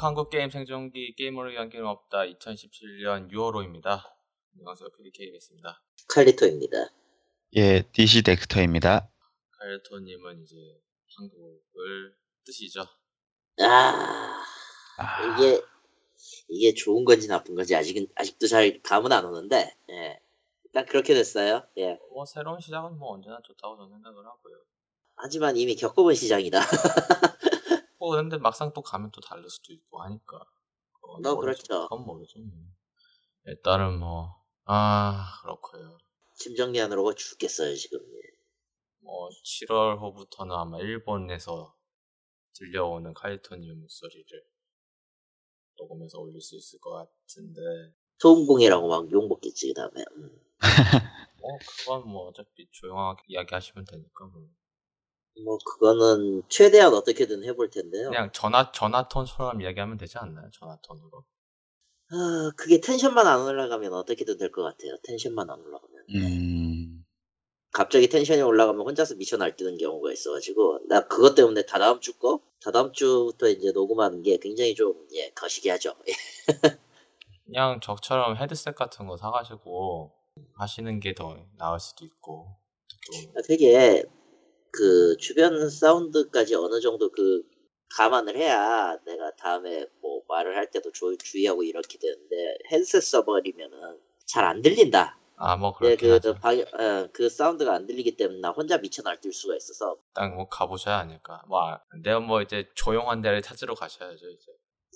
한국 한국 게임 생존기 게임으로 위한 게임 없다 2017년 6월호입니다. 안녕하세요 PDKBS입니다. 칼리토입니다. 예, DC 덱스터입니다. 칼리토님은 이제 한국을 뜨시죠. 아, 아, 이게 이게 좋은 건지 나쁜 건지 아직은 아직도 잘 감은 안 오는데, 예. 일단 그렇게 됐어요. 예. 뭐 새로운 시작은 뭐 언제나 좋다고 저는 생각을 하고요. 하지만 이미 겪어본 시장이다. 뭐 근데 막상 또 가면 또 다를 수도 있고 하니까. 너 모르죠. 그렇죠. 그건 모르죠. 뭐. 일단은 뭐 아 그렇고요. 짐 정리 안 하고 죽겠어요 지금. 예. 뭐 7월호부터는 아마 일본에서 들려오는 칼리토님 목소리를 녹음해서 올릴 수 있을 것 같은데 소음공이라고 막 욕 먹겠지 그 다음에. 음. 뭐 그건 뭐 어차피 조용하게 이야기하시면 되니까 뭐 뭐 그거는 최대한 어떻게든 해볼 텐데요. 그냥 전화 전화 톤처럼 이야기하면 되지 않나요? 전화 톤으로. 아, 그게 텐션만 안 올라가면 어떻게든 될 것 같아요. 텐션만 안 올라가면. 음, 갑자기 텐션이 올라가면 혼자서 미쳐 날뛰는 경우가 있어가지고 나 그것 때문에 다다음 주 거? 다다음 주부터 이제 녹음하는 게 굉장히 좀 예, 거시기 하죠. 그냥 저처럼 헤드셋 같은 거 사가지고 하시는 게 더 나을 수도 있고. 보면. 되게 그 주변 사운드까지 어느 정도 그 감안을 해야 내가 다음에 뭐 말을 할 때도 주, 주의하고 이렇게 되는데 헤드셋 써버리면은 잘 안 들린다. 아, 뭐 네, 그렇긴 그. 방, 어, 그 사운드가 안 들리기 때문에 나 혼자 미쳐 날뛸 수가 있어서 딱 뭐 가보셔야 하니까. 뭐, 아, 내가 뭐 이제 조용한 데를 찾으러 가셔야죠, 이제.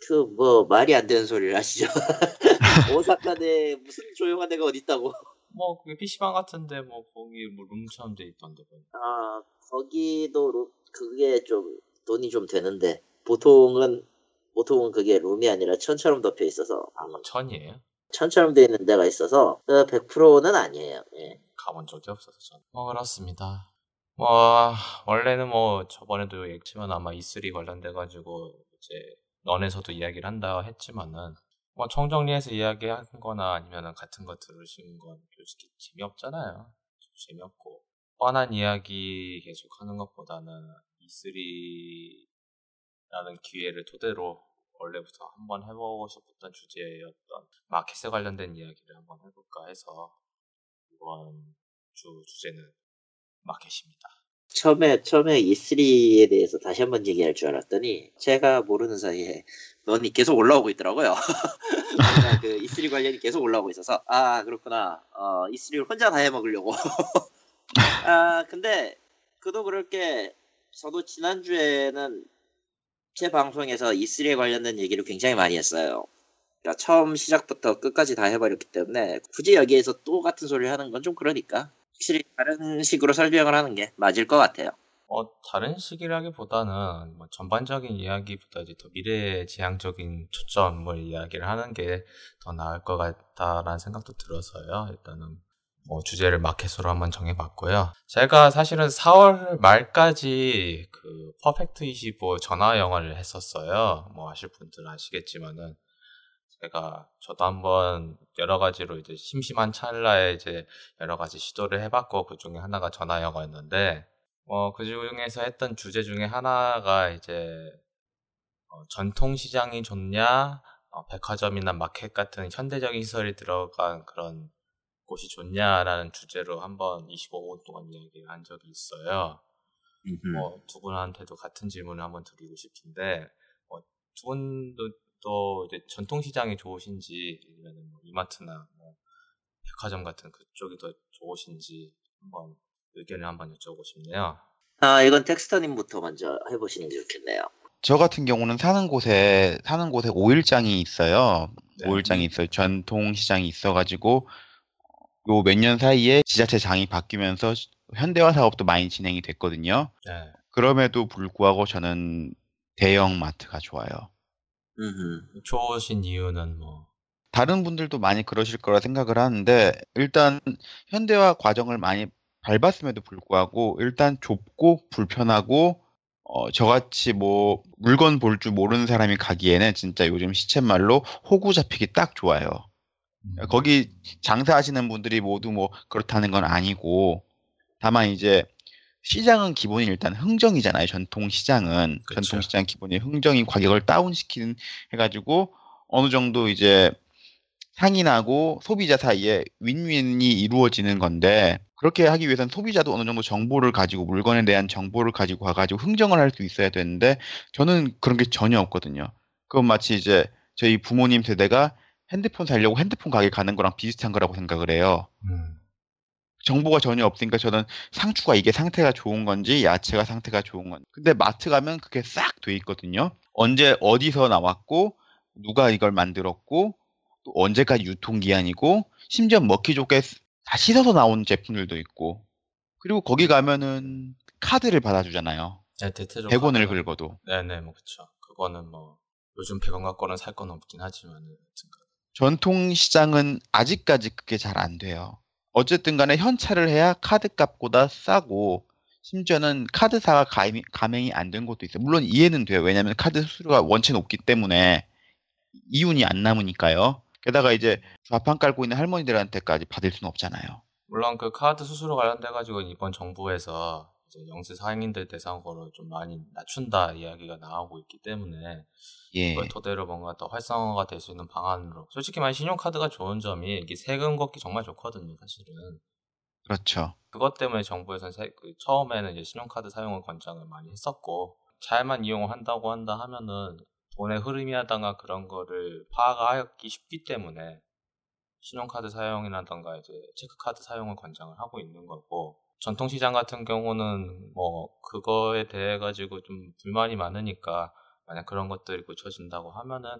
그 뭐 말이 안 되는 소리를 하시죠. 오사카에 무슨 조용한 데가 어디 있다고? 뭐, 그게 PC방 같은데, 뭐, 거기 뭐 룸처럼 돼 있던데. 뭐. 아 거기도 루- 그게 좀 돈이 좀 되는데 보통은 보통은 그게 룸이 아니라 천처럼 덮여 있어서 아, 뭐 천이에요? 천처럼 돼 있는 데가 있어서 100%는 아니에요. 예. 가본 적이 없어서 전. 뭐 그렇습니다. 뭐 원래는 뭐 저번에도 얘기했지만 아마 E3 관련돼 가지고 이제 넌에서도 이야기를 한다 했지만은 뭐 총정리해서 이야기한 거나 아니면은 같은 거 들으신 건 솔직히 재미없잖아요. 재미없고 뻔한 이야기 계속 하는 것보다는 E3라는 기회를 토대로 원래부터 한번 해보고 싶었던 주제였던 마켓에 관련된 이야기를 한번 해볼까 해서 이번 주 주제는 마켓입니다. 처음에 처음에 E3에 대해서 다시 한번 얘기할 줄 알았더니 제가 모르는 사이에 논이 계속 올라오고 있더라고요. 그 E3 관련이 계속 올라오고 있어서 아 그렇구나. 어, E3를 혼자 다 해먹으려고. 아 근데 그도 그럴 게 저도 지난주에는 제 방송에서 E3에 관련된 얘기를 굉장히 많이 했어요. 그러니까 처음 시작부터 끝까지 다 해버렸기 때문에 굳이 여기에서 또 같은 소리를 하는 건 좀 그러니까 확실히 다른 식으로 설명을 하는 게 맞을 것 같아요. 어, 다른 시기라기보다는 뭐 전반적인 이야기보다 이제 더 미래 지향적인 초점을 이야기를 하는 게 더 나을 것 같다라는 생각도 들어서요. 일단은 뭐 주제를 마켓으로 한번 정해봤고요. 제가 사실은 4월 말까지 그 퍼펙트 25 전화 영화를 했었어요. 뭐 아실 분들은 아시겠지만은 제가 저도 한번 여러 가지로 이제 심심한 찰나에 이제 여러 가지 시도를 해봤고 그 중에 하나가 전화 영화였는데 어, 그 중에서 했던 주제 중에 하나가 이제 어, 전통 시장이 좋냐, 어, 백화점이나 마켓 같은 현대적인 시설이 들어간 그런 곳이 좋냐라는 주제로 한번 25분 동안 이야기를 한 적이 있어요. 뭐, 두 분한테도 같은 질문을 한번 드리고 싶은데, 어, 두 분도 또 이제 전통시장이 좋으신지, 아니면 뭐 이마트나 뭐 백화점 같은 그쪽이 더 좋으신지 한번 의견을 한번 여쭤보고 싶네요. 아, 이건 텍스터님부터 먼저 해보시는 게 좋겠네요. 저 같은 경우는 사는 곳에 사는 곳에 오일장이 있어요. 네. 오일장이 있어요. 전통 시장이 있어가지고 요 몇 년 사이에 지자체 장이 바뀌면서 현대화 사업도 많이 진행이 됐거든요. 네. 그럼에도 불구하고 저는 대형 마트가 좋아요. 음흠. 좋으신 이유는 뭐, 다른 분들도 많이 그러실 거라 생각을 하는데 일단 현대화 과정을 많이 밟았음에도 불구하고 일단 좁고 불편하고 어, 저같이 뭐 물건 볼 줄 모르는 사람이 가기에는 진짜 요즘 시쳇말로 호구 잡히기 딱 좋아요. 음, 거기 장사하시는 분들이 모두 뭐 그렇다는 건 아니고 다만 이제 시장은 기본이 일단 흥정이잖아요. 전통 시장은 그쵸. 전통 시장 기본이 흥정이 가격을 다운시키는 해가지고 어느 정도 이제 상인하고 소비자 사이에 윈윈이 이루어지는 건데 그렇게 하기 위해서는 소비자도 어느 정도 정보를 가지고 물건에 대한 정보를 가지고 와가지고 흥정을 할 수 있어야 되는데 저는 그런 게 전혀 없거든요. 그건 마치 이제 저희 부모님 세대가 핸드폰 살려고 핸드폰 가게 가는 거랑 비슷한 거라고 생각을 해요. 음. 정보가 전혀 없으니까 저는 상추가 이게 상태가 좋은 건지 야채가 상태가 좋은 건지 근데 마트 가면 그게 싹 돼 있거든요 언제 어디서 나왔고 누가 이걸 만들었고 또 언제까지 유통기한이고 심지어 먹기 좋게 다 씻어서 나온 제품들도 있고 그리고 거기 가면은 카드를 받아주잖아요 네, 대체적으로 100원을 카드가- 긁어도 네네, 뭐 그쵸. 그거는 뭐 요즘 100원 갖고 는 살 건 없긴 하지만 여튼간. 전통 시장은 아직까지 그게 잘 안 돼요. 어쨌든 간에 현찰을 해야 카드 값보다 싸고 심지어는 카드사가 가입, 가맹 이 안 된 것도 있어요. 물론 이해는 돼요. 왜냐하면 카드 수수료가 원체 높기 때문에 이윤이 안 남으니까요. 게다가 이제 좌판 깔고 있는 할머니들한테까지 받을 수는 없잖아요. 물론 그 카드 수수료 관련돼 가지고 이번 정부에서 이제 영세 상인들 대상으로 좀 많이 낮춘다 이야기가 나오고 있기 때문에 예, 그걸 토대로 뭔가 더 활성화가 될 수 있는 방안으로 솔직히 말해 신용카드가 좋은 점이 이게 세금 걷기 정말 좋거든요 사실은 그렇죠. 그것 때문에 정부에서는 세- 그 처음에는 이제 신용카드 사용을 권장을 많이 했었고 잘만 이용을 한다고 한다 하면은 돈의 흐름이라던가 그런 거를 파악하기 쉽기 때문에 신용카드 사용이라던가 이제 체크카드 사용을 권장을 하고 있는 거고 전통시장 같은 경우는 뭐 그거에 대해 가지고 좀 불만이 많으니까 만약 그런 것들이 고쳐진다고 하면은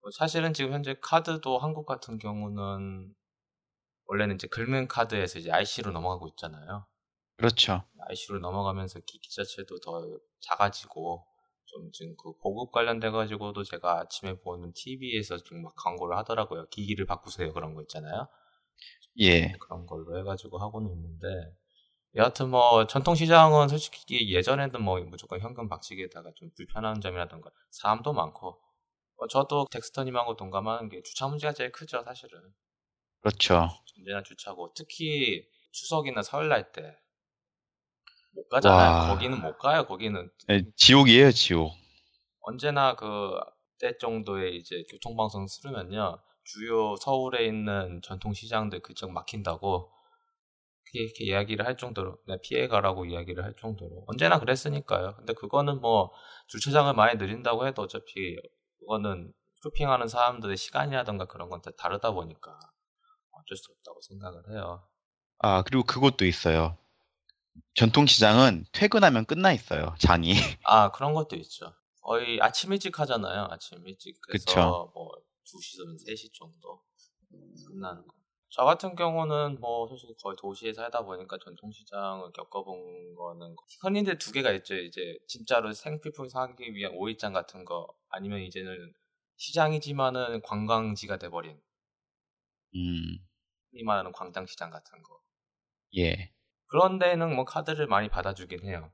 뭐 사실은 지금 현재 카드도 한국 같은 경우는 원래는 이제 긁는 카드에서 이제 IC로 넘어가고 있잖아요. 그렇죠. IC로 넘어가면서 기기 자체도 더 작아지고 좀 지금 그 보급 관련돼 가지고도 제가 아침에 보는 TV에서 좀 막 광고를 하더라고요. 기기를 바꾸세요 그런 거 있잖아요. 예, 그런 걸로 해가지고 하고는 있는데 여하튼 뭐 전통시장은 솔직히 예전에는 뭐 무조건 현금 박치기에다가 좀 불편한 점이라던가 사람도 많고 뭐 저도 덱스터님하고 동감하는 게 주차 문제가 제일 크죠 사실은 그렇죠. 언제나 주차고 특히 추석이나 설날 때 못 가잖아요. 와. 거기는 못 가요. 거기는 예, 지옥이에요, 지옥. 언제나 그 때 정도의 이제 교통방송 쓰면요 주요 서울에 있는 전통시장들 그쪽 막힌다고 이렇게 이야기를 할 정도로 네, 피해가라고 이야기를 할 정도로 언제나 그랬으니까요. 근데 그거는 뭐 주차장을 많이 늘린다고 해도 어차피 그거는 쇼핑하는 사람들의 시간이라던가 그런 건 다 다르다 보니까 어쩔 수 없다고 생각을 해요. 아, 그리고 그것도 있어요. 전통시장은 퇴근하면 끝나 있어요, 장이. 아 그런 것도 있죠. 거의 아침 일찍 하잖아요. 아침 일찍 그래서 그쵸. 뭐 2시든 3시 정도 끝나는 거. 저 같은 경우는 뭐 솔직히 거의 도시에 살다 보니까 전통시장을 겪어본 거는 흔히들 두 개가 있죠. 이제 진짜로 생필품 사기 위한 오일장 같은 거 아니면 이제는 시장이지만은 관광지가 돼버린 음, 흔히 말하는 광장시장 같은 거. 예. 그런 데는 뭐 카드를 많이 받아주긴 해요.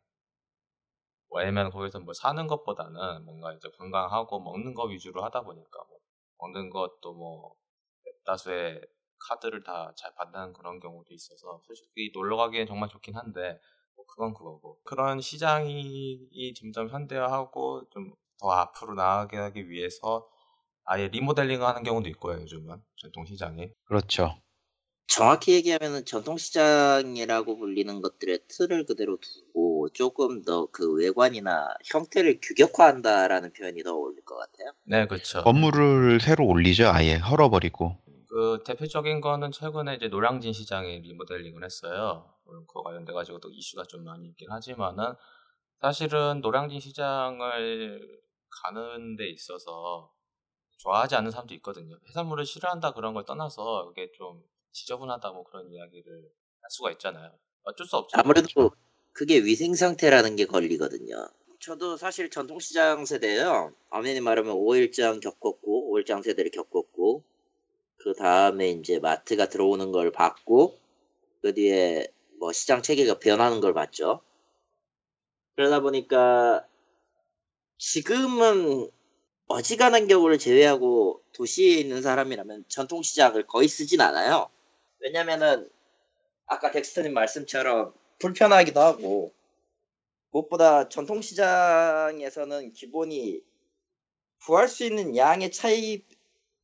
왜냐면 거기서 뭐 사는 것보다는 뭔가 이제 관광하고 먹는 거 위주로 하다 보니까 뭐 먹는 것도 뭐 다수의 카드를 다 잘 받는 그런 경우도 있어서 솔직히 놀러 가기엔 정말 좋긴 한데 뭐 그건 그거고 그런 시장이 이 점점 현대화하고 좀 더 앞으로 나아가게 하기 위해서 아예 리모델링을 하는 경우도 있고요 요즘은 전통 시장이 그렇죠. 정확히 얘기하면 전통시장이라고 불리는 것들의 틀을 그대로 두고 조금 더 그 외관이나 형태를 규격화한다라는 표현이 더 어울릴 것 같아요. 네 그렇죠 건물을 새로 올리죠, 아예 헐어버리고. 그 대표적인 거는 최근에 이제 노량진 시장에 리모델링을 했어요. 물론 그거 관련돼 가지고 또 이슈가 좀 많이 있긴 하지만은 사실은 노량진 시장을 가는 데 있어서 좋아하지 않는 사람도 있거든요. 해산물을 싫어한다 그런 걸 떠나서 이게 좀 지저분하다 뭐 그런 이야기를 할 수가 있잖아요. 어쩔 수 없죠. 아무래도 그게 위생 상태라는 게 걸리거든요. 저도 사실 전통시장 세대예요. 아메니 말하면 5일장 겪었고 5일장 세대를 겪었고 그 다음에 이제 마트가 들어오는 걸 봤고 그 뒤에 뭐 시장 체계가 변하는 걸 봤죠. 그러다 보니까 지금은 어지간한 경우를 제외하고 도시에 있는 사람이라면 전통시장을 거의 쓰진 않아요. 왜냐면은 아까 덱스터님 말씀처럼 불편하기도 하고 무엇보다 전통시장에서는 기본이 구할 수 있는 양의 차이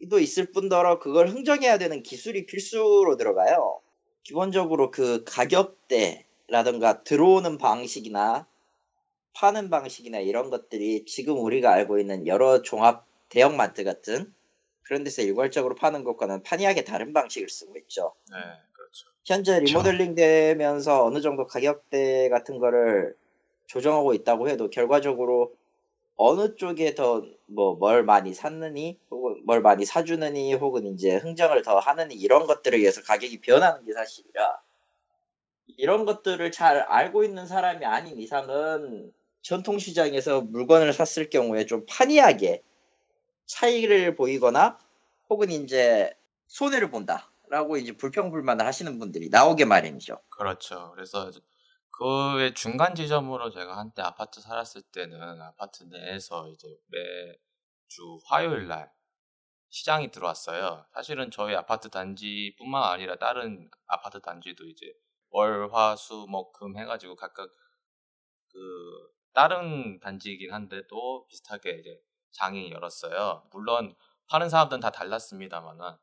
도 있을 뿐더러 그걸 흥정해야 되는 기술이 필수로 들어가요. 기본적으로 그 가격대라든가 들어오는 방식이나 파는 방식이나 이런 것들이 지금 우리가 알고 있는 여러 종합 대형 마트 같은 그런 데서 일괄적으로 파는 것과는 판이하게 다른 방식을 쓰고 있죠. 네, 그렇죠. 현재 리모델링 되면서 어느 정도 가격대 같은 거를 조정하고 있다고 해도 결과적으로 어느 쪽에 더 뭐 뭘 많이 샀느니 혹은 뭘 많이 사주느니 혹은 이제 흥정을 더 하느니 이런 것들에 의해서 가격이 변하는 게 사실이라 이런 것들을 잘 알고 있는 사람이 아닌 이상은 전통시장에서 물건을 샀을 경우에 좀 판이하게 차이를 보이거나 혹은 이제 손해를 본다라고 이제 불평불만을 하시는 분들이 나오게 마련이죠. 그렇죠. 그래서 그의 중간 지점으로 제가 한때 아파트 살았을 때는 아파트 내에서 이제 매주 화요일 날 시장이 들어왔어요. 사실은 저희 아파트 단지뿐만 아니라 다른 아파트 단지도 이제 월, 화, 수, 목, 금 해가지고 각각 그 다른 단지이긴 한데 도 비슷하게 이제 장이 열었어요. 물론 파는 사람들은 다 달랐습니다만은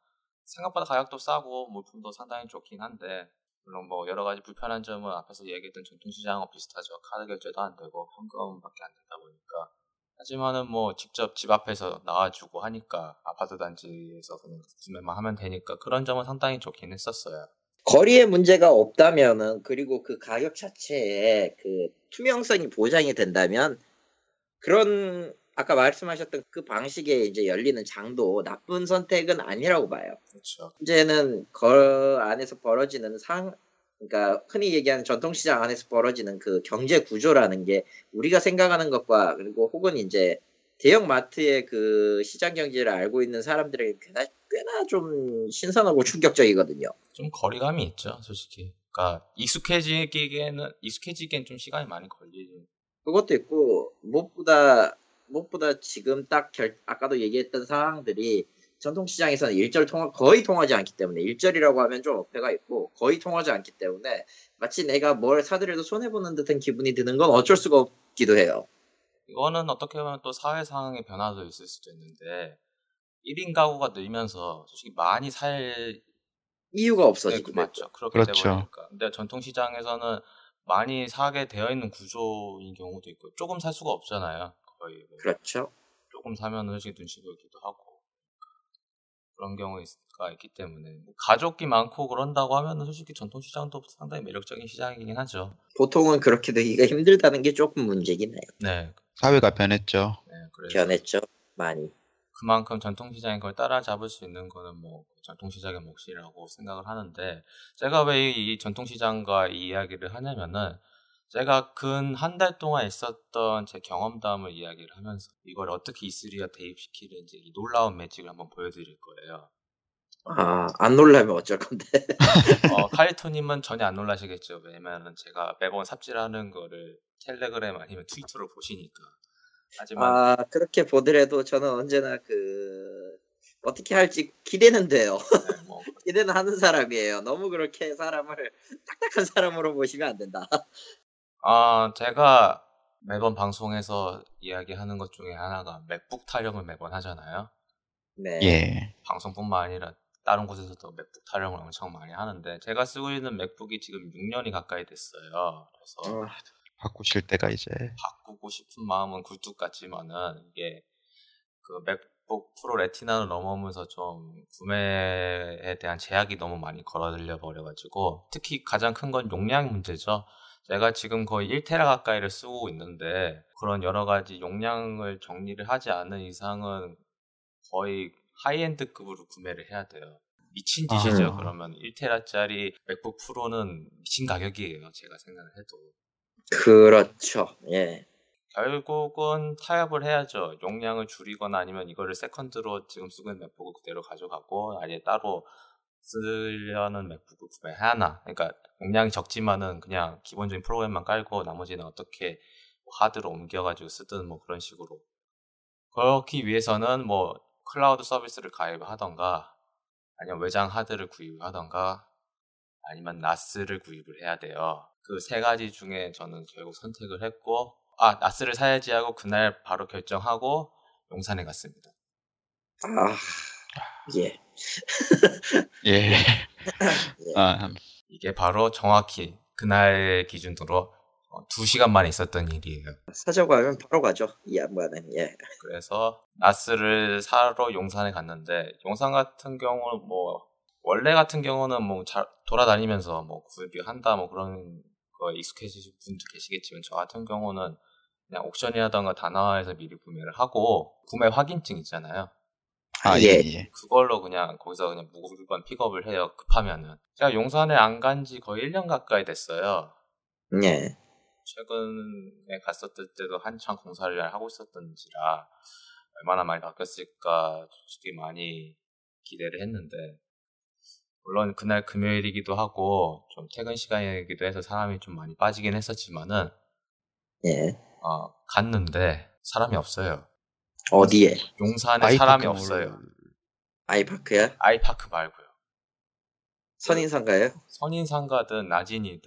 생각보다 가격도 싸고 물품도 상당히 좋긴 한데 물론 뭐 여러 가지 불편한 점은 앞에서 얘기했던 전통시장하고 비슷하죠. 카드 결제도 안 되고 현금밖에 안 되다 보니까. 하지만은 뭐 직접 집 앞에서 나와주고 하니까 아파트 단지에서 그냥 구매만 하면 되니까 그런 점은 상당히 좋긴 했었어요. 거리에 문제가 없다면은 그리고 그 가격 자체에 그 투명성이 보장이 된다면 그런 아까 말씀하셨던 그 방식에 이제 열리는 장도 나쁜 선택은 아니라고 봐요. 그렇죠. 문제는 그 안에서 벌어지는 상, 그러니까 흔히 얘기하는 전통시장 안에서 벌어지는 그 경제 구조라는 게 우리가 생각하는 것과 그리고 혹은 이제 대형 마트의 그 시장 경제를 알고 있는 사람들에게 꽤나, 꽤나 좀 신선하고 충격적이거든요. 좀 거리감이 있죠, 솔직히. 그러니까 익숙해지기에는 익숙해지기엔 좀 시간이 많이 걸리죠. 그것도 있고 무엇보다 무엇보다 지금 딱 결, 아까도 얘기했던 상황들이 전통시장에서는 일절 통화 거의 통하지 않기 때문에 일절이라고 하면 좀 어폐가 있고 거의 통하지 않기 때문에 마치 내가 뭘 사더라도 손해 보는 듯한 기분이 드는 건 어쩔 수가 없기도 해요. 이거는 어떻게 보면 또 사회 상황의 변화도 있을 수도 있는데 1인 가구가 늘면서 솔직히 많이 살 이유가 네, 없어지고 그 맞죠. 그렇게 그렇죠. 돼버리니까. 근데 전통시장에서는 많이 사게 되어 있는 구조인 경우도 있고 조금 살 수가 없잖아요. 거의 뭐 그렇죠. 조금 사면 솔직히 눈치 보이기도 하고 그런 경우가 있기 때문에 뭐 가족이 많고 그런다고 하면 솔직히 전통시장도 상당히 매력적인 시장이긴 하죠. 보통은 그렇게 되기가 힘들다는 게 조금 문제긴 해요. 네, 사회가 변했죠. 네 그래서 변했죠. 많이. 그만큼 전통시장이 그걸 따라잡을 수 있는 거는 뭐 전통시장의 몫이라고 생각을 하는데 제가 왜 이 전통시장과 이 이야기를 하냐면은 제가 근 한 달 동안 있었던 제 경험담을 이야기를 하면서 이걸 어떻게 이스리가 대입시키는지 이 놀라운 매직을 한번 보여드릴 거예요. 아, 안 놀라면 어쩔 건데. 어, 카리토님은 전혀 안 놀라시겠죠. 왜냐면은 제가 매번 삽질하는 거를 텔레그램 아니면 트위터로 보시니까. 하지만 아, 그렇게 보더라도 저는 언제나 그, 어떻게 할지 기대는 돼요. 네, 뭐 기대는 하는 사람이에요. 너무 그렇게 사람을 딱딱한 사람으로 보시면 안 된다. 아, 제가 매번 방송에서 이야기하는 것 중에 하나가 맥북 타령을 매번 하잖아요. 네. 예. 방송뿐만 아니라 다른 곳에서도 맥북 타령을 엄청 많이 하는데 제가 쓰고 있는 맥북이 지금 6년이 가까이 됐어요. 그래서 어, 바꾸실 때가 이제 바꾸고 싶은 마음은 굴뚝 같지만은 이게 그 맥북 프로 레티나를 넘어오면서 좀 구매에 대한 제약이 너무 많이 걸어들려 버려가지고 특히 가장 큰 건 용량 문제죠. 제가 지금 거의 1테라 가까이를 쓰고 있는데 그런 여러 가지 용량을 정리를 하지 않는 이상은 거의 high-end급으로 구매를 해야 돼요. 미친 짓이죠. 아. 그러면 1테라짜리 맥북 프로는 미친 가격이에요. 제가 생각을 해도. 그렇죠. 예. 결국은 타협을 해야죠. 용량을 줄이거나 아니면 이거를 second로 지금 쓰고 있는 맥북을 그대로 가져가고 아예 따로 쓰려는 맥북을 구매하나. 그러니까 용량이 적지만은 그냥 기본적인 프로그램만 깔고 나머지는 어떻게 뭐 하드로 옮겨가지고 쓰든 뭐 그런 식으로. 그렇기 위해서는 뭐 클라우드 서비스를 가입하던가 아니면 외장 하드를 구입하던가 아니면 나스를 구입을 해야 돼요. 그 세 가지 중에 저는 결국 선택을 했고 아 나스를 사야지 하고 그날 바로 결정하고 용산에 갔습니다. 아, 예. 예. 예. 아, 이게 바로 정확히 그날 기준으로 어, 2시간 만에 있었던 일이에요. 사자고 하면 바로 가죠. 이 양반은, 예. 그래서 나스를 사러 용산에 갔는데 용산 같은 경우는 뭐 원래 같은 경우는 뭐 잘 돌아다니면서 뭐 구입을 한다 뭐 그런 거 익숙해지신 분도 계시겠지만 저 같은 경우는 그냥 옥션이라던가 다나와에서 미리 구매를 하고 구매 확인증 있잖아요. 아, 예, 예. 그걸로 그냥 거기서 그냥 물건 픽업을 해요. 급하면은. 제가 용산에 안 간 지 거의 1년 가까이 됐어요. 예. 최근에 갔었을 때도 한창 공사를 하고 있었던지라 얼마나 많이 바뀌었을까 솔직히 많이 기대를 했는데 물론 그날 금요일이기도 하고 좀 퇴근 시간이기도 해서 사람이 좀 많이 빠지긴 했었지만은 예. 어, 갔는데 사람이 없어요. 어디에? 용산에 사람이 아이파크몰. 없어요. 아이파크야? 아이파크 말고요. 선인상가요? 선인상가든 나진이든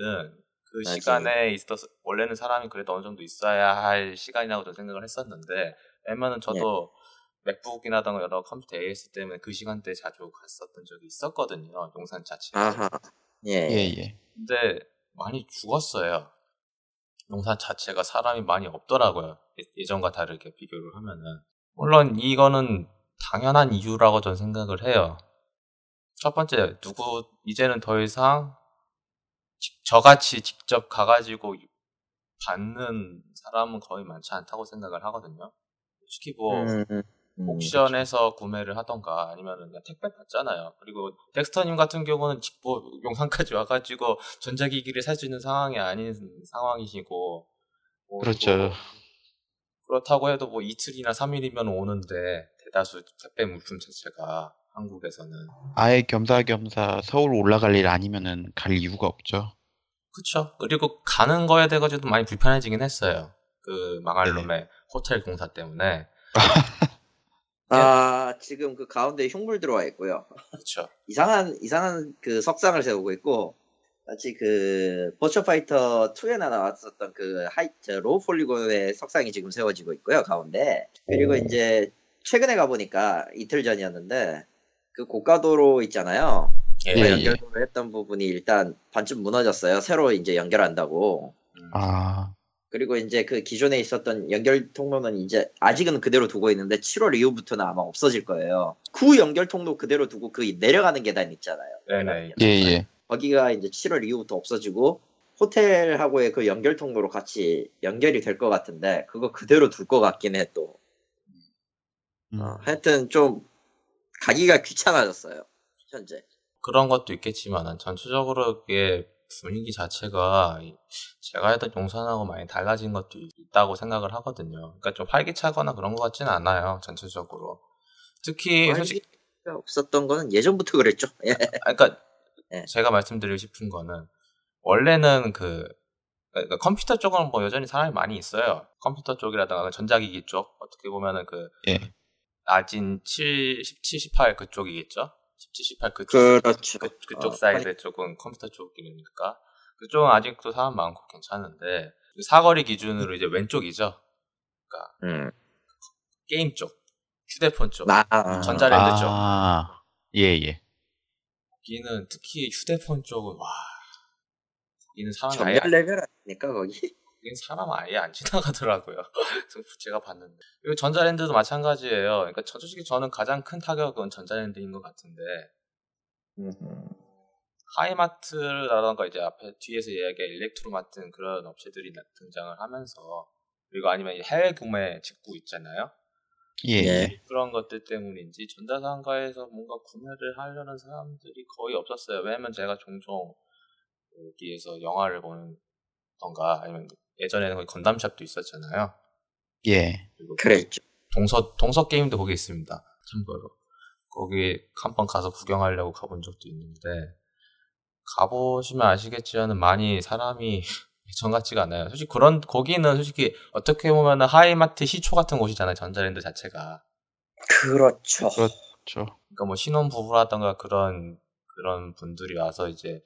그 나진. 시간에 있어서 원래는 사람이 그래도 어느 정도 있어야 할 시간이라고 저는 생각을 했었는데 왜냐면은 저도 맥북이나던가 여러 컴퓨터 AS 때문에 그 시간대에 자주 갔었던 적이 있었거든요 용산 자체 아하. 예. 예, 예. 근데 많이 죽었어요 용산 자체가 사람이 많이 없더라고요 예- 예전과 다르게 비교를 하면은 물론 이거는 당연한 이유라고 저는 생각을 해요 첫 번째 누구 이제는 더 이상 직- 저같이 직접 가가지고 받는 사람은 거의 많지 않다고 생각을 하거든요. 솔직히 뭐 음, 음, 음. 옥션에서 구매를 하던가 아니면 그냥 택배 받잖아요. 그리고 덱스터님 같은 경우는 직- 뭐 용산까지 와가지고 전자기기를 살 수 있는 상황이 아닌 상황이시고 뭐 그렇죠. 뭐 그렇다고 해도 뭐 이틀이나 3일이면 오는데 대다수 택배 물품 자체가 한국에서는 아예 겸사겸사 서울 올라갈 일 아니면은 갈 이유가 없죠. 그쵸. 그리고 가는 거에 대해서도 많이 불편해지긴 했어요. 그 망할 네네. 놈의 호텔 공사 때문에. 아, 지금 그 가운데 흉물 들어와 있고요. 그쵸. 이상한, 이상한 그 석상을 세우고 있고, 마치 그, 버추어 파이터 2에나 나왔었던 그 high, 저 low polygon의 석상이 지금 세워지고 있고요, 가운데. 그리고 이제, 최근에 가보니까 이틀 전이었는데, 그 고가도로 있잖아요. 예. 그 예, 예. 연결도로 했던 부분이 일단 반쯤 무너졌어요. 새로 이제 연결한다고. 음. 아, 그리고 이제 그 기존에 있었던 연결 통로는 이제 아직은 그대로 두고 있는데 7월 이후부터는 아마 없어질 거예요. 구 연결 통로 그대로 두고 그 내려가는 계단 있잖아요. 네네. 예, 예. 거기가 이제 7월 이후부터 없어지고 호텔하고의 그 연결 통로로 같이 연결이 될 것 같은데 그거 그대로 둘 것 같긴 해 또. 음. 어, 하여튼 좀 가기가 귀찮아졌어요. 현재. 그런 것도 있겠지만, 전체적으로 이게 분위기 자체가 제가 했던 용산하고 많이 달라진 것도 있다고 생각을 하거든요. 그러니까 좀 활기차거나 그런 것 같지는 않아요, 전체적으로. 특히, 솔직히, 활기가 없었던 거는 예전부터 그랬죠. 예. 아, 그러니까 예. 제가 말씀드리고 싶은 거는 원래는 그 그러니까 컴퓨터 쪽은 뭐 여전히 사람이 많이 있어요. 컴퓨터 쪽이라든가 전자기기 쪽 어떻게 보면은 그 예. 나진 7, 17, 18 그쪽이겠죠. 17, 18 그쪽 그렇죠. 그, 그쪽 어, 사이드 쪽은 컴퓨터 쪽이니까 그쪽은 아직도 사람 많고 괜찮은데 그 사거리 기준으로 이제 왼쪽이죠. 음. 게임 쪽, 휴대폰 쪽. 나 전자랜드 쪽. 아, 예, 예. 거기는 특히 휴대폰 쪽은 와 거기는 사람이 아예 전멸 레벨 아닙니까 거기? 거긴 사람 아예 안 지나가더라고요. 제가 봤는데. 그리고 전자랜드도 마찬가지예요. 그러니까 저- 솔직히 저는 가장 큰 타격은 전자랜드인 것 같은데 하이마트라던가 이제 앞에 뒤에서 이야기한 일렉트로마트 그런 업체들이 나- 등장을 하면서 그리고 아니면 이 해외 구매 직구 있잖아요. 예, 예. 예. 그런 것들 때문인지 전자상가에서 뭔가 구매를 하려는 사람들이 거의 없었어요. 왜냐면 제가 종종 여기에서 영화를 보는던가 아니면 예전에는 거기 건담샵도 있었잖아요. 예. 그리고 그랬죠. 동서 동서 게임도 거기 있습니다. 참고로 거기 한 번 가서 구경하려고 가본 적도 있는데 가보시면 아시겠지만 많이 사람이 예 전 같지가 않아요. 솔직히 그런 거기는 솔직히 어떻게 보면 하이마트 시초 같은 곳이잖아요. 전자랜드 자체가. 그렇죠. 그렇- 그렇죠. 그러니까 뭐 신혼 부부라던가 그런 그런 분들이 와서 이제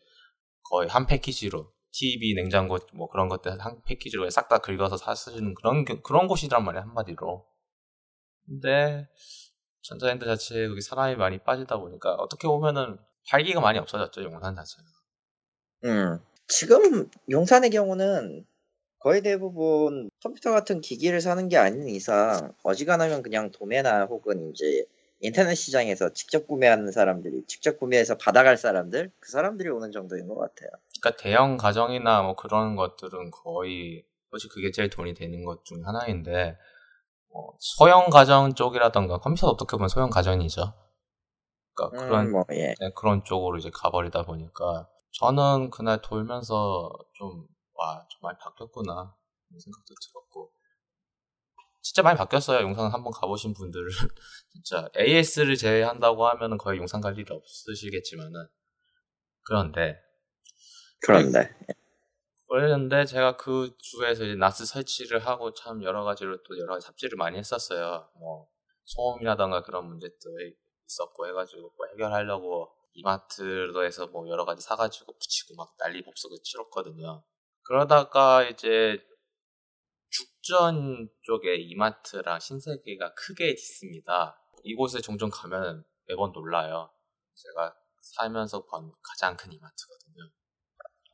거의 한 패키지로 TV, 냉장고 뭐 그런 것들 한 패키지로 싹 다 긁어서 사시는 그런 그런 곳이란 말이야 한마디로. 근데 전자랜드 자체에 거기 사람이 많이 빠지다 보니까 어떻게 보면은 활기가 많이 없어졌죠 용산 자체가. 음. 지금 용산의 경우는 거의 대부분 컴퓨터 같은 기기를 사는 게 아닌 이상 어지간하면 그냥 도매나 혹은 이제 인터넷 시장에서 직접 구매하는 사람들이 직접 구매해서 받아갈 사람들 그 사람들이 오는 정도인 것 같아요. 그러니까 대형 가정이나 뭐 그런 것들은 거의 사실 그게 제일 돈이 되는 것 중 하나인데 뭐 소형 가정 쪽이라던가 컴퓨터 어떻게 보면 소형 가정이죠. 그러니까 그런 음, 뭐, 예. 네, 그런 쪽으로 이제 가버리다 보니까 저는 그날 돌면서 좀 와, 좀 많이 바뀌었구나. 이런 생각도 들었고. 진짜 많이 바뀌었어요. 용산 한번 가보신 분들은 진짜 AS를 제외한다고 하면은 거의 용산 갈 일이 없으시겠지만은. 그런데. 그런데. 그랬는데 제가 그 주에서 이제 나스 설치를 하고 참 여러 가지로 또 여러 가지 삽질을 많이 했었어요. 뭐 소음이라던가 그런 문제들이 있었고 해가지고 뭐 해결하려고 이마트로해서 뭐 여러 가지 사가지고 붙이고 막 난리 법석을 치렀거든요. 그러다가 이제 죽전 쪽에 이마트랑 신세계가 크게 있습니다. 이곳에 종종 가면 매번 놀라요. 제가 살면서 본 가장 큰 이마트거든요.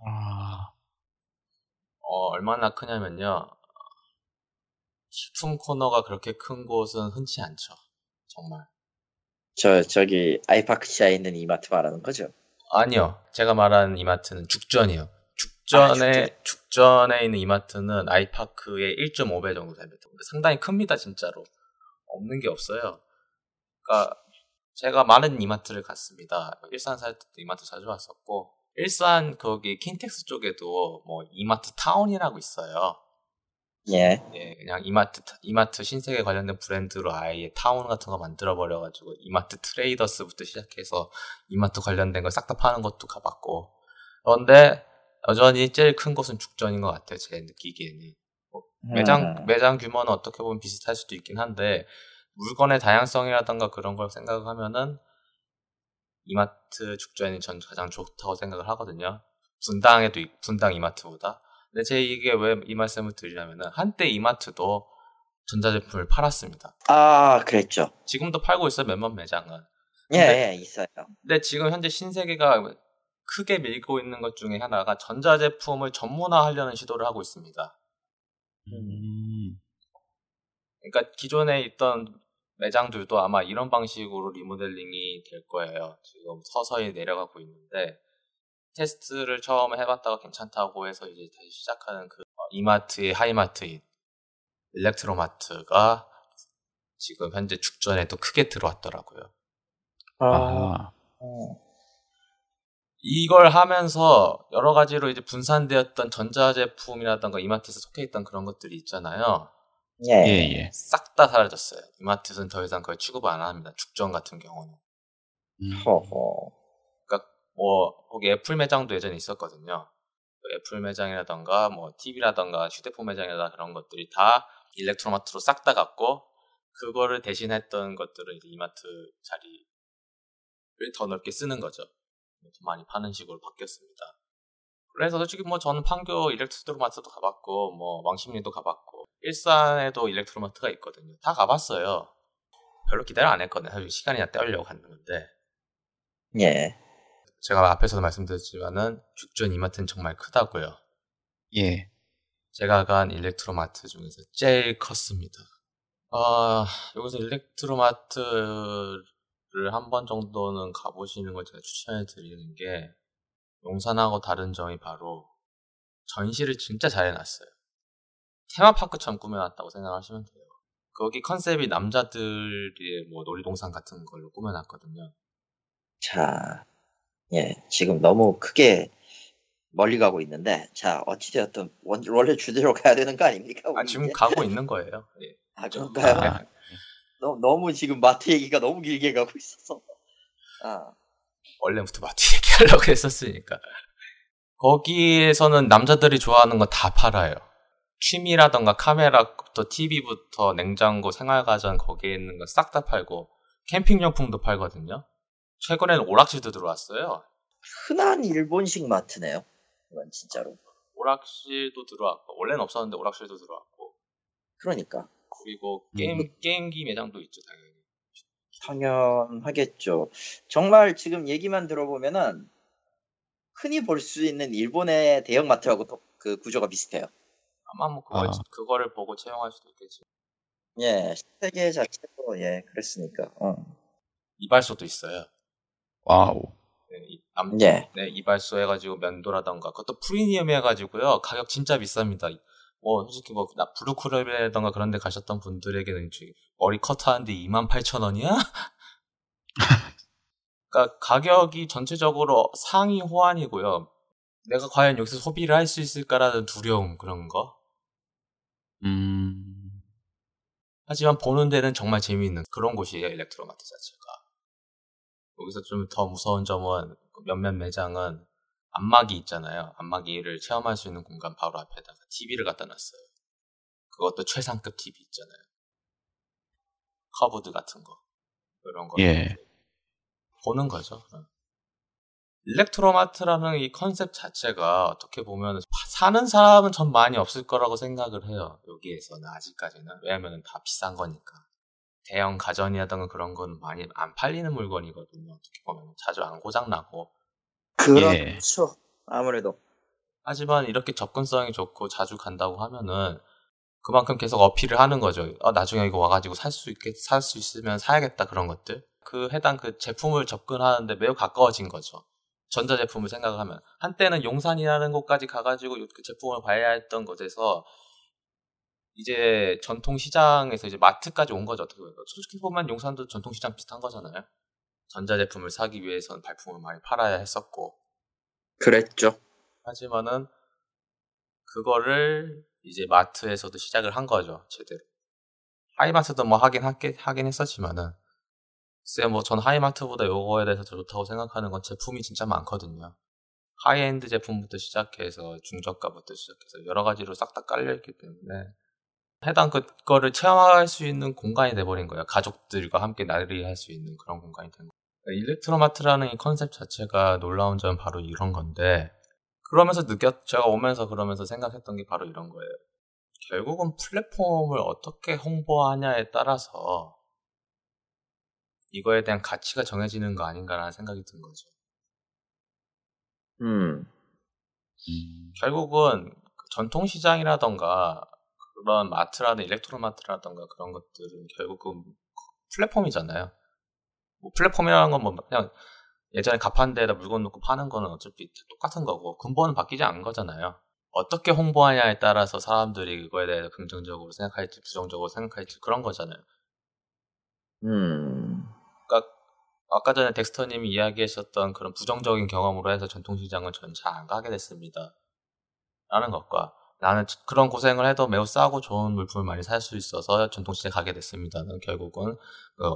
아, 어, 얼마나 크냐면요. 식품 코너가 그렇게 큰 곳은 흔치 않죠. 정말. 저 저기 아이파크시아에 있는 이마트 말하는 거죠? 아니요. 제가 말하는 이마트는 죽전이요. 죽전에, 아, 죽전. 에 있는 이마트는 아이파크의 1.5배 정도 됩니다. 상당히 큽니다, 진짜로. 없는 게 없어요. 그러니까 제가 많은 이마트를 갔습니다. 일산 살 때도 이마트 자주 왔었고, 일산 거기 킨텍스 쪽에도 뭐 이마트 타운이라고 있어요. 예. 예, 그냥 이마트 이마트 신세계 관련된 브랜드로 아예 타운 같은 거 만들어 버려 가지고 이마트 트레이더스부터 시작해서 이마트 관련된 걸 싹 다 파는 것도 가봤고. 그런데 여전히 제일 큰 곳은 죽전인 것 같아요. 제 느끼기에는. 뭐 매장 음. 매장 규모는 어떻게 보면 비슷할 수도 있긴 한데 물건의 다양성이라던가 그런 걸 생각하면은 이마트 죽전이 전 가장 좋다고 생각을 하거든요. 분당에도 있- 분당 이마트보다. 근데 제 이게 왜 이 말씀을 드리냐면은 한때 이마트도 전자제품을 팔았습니다. 아 그랬죠. 지금도 팔고 있어요 몇몇 매장은. 예, 예 있어요. 근데 지금 현재 신세계가 크게 밀고 있는 것 중에 하나가 전자제품을 전문화하려는 시도를 하고 있습니다. 음, 그러니까 기존에 있던 매장들도 아마 이런 방식으로 리모델링이 될 거예요. 지금 서서히 내려가고 있는데 테스트를 처음에 해봤다가 괜찮다고 해서 이제 다시 시작하는 그 어, 이마트의 하이마트인 일렉트로마트가 지금 현재 죽전에 또 크게 들어왔더라고요. 아, 이걸 하면서 여러 가지로 이제 분산되었던 전자제품이라던가 이마트에서 속해 있던 그런 것들이 있잖아요. 예. 예, 예. 싹다 사라졌어요. 이마트는 더 이상 그걸 취급 안 합니다. 죽전 같은 경우는. 음, 허허. 뭐 거기 애플 매장도 예전에 있었거든요. 그 애플 매장이라던가 뭐 TV라던가 휴대폰 매장이라던가 그런 것들이 다 일렉트로마트로 싹 다 갔고 그거를 대신했던 것들은 이제 이마트 자리를 더 넓게 쓰는 거죠. 더 많이 파는 식으로 바뀌었습니다. 그래서 솔직히 뭐 저는 판교 일렉트로마트도 가봤고 뭐 왕십리도 가봤고 일산에도 일렉트로마트가 있거든요. 다 가봤어요. 별로 기대를 안 했거든요. 사실 시간이나 때우려고 갔는 건데 예. 제가 앞에서도 말씀드렸지만은 죽전 이마트는 정말 크다고요. 예. 제가 간 일렉트로마트 중에서 제일 컸습니다. 아, 여기서 일렉트로마트를 한 번 정도는 가보시는 걸 제가 추천해 드리는 게 용산하고 다른 점이 바로 전시를 진짜 잘 해놨어요. 테마파크처럼 꾸며놨다고 생각하시면 돼요. 거기 컨셉이 남자들의 뭐 놀이동산 같은 걸로 꾸며놨거든요. 자, 예. 지금 너무 크게 멀리 가고 있는데, 자, 어찌되었든, 원, 원래 주제로 가야 되는 거 아닙니까? 아, 지금 이제? 가고 있는 거예요. 예. 아, 그런가요? 아, 너, 너무 지금 마트 얘기가 너무 길게 가고 있어서. 아, 원래부터 마트 얘기하려고 했었으니까. 거기에서는 남자들이 좋아하는 거 다 팔아요. 취미라던가 카메라부터 TV부터 냉장고, 생활가전 거기에 있는 거 싹 다 팔고 캠핑용품도 팔거든요. 최근에는 오락실도 들어왔어요. 흔한 일본식 마트네요. 이건 진짜로. 오락실도 들어왔고 원래는 없었는데 오락실도 들어왔고 그러니까 그리고 게임 게임기 매장도 있죠 당연히. 당연하겠죠. 정말 지금 얘기만 들어보면은 흔히 볼 수 있는 일본의 대형 마트하고 또그 구조가 비슷해요. 아마 뭐 그거 아. 그거를 보고 채용할 수도 있겠지. 예, 세계 자체도 예 그랬으니까. 어. 이발소도 있어요. wow. 네, 예. 네, 이발소 해가지고 면도라던가 그것도 프리미엄 해가지고요 가격 진짜 비쌉니다. 뭐 솔직히 뭐나 블루클럽이라던가 그런 데 가셨던 분들에게는 머리 커트하는데 28,000원이야? 그러니까 가격이 전체적으로 상위 호환이고요. 내가 과연 여기서 소비를 할 수 있을까라는 두려움 그런 거. 음. 하지만 보는 데는 정말 재미있는 그런 곳이에요 일렉트로마트 자체가. 여기서 좀 더 무서운 점은 그 몇몇 매장은 안마기 있잖아요. 안마기를 체험할 수 있는 공간 바로 앞에다가 TV를 갖다 놨어요. 그것도 최상급 TV 있잖아요. curved 같은 거 그런 거 예. 보는 거죠. 어. 일렉트로마트라는 이 컨셉 자체가 어떻게 보면 사는 사람은 전 많이 없을 거라고 생각을 해요. 여기에서는 아직까지는. 왜냐면 다 비싼 거니까. 대형 가전이라던가 그런 건 많이 안 팔리는 물건이거든요. 어떻게 보면 자주 안 고장나고. 그렇죠. 아무래도. 하지만 이렇게 접근성이 좋고 자주 간다고 하면은 그만큼 계속 어필을 하는 거죠. 아, 나중에 이거 와가지고 살 수 있겠, 살수 있으면 사야겠다 그런 것들. 그 해당 그 제품을 접근하는데 매우 가까워진 거죠. 전자 제품을 생각을 하면. 한때는 용산이라는 곳까지 가가지고 그 제품을 봐야 했던 곳에서 이제 전통 시장에서 이제 마트까지 온 거죠. 어떻게 보면. 솔직히 보면 용산도 전통 시장 비슷한 거잖아요. 전자제품을 사기 위해서는 발품을 많이 팔아야 했었고. 그랬죠. 하지만은 그거를 이제 마트에서도 시작을 한 거죠 제대로 하이마트도 뭐 하긴 하긴, 하긴 했었지만은 글쎄 뭐전 하이마트보다 요거에 대해서 더 좋다고 생각하는 건 제품이 진짜 많거든요 하이엔드 제품부터 시작해서 중저가부터 시작해서 여러 가지로 싹 다 깔려 있기 때문에 해당 그 거를 체험할 수 있는 공간이 돼버린 거예요 가족들과 함께 나들이 할 수 있는 그런 공간이 된 거예요 일렉트로마트라는 이 컨셉 자체가 놀라운 점은 바로 이런 건데 그러면서 느꼈, 제가 오면서 그러면서 생각했던 게 바로 이런 거예요. 결국은 플랫폼을 어떻게 홍보하냐에 따라서 이거에 대한 가치가 정해지는 거 아닌가라는 생각이 든 거죠. 음. 음. 결국은 그 전통시장이라던가 그런 마트라든 일렉트로마트라던가 그런 것들은 결국 은 플랫폼이잖아요. 뭐 플랫폼이라는 건 뭐 그냥 예전에 가판대에다 물건 놓고 파는 거는 어차피 똑같은 거고 근본은 바뀌지 않은 거잖아요. 어떻게 홍보하냐에 따라서 사람들이 그거에 대해서 긍정적으로 생각할지 부정적으로 생각할지 그런 거잖아요. 음. 그러니까 아까 전에 덱스터님이 이야기하셨던 그런 부정적인 경험으로 해서 전통시장은 전 잘 안 가게 됐습니다. 라는 것과 나는 그런 고생을 해도 매우 싸고 좋은 물품을 많이 살 수 있어서 전통시장에 가게 됐습니다는 결국은 그,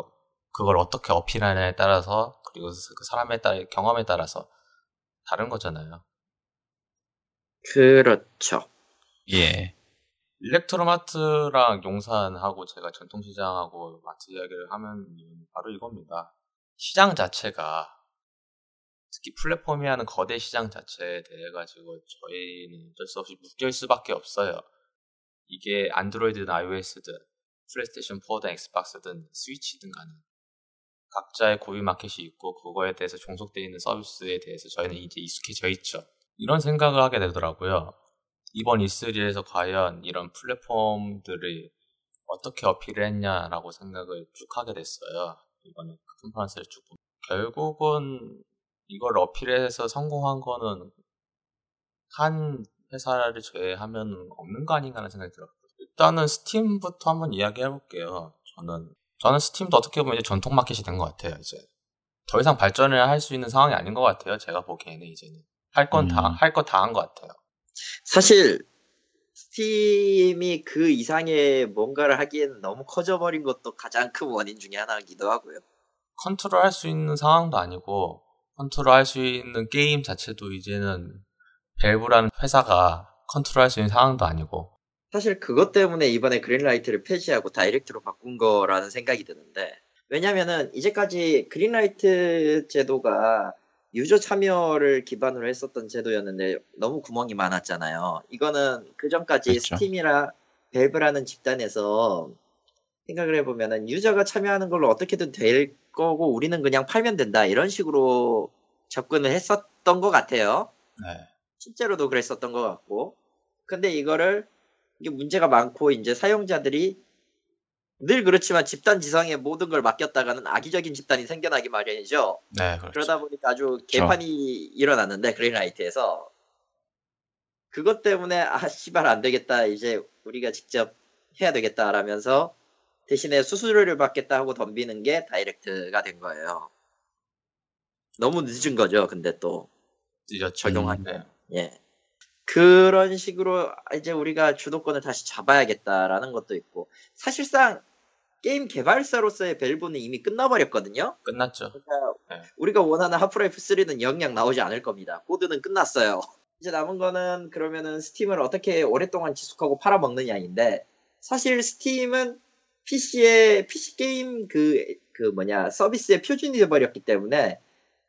그걸 어떻게 어필하냐에 따라서 그리고 그 사람에 따라 경험에 따라서 다른 거잖아요. 그렇죠. 예. 일렉트로마트랑 용산하고 제가 전통시장하고 마트 이야기를 하면 바로 이겁니다. 시장 자체가 특히 플랫폼이 하는 거대 시장 자체에 대해 가지고 저희는 어쩔 수 없이 묶일 수밖에 없어요. 이게 안드로이드든 iOS든 플레이스테이션 4든 엑스박스든 스위치든 간에 각자의 고유 마켓이 있고 그거에 대해서 종속되어 있는 서비스에 대해서 저희는 이제 익숙해져 있죠. 이런 생각을 하게 되더라고요. 이번 E3에서 과연 이런 플랫폼들이 어떻게 어필을 했냐라고 생각을 쭉 하게 됐어요. 이번에 그 컨퍼런스를 쭉 보면. 결국은 이걸 어필해서 성공한 거는 한 회사를 제외하면 없는 거 아닌가 하는 생각이 들었어요. 일단은 스팀부터 한번 이야기해 볼게요. 저는 저는 스팀도 어떻게 보면 이제 전통 마켓이 된 것 같아요. 이제 더 이상 발전을 할 수 있는 상황이 아닌 것 같아요. 제가 보기에는 이제는 할 건다 음. 할거 다 한것 같아요. 사실 스팀이 그 이상의 뭔가를 하기에는 너무 커져버린 것도 가장 큰 원인 중에 하나이기도 하고요. 컨트롤 할 수 있는 상황도 아니고 컨트롤 할 수 있는 게임 자체도 이제는 밸브라는 회사가 컨트롤 할 수 있는 상황도 아니고 사실 그것 때문에 이번에 그린라이트를 폐지하고 다이렉트로 바꾼 거라는 생각이 드는데 왜냐면은 이제까지 그린라이트 제도가 유저 참여를 기반으로 했었던 제도였는데 너무 구멍이 많았잖아요. 이거는 그 전까지 그렇죠. 스팀이라 밸브라는 집단에서 생각을 해보면은 유저가 참여하는 걸로 어떻게든 될 거고 우리는 그냥 팔면 된다 이런 식으로 접근을 했었던 것 같아요. 네. 실제로도 그랬었던 것 같고. 근데 이거를 이게 문제가 많고 이제 사용자들이 늘 그렇지만 집단 지성에 모든 걸 맡겼다가는 악의적인 집단이 생겨나기 마련이죠. 네, 그렇죠. 그러다 보니까 아주 개판이 일어났는데 그린라이트에서 그것 때문에 아 씨발 안 되겠다 이제 우리가 직접 해야 되겠다라면서 대신에 수수료를 받겠다 하고 덤비는 게 다이렉트가 된 거예요. 너무 늦은 거죠. 근데 또 늦었죠. 적용하기. 네. 예. 그런 식으로 이제 우리가 주도권을 다시 잡아야겠다라는 것도 있고 사실상 게임 개발사로서의 밸브는 이미 끝나버렸거든요. 끝났죠. 그러니까 네. 우리가 원하는 하프라이프 3는 영영 나오지 않을 겁니다. 코드는 끝났어요. 이제 남은 거는 그러면은 스팀을 어떻게 오랫동안 지속하고 팔아먹느냐인데 사실 스팀은 PC의 PC 게임 그, 그 뭐냐 서비스의 표준이 돼버렸기 때문에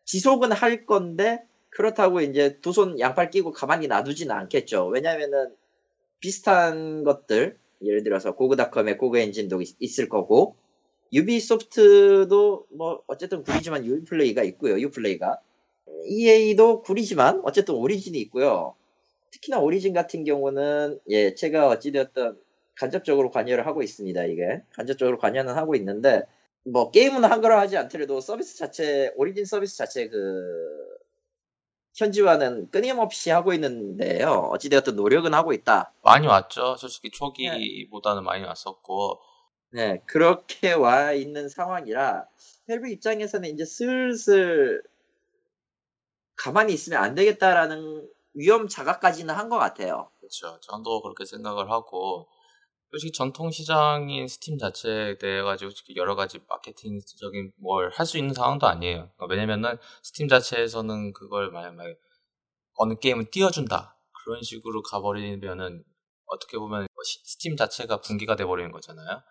지속은 할 건데 그렇다고 이제 두 손 양팔 끼고 가만히 놔두지는 않겠죠. 왜냐면은 비슷한 것들 예를 들어서 고그닷컴의 고그 엔진도 있, 있을 거고 유비소프트도 뭐 어쨌든 구리지만 유플레이가 있고요. 유플레이가 EA도 구리지만 어쨌든 오리진이 있고요. 특히나 오리진 같은 경우는 예 제가 어찌되었던 간접적으로 관여를 하고 있습니다. 이게 간접적으로 관여는 하고 있는데 뭐 게임은 한 거라 하지 않더라도 서비스 자체 오리진 서비스 자체 그 현지화는 끊임없이 하고 있는데요. 어찌되었든 노력은 하고 있다. 많이 왔죠. 솔직히 초기보다는 많이 왔었고 네, 그렇게 와 있는 상황이라 밸브 입장에서는 이제 슬슬 가만히 있으면 안 되겠다라는 위험 자각까지는 한 것 같아요. 그렇죠. 저도 그렇게 생각을 하고 솔직히 전통 시장인 스팀 자체에 대해 가지고 여러 가지 마케팅적인 뭘 할 수 있는 상황도 아니에요. 그러니까 왜냐면은 스팀 자체에서는 그걸 만약 막 어느 게임을 띄워준다 그런 식으로 가버리면은 어떻게 보면 뭐 시- 스팀 자체가 붕괴가 돼버리는 거잖아요.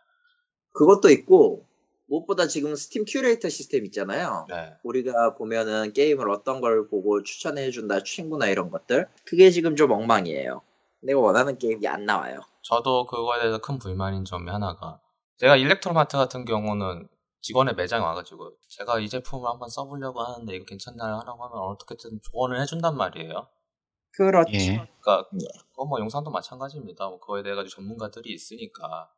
그것도 있고 무엇보다 지금 스팀 큐레이터 시스템 있잖아요. 네. 우리가 보면은 게임을 어떤 걸 보고 추천해준다, 친구나 이런 것들 그게 지금 좀 엉망이에요. 내가 원하는 게임이 안 나와요. 저도 그거에 대해서 큰 불만인 점이 하나가 제가 일렉트로마트 같은 경우는 직원의 매장에 와가지고 제가 이 제품을 한번 써보려고 하는데 이거 괜찮나요? 하라고 하면 어떻게든 조언을 해준단 말이에요. 그렇죠. 예. 그러니까 예. 그건 뭐 영상도 마찬가지입니다. 뭐 그거에 대해 가지고 전문가들이 있으니까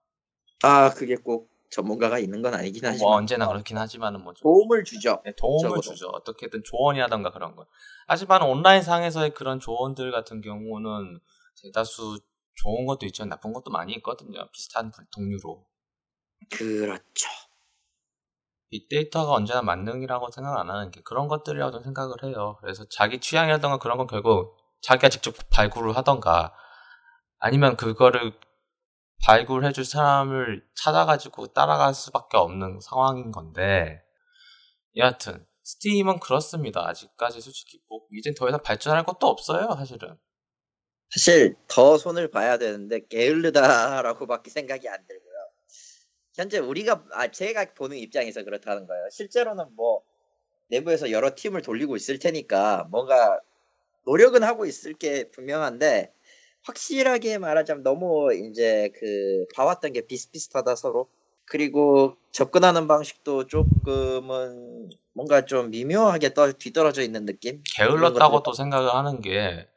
아 그게 꼭 전문가가 있는 건 아니긴 하지만 뭐 언제나 그렇긴 하지만은 뭐좀 도움을 주죠. 네, 도움을 적어도. 주죠. 어떻게든 조언이라던가 그런 거. 하지만 온라인 상에서의 그런 조언들 같은 경우는 대다수 좋은 것도 있지만 나쁜 것도 많이 있거든요. 비슷한 동류로. 그렇죠. 빅데이터가 언제나 만능이라고 생각 안 하는 게 그런 것들이라고 생각을 해요. 그래서 자기 취향이라던가 그런 건 결국 자기가 직접 발굴을 하던가 아니면 그거를 발굴해줄 사람을 찾아가지고 따라갈 수밖에 없는 상황인 건데 여하튼 스팀은 그렇습니다. 아직까지 솔직히 뭐 이젠 더 이상 발전할 것도 없어요, 사실은. 사실 더 손을 봐야 되는데 게을르다라고밖에 생각이 안 들고요. 현재 우리가 아 제가 보는 입장에서 그렇다는 거예요. 실제로는 뭐 내부에서 여러 팀을 돌리고 있을 테니까 뭔가 노력은 하고 있을 게 분명한데 확실하게 말하자면 너무 이제 그 봐왔던 게 비슷비슷하다 서로 그리고 접근하는 방식도 조금은 뭔가 좀 미묘하게 떠, 뒤떨어져 있는 느낌? 게을렀다고 또 생각을 하는 게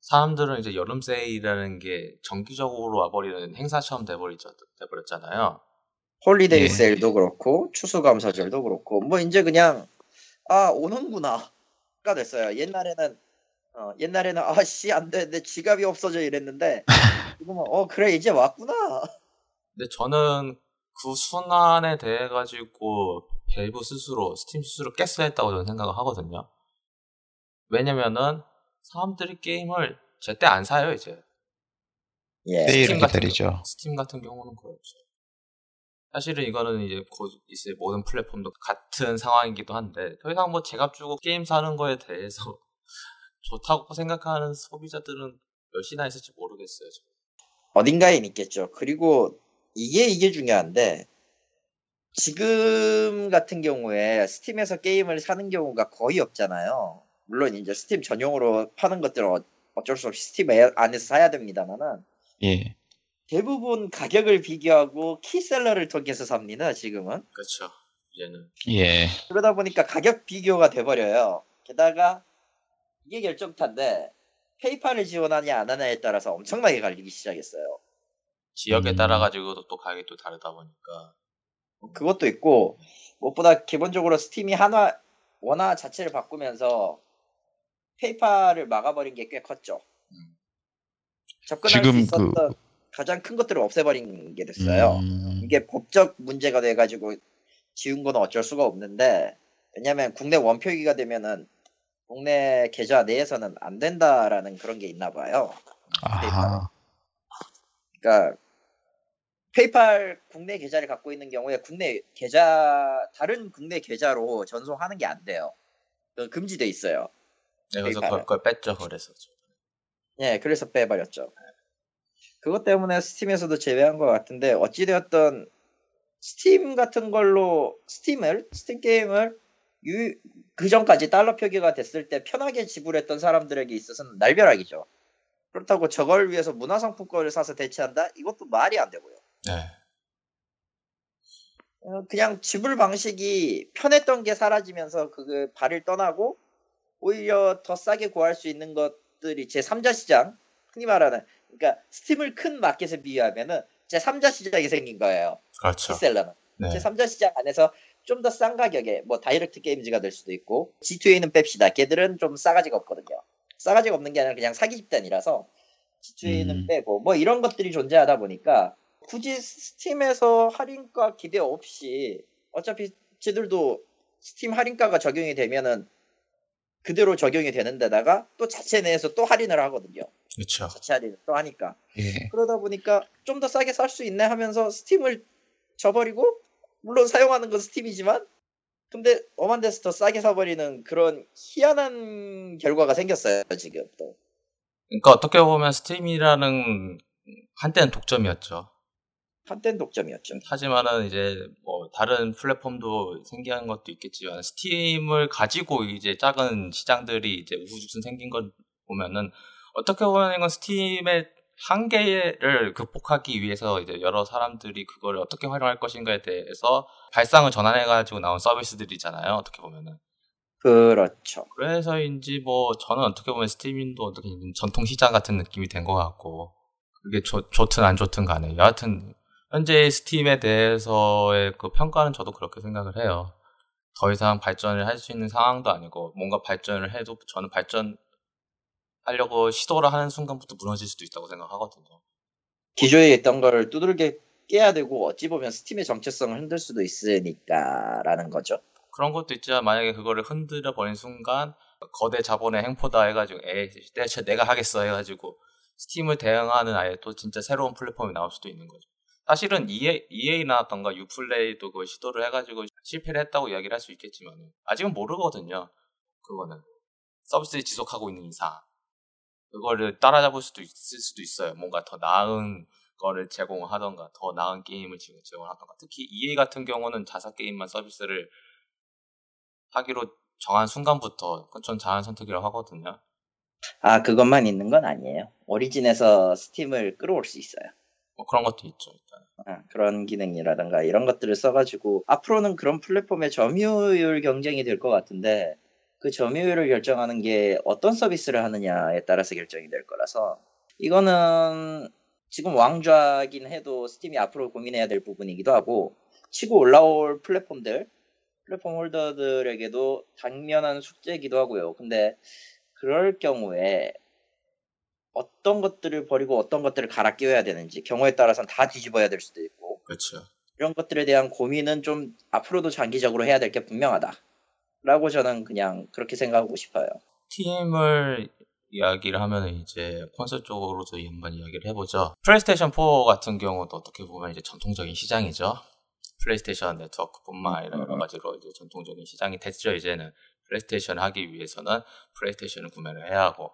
사람들은 이제 여름 세일이라는 게 정기적으로 와버리는 행사처럼 돼버리죠, 돼버렸잖아요. holiday 예. 세일도 그렇고 추수감사절도 그렇고 뭐 이제 그냥 아 오는구나가 됐어요. 옛날에는 어, 옛날에는 아씨 안돼 내 지갑이 없어져 이랬는데 지금은 어 그래 이제 왔구나. 근데 저는 그 순환에 대해 가지고 밸브 스스로 스팀 스스로 깼어야 했다고 저는 생각을 하거든요. 왜냐면은 사람들이 게임을 제때 안 사요 이제. 예. 세일을 스팀 같은 기다리죠. 경우- 스팀 같은 경우는 그렇죠. 사실은 이거는 이제 곧 있을 모든 플랫폼도 같은 상황이기도 한데 더 이상 뭐 제값 주고 게임 사는 거에 대해서 좋다고 생각하는 소비자들은 몇이나 있을지 모르겠어요. 저는. 어딘가에 있겠죠. 그리고 이게 이게 중요한데 지금 같은 경우에 스팀에서 게임을 사는 경우가 거의 없잖아요. 물론 이제 스팀 전용으로 파는 것들은 어쩔 수 없이 스팀 안에서 사야 됩니다만은 예. 대부분 가격을 비교하고 키셀러를 통해서 삽니다. 지금은 그렇죠. 이제는 예. 그러다 보니까 가격 비교가 돼버려요. 게다가 이게 결정타인데 페이팔을 지원하냐 안 하냐에 따라서 엄청나게 갈리기 시작했어요. 지역에 음. 따라 가지고도 또 가격이 또 다르다 보니까 그것도 있고 무엇보다 기본적으로 스팀이 한화 원화 자체를 바꾸면서 페이팔을 막아버린 게 꽤 컸죠. 음. 접근할 지금 수 있었던 가장 큰 것들을 없애버린 게 됐어요. 음, 이게 법적 문제가 돼가지고 지운 건 어쩔 수가 없는데 왜냐면 국내 원표기가 되면은 국내 계좌 내에서는 안 된다라는 그런 게 있나 봐요. 그러니까 페이팔 국내 계좌를 갖고 있는 경우에 국내 계좌 다른 국내 계좌로 전송하는 게 안 돼요. 그 금지돼 있어요. 네, 그래서. 그걸, 그걸 뺐죠. 그래서 예, 그래서 빼버렸죠. 그것 때문에 스팀에서도 제외한 것 같은데 어찌되었던 스팀 같은 걸로 스팀을 스팀 게임을 유, 그 전까지 달러 표기가 됐을 때 편하게 지불했던 사람들에게 있어서는 날벼락이죠. 그렇다고 저걸 위해서 문화상품권을 사서 대체한다? 이것도 말이 안 되고요. 네. 어, 그냥 지불 방식이 편했던 게 사라지면서 그 판을 떠나고 오히려 더 싸게 구할 수 있는 것들이 제 3자 시장 흔히 말하는 그러니까 스팀을 큰 마켓에 비유하면은 제 3자 시장이 생긴 거예요. 그렇죠. 키셀러는 네. 제 3자 시장 안에서 좀 더 싼 가격에 뭐 다이렉트 게임즈가 될 수도 있고 G2A는 뺍시다. 걔들은 좀 싸가지가 없거든요. 싸가지가 없는 게 아니라 그냥 사기 집단이라서 G2A는 음. 빼고 뭐 이런 것들이 존재하다 보니까 굳이 스팀에서 할인가 기대 없이 어차피 쟤들도 스팀 할인가가 적용이 되면은 그대로 적용이 되는 데다가 또 자체 내에서 또 할인을 하거든요. 그렇죠. 자체 할인을 또 하니까. 예. 그러다 보니까 좀 더 싸게 살 수 있네 하면서 스팀을 져버리고 물론 사용하는 건 스팀이지만 근데 엄한 데서 더 싸게 사버리는 그런 희한한 결과가 생겼어요 지금 또 그러니까 어떻게 보면 스팀이라는 한때는 독점이었죠. 한땐 독점이었죠 하지만은 이제 뭐 다른 플랫폼도 생기는 것도 있겠지만 스팀을 가지고 이제 작은 시장들이 이제 우후죽순 생긴 걸 보면은 어떻게 보면 이건 스팀의 한계를 극복하기 위해서 이제 여러 사람들이 그걸 어떻게 활용할 것인가에 대해서 발상을 전환해가지고 나온 서비스들이잖아요. 어떻게 보면은. 그렇죠 그래서인지 뭐 저는 어떻게 보면 스팀도 어떻게 전통 시장 같은 느낌이 된 것 같고 그게 좋, 좋든 안 좋든 간에 여하튼 현재 스팀에 대해서의 그 평가는 저도 그렇게 생각을 해요. 더 이상 발전을 할 수 있는 상황도 아니고 뭔가 발전을 해도 저는 발전하려고 시도를 하는 순간부터 무너질 수도 있다고 생각하거든요. 기존에 있던 거를 두들겨 깨야 되고 어찌 보면 스팀의 정체성을 흔들 수도 있으니까라는 거죠 그런 것도 있지만 만약에 그거를 흔들어 버린 순간 거대 자본의 행포다 해가지고 에이 대체 내가 하겠어 해가지고 스팀을 대응하는 아예 또 진짜 새로운 플랫폼이 나올 수도 있는 거죠. 사실은 EA, EA 나왔던가 유플레이도 그걸 시도를 해가지고 실패를 했다고 이야기를 할 수 있겠지만 아직은 모르거든요. 그거는 서비스를 지속하고 있는 이상 그거를 따라잡을 수도 있을 수도 있어요. 뭔가 더 나은 거를 제공하던가 더 나은 게임을 제공하던가 특히 EA 같은 경우는 자사 게임만 서비스를 하기로 정한 순간부터 그건 전 잘한 선택이라고 하거든요. 아 그것만 있는 건 아니에요 오리진에서 스팀을 끌어올 수 있어요 뭐 그런 것도 있죠. 일단. 아, 그런 기능이라든가 이런 것들을 써가지고 앞으로는 그런 플랫폼의 점유율 경쟁이 될 것 같은데 그 점유율을 결정하는 게 어떤 서비스를 하느냐에 따라서 결정이 될 거라서 이거는 지금 왕좌긴 해도 스팀이 앞으로 고민해야 될 부분이기도 하고 치고 올라올 플랫폼들 플랫폼 홀더들에게도 당면한 숙제이기도 하고요. 근데 그럴 경우에 어떤 것들을 버리고 어떤 것들을 갈아 끼워야 되는지 경우에 따라서는 다 뒤집어야 될 수도 있고 그렇죠. 이런 것들에 대한 고민은 좀 앞으로도 장기적으로 해야 될 게 분명하다. 라고 저는 그냥 그렇게 생각하고 싶어요. 스팀을 이야기를 하면 이제 콘솔 쪽으로도 한번 이야기를 해보죠. 플레이스테이션 4 같은 경우도 어떻게 보면 이제 전통적인 시장이죠. 플레이스테이션 네트워크뿐만 아니라 여러 가지로 이제 전통적인 시장이 됐죠. 이제는 플레이스테이션을 하기 위해서는 플레이스테이션을 구매를 해야 하고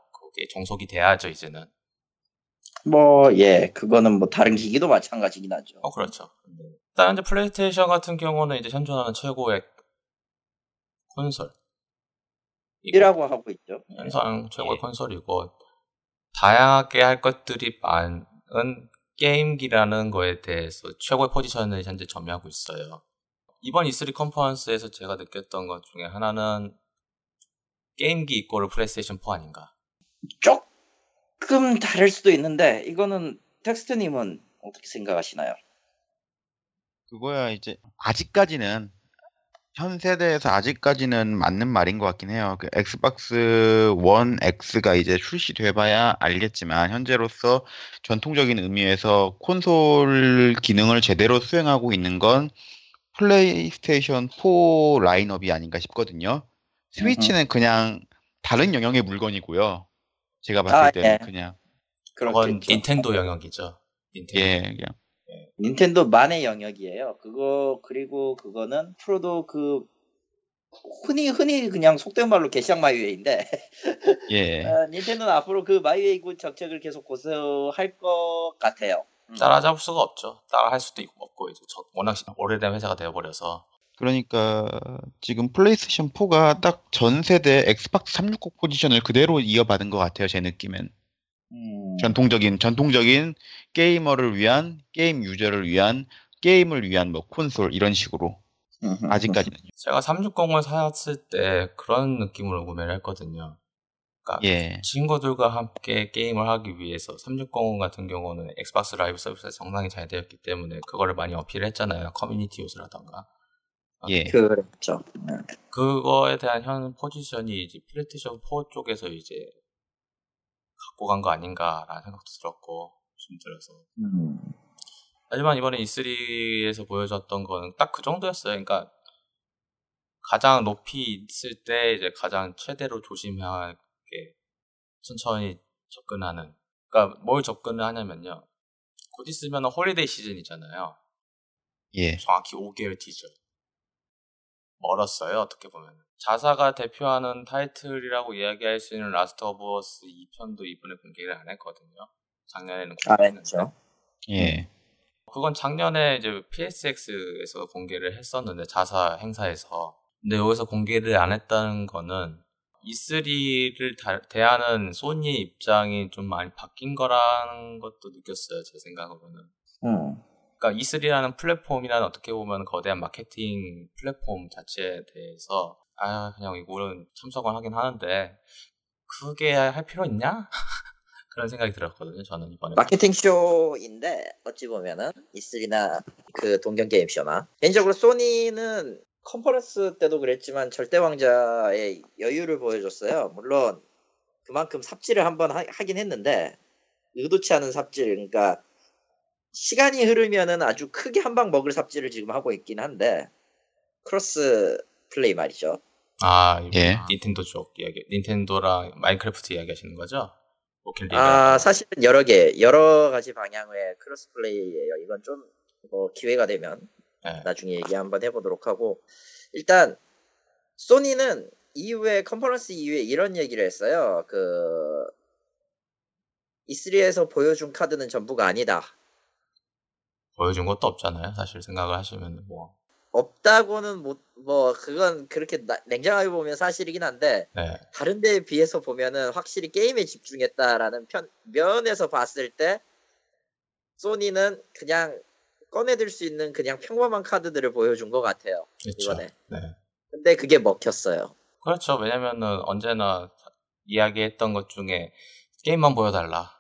종속이 돼야죠. 이제는. 뭐, 예, 그거는 뭐 다른 기기도 마찬가지긴 하죠. 어 그렇죠. 일단 이제 플레이스테이션 같은 경우는 이제 현존하는 최고의 콘솔. 이라고 하고 있죠. 현상 최고의 예. 콘솔이고 다양하게 할 것들이 많은 게임기라는 거에 대해서 최고의 포지션을 현재 점유하고 있어요. 이번 E3 컨퍼런스에서 제가 느꼈던 것 중에 하나는 게임기 이꼬르 플레이스테이션 4 아닌가. 조금 다를 수도 있는데 이거는 텍스트님은 어떻게 생각하시나요? 그거야 이제 아직까지는 현 세대에서 아직까지는 맞는 말인 것 같긴 해요. 그 엑스박스 원 X가 이제 출시돼봐야 알겠지만 현재로서 전통적인 의미에서 콘솔 기능을 제대로 수행하고 있는 건 플레이스테이션 4 라인업이 아닌가 싶거든요. 스위치는 그냥 다른 영역의 물건이고요. 제가 봤을 아, 때는 예. 그냥 그건 그렇겠죠. 닌텐도 영역이죠. 닌텐도. 예 그냥 닌텐도만의 영역이에요. 그거 그리고 그거는 프로도 그 흔히 흔히 그냥 속된 말로 개썅 마이웨이인데 예. 어, 닌텐도는 앞으로 그 마이웨이 군 정책을 계속 고수할 것 같아요. 음. 따라잡을 수가 없죠. 따라할 수도 있고 없고 이제 저- 워낙 오래된 회사가 되어버려서 그러니까 지금 플레이스테이션 4가 딱 전 세대 엑스박스 360 포지션을 그대로 이어받은 것 같아요. 제 느낌엔. 음. 전통적인 전통적인 게이머를 위한 게임 유저를 위한 게임을 위한 뭐 콘솔 이런 식으로. 아직까지는 제가 360을 샀을 때 그런 느낌으로 구매를 했거든요. 그러니까 예 친구들과 함께 게임을 하기 위해서 360 같은 경우는 엑스박스 라이브 서비스가 정착이 잘 되었기 때문에 그거를 많이 어필했잖아요. 커뮤니티 요소라던가. 예. 그렇죠. 음. 그거에 대한 현 포지션이 이제 플레이스테이션 4 쪽에서 이제 갖고 간 거 아닌가라는 생각도 들었고 좀 들어서 음. 하지만 이번에 E3에서 보여줬던 거는 딱 그 정도였어요. 그러니까 가장 높이 있을 때 이제 가장 최대로 조심하게 천천히 접근하는. 그러니까 뭘 접근을 하냐면요. 곧 있으면 홀리데이 시즌이잖아요. 예. 정확히 5개월 뒤죠. 멀었어요, 어떻게 보면. 자사가 대표하는 타이틀이라고 이야기할 수 있는 라스트 오브 어스 2편도 이번에 공개를 안 했거든요. 작년에는 안 공개했는데. 했죠. 예. 그건 작년에 이제 PSX에서 공개를 했었는데 자사 행사에서 근데 여기서 공개를 안 했다는 거는 E3를 대하는 소니의 입장이 좀 많이 바뀐 거라는 것도 느꼈어요 제 생각으로는 음. 그러니까 E3라는 플랫폼이라는 어떻게 보면 거대한 마케팅 플랫폼 자체에 대해서 아 그냥 이거는 참석을 하긴 하는데 그게 할 필요 있냐? 그런 생각이 들었거든요 저는 이번에 마케팅 쇼인데 어찌 보면은 E3나 그 동경 게임 쇼나 개인적으로 소니는 컨퍼런스 때도 그랬지만 절대 왕자의 여유를 보여줬어요. 물론 그만큼 삽질을 한번 하, 긴 했는데 의도치 않은 삽질 그러니까 시간이 흐르면은 아주 크게 한 방 먹을 삽질을 지금 하고 있긴 한데 크로스 플레이 말이죠. 아, 이 예. 닌텐도 쪽 이야기, 닌텐도랑 마인크래프트 이야기 하시는 거죠? 리그. 아 사실은 여러 개 여러 가지 방향의 크로스 플레이예요. 이건 좀 뭐 기회가 되면 네. 나중에 얘기 한번 해보도록 하고 일단 소니는 이후에 컨퍼런스 이후에 이런 얘기를 했어요. 그 E3에서 보여준 카드는 전부가 아니다. 보여준 것도 없잖아요. 사실 생각을 하시면 뭐. 없다고는 못, 뭐, 그건 그렇게 나- 냉정하게 보면 사실이긴 한데, 네. 다른 데에 비해서 보면은 확실히 게임에 집중했다라는 편, 면에서 봤을 때, 소니는 그냥 꺼내들 수 있는 그냥 평범한 카드들을 보여준 것 같아요. 그렇죠. 이번에. 네. 근데 그게 먹혔어요. 그렇죠. 왜냐면은 언제나 이야기했던 것 중에 게임만 보여달라.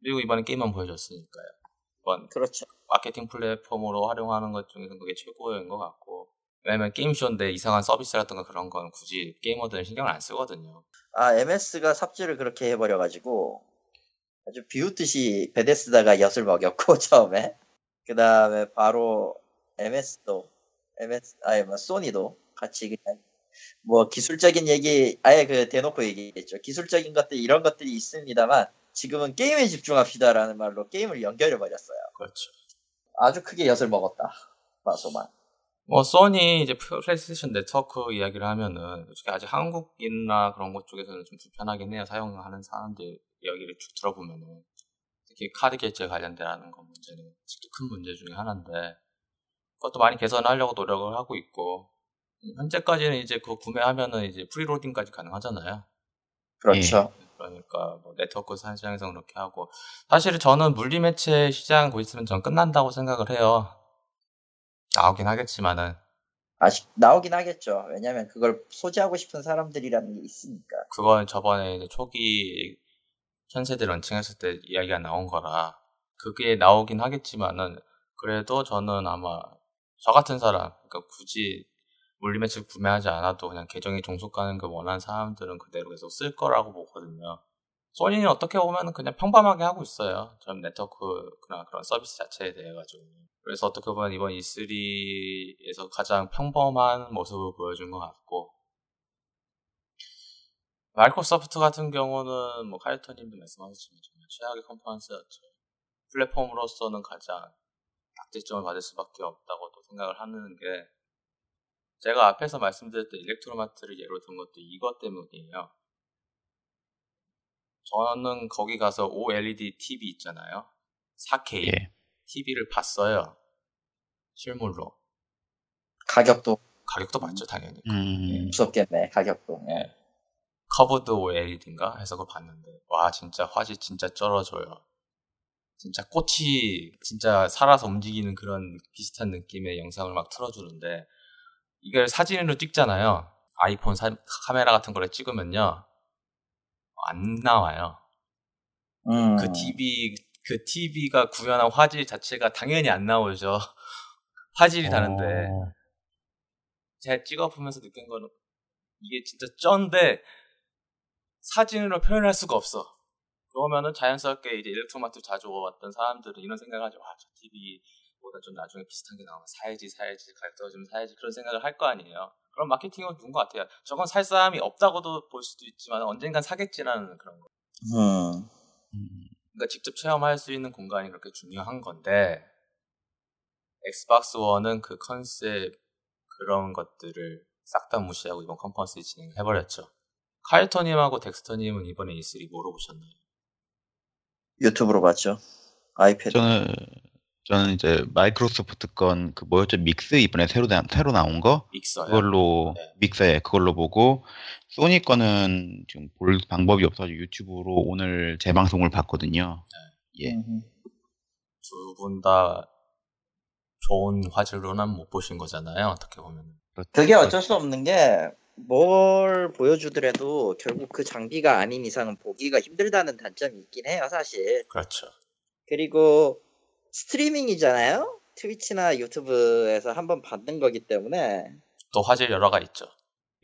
그리고 이번에 게임만 보여줬으니까요. 이번 그렇죠. 마케팅 플랫폼으로 활용하는 것 중에서 그게 최고인 것 같고. 왜냐면 게임쇼인데 이상한 서비스라든가 그런 건 굳이 게이머들은 신경을 안 쓰거든요. 아, MS가 삽질을 그렇게 해버려가지고, 아주 비웃듯이 베데스다가 엿을 먹였고, 처음에. 그 다음에 바로 MS도, MS, 아니, 뭐, 소니도 같이 그냥, 뭐, 기술적인 얘기, 아예 그 대놓고 얘기했죠. 기술적인 것들, 이런 것들이 있습니다만, 지금은 게임에 집중합시다라는 말로 게임을 연결해 버렸어요. 그렇죠. 아주 크게 엿을 먹었다. 마소만. 뭐 소니 이제 플레이스테이션 네트워크 이야기를 하면은 솔직히 아직 한국이나 그런 곳 쪽에서는 좀 불편하긴 해요. 사용하는 사람들 이야기를 쭉 들어보면은 특히 카드 결제 관련되라는 건 문제는 아직도 큰 문제 중에 하나인데 그것도 많이 개선하려고 노력을 하고 있고 현재까지는 이제 그 구매하면은 이제 프리로딩까지 가능하잖아요. 그렇죠. 그러니까 뭐 네트워크 시장에서 그렇게 하고 사실 저는 물리매체 시장 곧 있으면 전 끝난다고 생각을 해요. 나오긴 하겠지만은 아직 나오긴 하겠죠. 왜냐면 그걸 소지하고 싶은 사람들이라는 게 있으니까. 그건 저번에 초기 현세대 런칭했을 때 이야기가 나온 거라 그게 나오긴 하겠지만은 그래도 저는 아마 저 같은 사람 그러니까 굳이 물리매치 구매하지 않아도 그냥 계정에 종속가는 걸 원하는 사람들은 그대로 계속 쓸 거라고 보거든요. 소니는 어떻게 보면 그냥 평범하게 하고 있어요. 전 네트워크나 그런 서비스 자체에 대해 가지고. 그래서 어떻게 보면 이번 E3에서 가장 평범한 모습을 보여준 것 같고 마이크로소프트 같은 경우는 뭐 카이터님도 말씀하셨지만 정말 최악의 컨퍼런스였죠. 플랫폼으로서는 가장 낙제점을 받을 수밖에 없다고도 생각을 하는 게 제가 앞에서 말씀드렸던 일렉트로마트를 예로 든 것도 이것 때문이에요. 저는 거기 가서 OLED TV 있잖아요. 4K 예. TV를 봤어요. 실물로. 가격도 가격도 맞죠, 당연히. 음, 무섭겠네. 가격도. 예. 커브드 OLED인가 해서 그걸 봤는데 와 진짜 화질 진짜 쩔어줘요. 진짜 꽃이 진짜 살아서 움직이는 그런 비슷한 느낌의 영상을 막 틀어주는데 이걸 사진으로 찍잖아요. 아이폰 사- 카메라 같은 걸로 찍으면요 안 나와요. 음. 그 TV 그 TV가 구현한 화질 자체가 당연히 안 나오죠. 화질이 다른데 어, 제가 찍어보면서 느낀 거는 이게 진짜 쩐데 사진으로 표현할 수가 없어. 그러면은 자연스럽게 이제 일렉트로마트 자주 왔던 사람들은 이런 생각을 하죠. 와, 저 TV 보다 좀 나중에 비슷한 게 나오면 사야지, 사야지, 가격 떨어지면 사야지 그런 생각을 할 거 아니에요. 그런 마케팅은 노린 것 같아요. 저건 살 사람이 없다고도 볼 수도 있지만 언젠간 사겠지라는 그런 거. 음. 음, 그러니까 직접 체험할 수 있는 공간이 그렇게 중요한 건데 Xbox One은 그 컨셉 그런 것들을 싹 다 무시하고 이번 컨퍼런스 진행을 해버렸죠. 카이터님하고 덱스터님은 이번에 E3 뭐로 보셨나요? 유튜브로 봤죠. 아이패드. 저는 저는 이제 마이크로소프트 건 그 뭐였죠 믹스 이번에 새로 나, 새로 나온 거 믹서요. 그걸로 네. 믹서에 그걸로 보고 소니 거는 지금 볼 방법이 없어서 유튜브로 오늘 재방송을 봤거든요. 예. 음. 두분 다 좋은 화질로는 못 보신 거잖아요. 어떻게 보면. 그게 어쩔 수 없는 게 뭘 보여주더라도 결국 그 장비가 아닌 이상은 보기가 힘들다는 단점이 있긴 해요, 사실. 그렇죠. 그리고 스트리밍이잖아요. 트위치나 유튜브에서 한번 받는 거기 때문에 또 화질 여러가 있죠.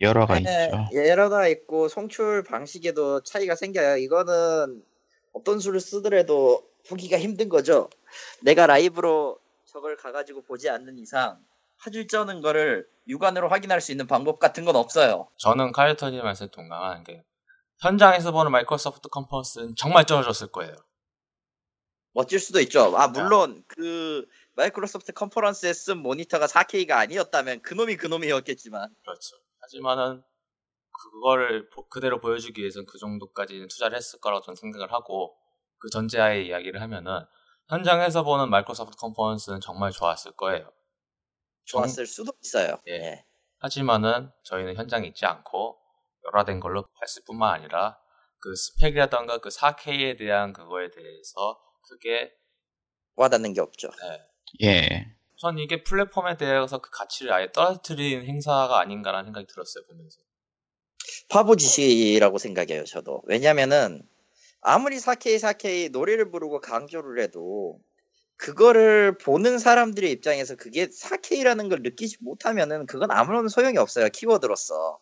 여러가 네, 있죠. 여러가 있고 송출 방식에도 차이가 생겨요. 이거는 어떤 수를 쓰더라도 보기가 힘든 거죠. 내가 라이브로 저걸 가가지고 보지 않는 이상 화질 쩌는 거를 육안으로 확인할 수 있는 방법 같은 건 없어요. 저는 카이터님 말씀에 동감하는 게 현장에서 보는 마이크로소프트 컨퍼런스는 정말 쩔어졌을 거예요. 멋질 수도 있죠. 아 물론 그 마이크로소프트 컨퍼런스에 쓴 모니터가 4K가 아니었다면 그놈이 그놈이었겠지만 그렇죠. 하지만은 그거를 보- 그대로 보여주기 위해서는 그 정도까지는 투자를 했을 거라고 저는 생각을 하고 그 전제하에 이야기를 하면은 현장에서 보는 마이크로소프트 컨퍼런스는 정말 좋았을 거예요. 정- 좋았을 수도 있어요. 예. 예. 하지만은 저희는 현장에 있지 않고 열화된 걸로 봤을 뿐만 아니라 그 스펙이라던가 그 4K에 대한 그거에 대해서 크게 와닿는 게 없죠. 네. 예. 전 이게 플랫폼에 대해서 그 가치를 아예 떨어뜨린 행사가 아닌가라는 생각이 들었어요 보면서. 바보짓이라고 생각해요, 저도. 왜냐면은, 아무리 4K, 4K 노래를 부르고 강조를 해도, 그거를 보는 사람들의 입장에서 그게 4K라는 걸 느끼지 못하면은, 그건 아무런 소용이 없어요, 키워드로서.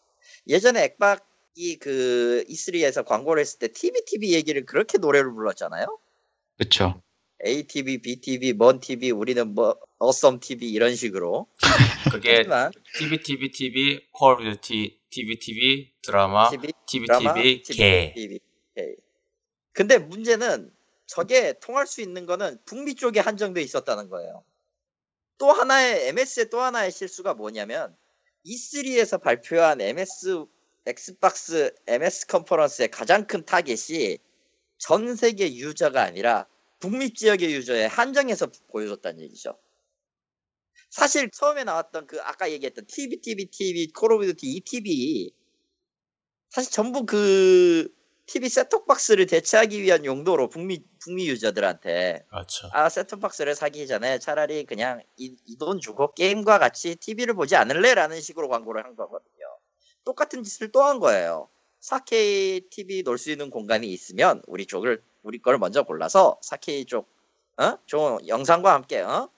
예전에 액박 이 그 E3에서 광고를 했을 때 TV, TV 얘기를 그렇게 노래를 불렀잖아요? 그쵸. ATV, BTV, 먼 TV, 우리는 뭐, 어썸 TV 이런 식으로. 그게 하지만, TV, TV, TV, 콜 듀티, TV, TV, 드라마, TV, TV, 드라마, TV, 개. TV. 개. 근데 문제는 저게 통할 수 있는 거는 북미 쪽에 한정돼 있었다는 거예요. 또 하나의 MS의 또 하나의 실수가 뭐냐면 E3에서 발표한 MS 엑스박스 MS 컨퍼런스의 가장 큰 타겟이 전 세계 유저가 아니라 북미 지역의 유저에 한정해서 보여줬다는 얘기죠. 사실 처음에 나왔던 그 아까 얘기했던 TV, TV, TV, Call of Duty 이 TV 사실 전부 그 TV 셋톱박스를 대체하기 위한 용도로 북미 북미 유저들한테 그렇죠. 아 셋톱박스를 사기 전에 차라리 그냥 이돈 주고 게임과 같이 TV를 보지 않을래라는 식으로 광고를 한 거거든요. 똑같은 짓을 또 한 거예요. 4K TV 놓을 수 있는 공간이 있으면 우리 쪽을 우리 걸 먼저 골라서 4K 쪽 어? 좋은 영상과 함께 어?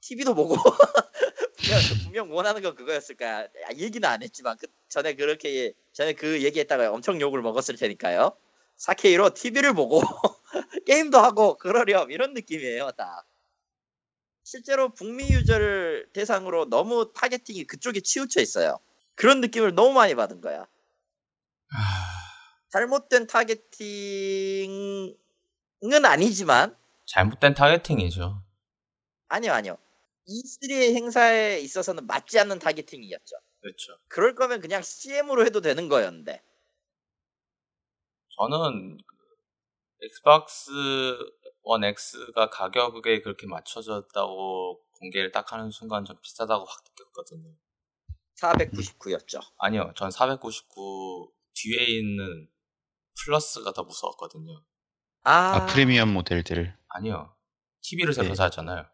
TV도 보고 분명, 분명 원하는 건 그거였을 거야. 야, 얘기는 안 했지만 그 전에 그렇게 전에 그 얘기했다가 엄청 욕을 먹었을 테니까요. 4K로 TV를 보고 게임도 하고 그러렴 이런 느낌이에요. 딱. 실제로 북미 유저를 대상으로 너무 targeting이 그쪽에 치우쳐 있어요. 그런 느낌을 너무 많이 받은 거야. 잘못된 targeting은 아니지만 잘못된 targeting이죠. 아니요 아니요. E3 행사에 있어서는 맞지 않는 targeting이었죠. 그렇죠. 그럴 거면 그냥 CM으로 해도 되는 거였는데. 저는 그 Xbox One X가 가격에 그렇게 맞춰졌다고 공개를 딱 하는 순간 좀 비싸다고 확 느꼈거든요. 499였죠. 아니요, 전 499 뒤에 있는 플러스가 더 무서웠거든요. 아, 아, 프리미엄 모델들. 아니요, TV를 새로 네. 사잖아요.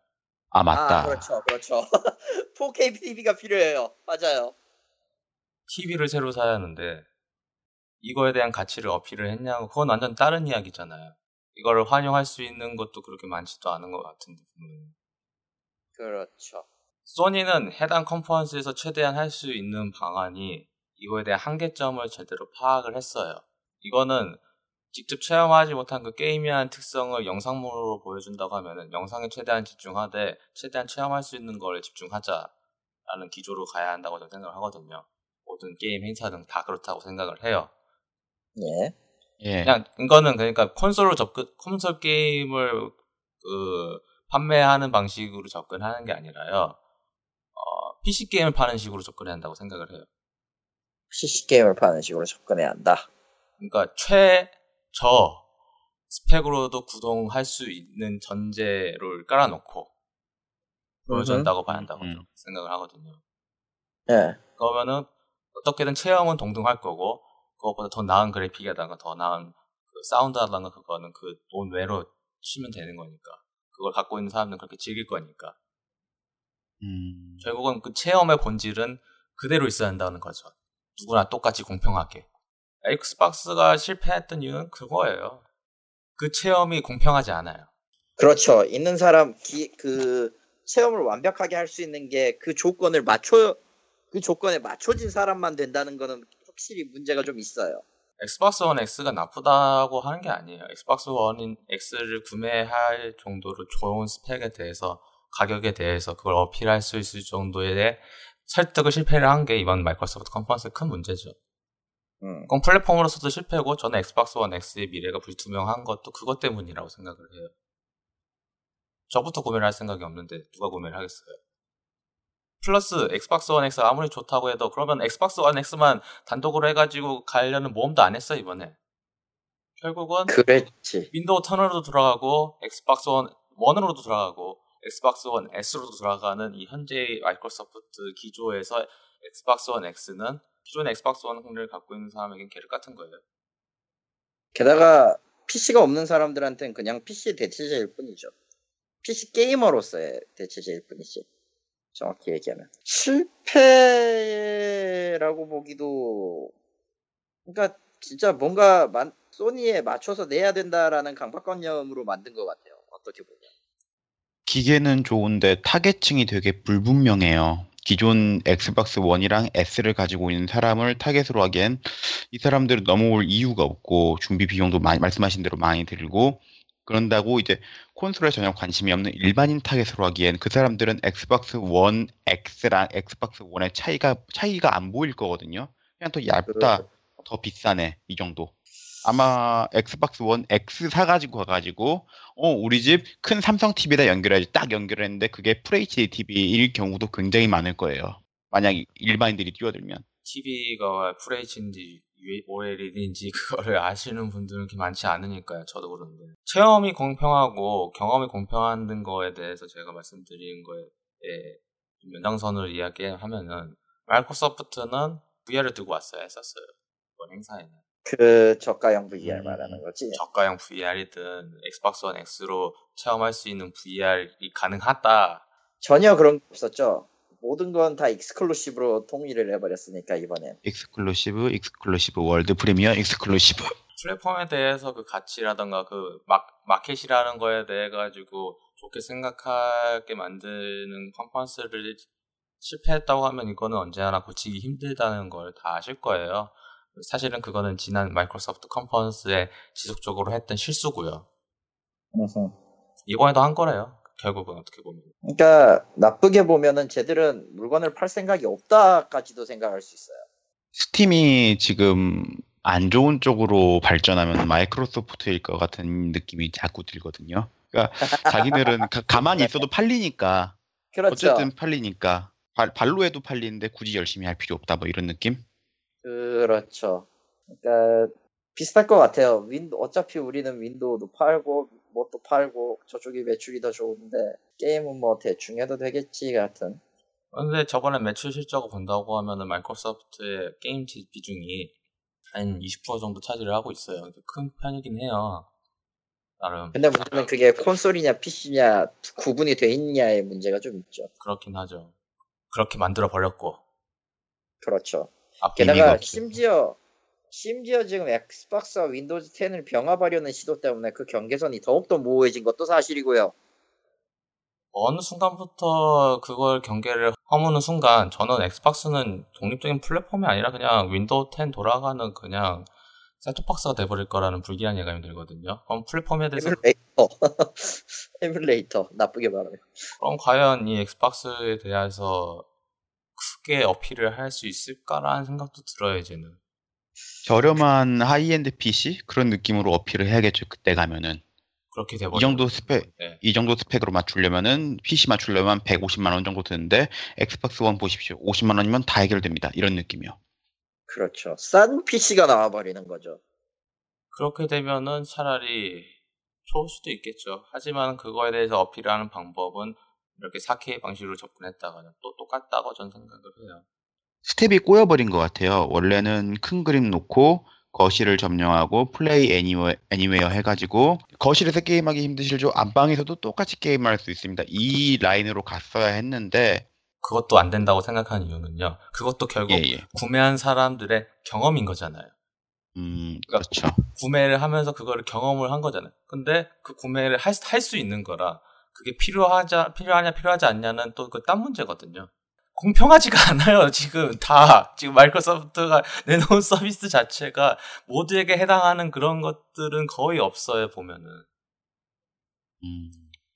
아, 맞다. 아, 그렇죠, 그렇죠. 4K TV가 필요해요. 맞아요. TV를 새로 사야 하는데 이거에 대한 가치를 어필을 했냐고 그건 완전 다른 이야기잖아요. 이거를 활용할 수 있는 것도 그렇게 많지도 않은 것 같은데. 그렇죠. 소니는 해당 컨퍼런스에서 최대한 할 수 있는 방안이 이거에 대한 한계점을 제대로 파악을 했어요. 이거는 직접 체험하지 못한 그 게임이라는 특성을 영상물로 보여준다고 하면은 영상에 최대한 집중하되 최대한 체험할 수 있는 걸 집중하자라는 기조로 가야 한다고 저는 생각을 하거든요. 모든 게임 행사는 다 그렇다고 생각을 해요. 예. 예. 그냥 이거는 그러니까 콘솔로 접근 콘솔 게임을 그 판매하는 방식으로 접근하는 게 아니라요. 어, PC 게임을 파는 식으로 접근해야 한다고 생각을 해요. PC 게임을 파는 식으로 접근해야 한다. 그러니까 최저 스펙으로도 구동할 수 있는 전제를 깔아놓고 보여준다고 봐야 한다고 음. 생각을 하거든요. 예. 그러면은 어떻게든 체험은 동등할 거고 그것보다 더 나은 그래픽에다가 더 나은 그 사운드하다가 그거는 그 돈 외로 치면 되는 거니까 그걸 갖고 있는 사람들은 그렇게 즐길 거니까 음, 결국은 그 체험의 본질은 그대로 있어야 한다는 거죠. 누구나 똑같이 공평하게. Xbox가 실패했던 이유는 그거예요. 그 체험이 공평하지 않아요. 그렇죠. 있는 사람 기, 그 체험을 완벽하게 할 수 있는 게 그 조건을 맞춰 그 조건에 맞춰진 사람만 된다는 거는 확실히 문제가 좀 있어요. Xbox One X가 나쁘다고 하는 게 아니에요. Xbox One X를 구매할 정도로 좋은 스펙에 대해서 가격에 대해서 그걸 어필할 수 있을 정도의 설득을 실패를 한 게 이번 마이크로소프트 컨퍼런스의 큰 문제죠. 음. 그건 플랫폼으로서도 실패고 저는 Xbox One X의 미래가 불투명한 것도 그것 때문이라고 생각을 해요. 저부터 구매를 할 생각이 없는데 누가 구매를 하겠어요? 플러스 엑스박스 원 X 아무리 좋다고 해도 그러면 Xbox One X만 단독으로 해가지고 가려는 모험도 안 했어 이번에. 결국은 그랬지. Windows 10으로도 돌아가고 Xbox One 1으로도 돌아가고 Xbox One S로도 돌아가는 이 현재의 마이크로소프트 기조에서 Xbox One X는 기존의 Xbox One을 갖고 있는 사람에겐 계륵 같은 거예요. 게다가 PC가 없는 사람들한테는 그냥 PC 대체제일 뿐이죠. PC 게이머로서의 대체제일 뿐이지. 정확히 얘기하면. 실패라고 보기도, 그러니까 진짜 뭔가 만- 소니에 맞춰서 내야 된다라는 강박관념으로 만든 것 같아요. 어떻게 보면. 기계는 좋은데 타겟층이 되게 불분명해요. 기존 Xbox 1이랑 S를 가지고 있는 사람을 타겟으로 하기엔 이 사람들은 넘어올 이유가 없고 준비 비용도 많이 말씀하신 대로 많이 들고 그런다고 이제 콘솔에 전혀 관심이 없는 일반인 타겟으로 하기엔 그 사람들은 Xbox 1 X랑 Xbox 1의 차이가 차이가 안 보일 거거든요. 그냥 더 얇다, 더 비싸네 이 정도. 아마 Xbox 1 X 사가지고 가가지고 어 우리 집 큰 삼성 TV에다 연결해야지 딱 연결했는데 그게 FHD TV일 경우도 굉장히 많을 거예요. 만약 일반인들이 뛰어들면. TV가 FHD인지 OLED인지 그거를 아시는 분들은 그렇게 많지 않으니까요. 저도 그런데. 체험이 공평하고 경험이 공평한 거에 대해서 제가 말씀드린 거에 연장선을 이야기하면은 마이크로소프트는 VR을 들고 왔어야 했었어요. 이번 행사에는. 그 저가형 VR 음. 말하는 거지. 저가형 VR이든 Xbox One X로 체험할 수 있는 VR이 가능하다. 전혀 그런 게 없었죠. 모든 건 다 exclusive로 통일을 해버렸으니까 이번엔. exclusive, exclusive, world premiere, exclusive. 플랫폼에 대해서 그 가치라던가 그 마, 마켓이라는 거에 대해 가지고 좋게 생각하게 만드는 컨퍼런스를 실패했다고 하면 이거는 언제나 고치기 힘들다는 걸 다 아실 거예요. 사실은 그거는 지난 마이크로소프트 컨퍼런스에 지속적으로 했던 실수고요. 이번에도 한 거래요. 결국은 어떻게 보면. 그러니까 나쁘게 보면은 쟤들은 물건을 팔 생각이 없다까지도 생각할 수 있어요. 스팀이 지금 안 좋은 쪽으로 발전하면 마이크로소프트일 것 같은 느낌이 자꾸 들거든요. 그러니까 자기들은 가, 가만히 있어도 팔리니까 그렇죠. 어쨌든 팔리니까 발, 발로 해도 팔리는데 굳이 열심히 할 필요 없다 뭐 이런 느낌? 그렇죠. 그러니까 비슷할 것 같아요. 윈도 어차피 우리는 윈도우도 팔고 뭣도 팔고 저쪽이 매출이 더 좋은데 게임은 뭐 대충 해도 되겠지 같은. 근데 저번에 매출 실적을 본다고 하면은 마이크로소프트의 게임 지- 비중이 한 20% 정도 차지를 하고 있어요. 큰 편이긴 해요. 나름 근데 문제는 그게 콘솔이냐 PC냐 구분이 돼 있냐의 문제가 좀 있죠. 그렇긴 하죠. 그렇게 만들어 버렸고 그렇죠. 의미가 게다가. 심지어 심지어 지금 Xbox와 Windows 10을 병합하려는 시도 때문에 그 경계선이 더욱더 모호해진 것도 사실이고요. 어느 순간부터 그걸 경계를 허무는 순간 저는 Xbox는 독립적인 플랫폼이 아니라 그냥 Windows 10 돌아가는 그냥 셋톱박스가 돼버릴 거라는 불길한 예감이 들거든요. 그럼 플랫폼에 대해서 에뮬레이터. 에뮬레이터. 나쁘게 말하면. 그럼 과연 이 엑스박스에 대해서 크게 어필을 할 수 있을까라는 생각도 들어요 이제는. 저렴한 high-end PC 그런 느낌으로 어필을 해야겠죠 그때 가면은 그렇게 돼버리고 이 정도 스펙 네. 이 정도 스펙으로 맞추려면은 PC 맞추려면 150만 원 정도 드는데 엑스박스 원 보십시오 50만 원이면 다 해결됩니다 이런 느낌이요 그렇죠. 싼 PC가 나와버리는 거죠. 그렇게 되면은 차라리 좋을 수도 있겠죠. 하지만 그거에 대해서 어필하는 방법은 이렇게 4K 방식으로 접근했다가는 또 똑같다고 저는 생각을 해요. 스텝이 꼬여버린 것 같아요 원래는 큰 그림 놓고 거실을 점령하고 Play Anywhe-, Anywhere 해가지고 거실에서 게임하기 힘드시죠 안방에서도 똑같이 게임할 수 있습니다 이 라인으로 갔어야 했는데 그것도 안 된다고 생각하는 이유는요. 그것도 결국 예 예 구매한 사람들의 경험인 거잖아요. 음 그렇죠 구매를 하면서 그거를 경험을 한 거잖아요. 근데 그 구매를 할 수 있는 거라 그게 필요하자 필요하냐 필요하지 않냐는 또 그 딴 문제거든요. 공평하지가 않아요. 지금 다 지금 마이크로소프트가 내놓은 서비스 자체가 모두에게 해당하는 그런 것들은 거의 없어요 보면은 음.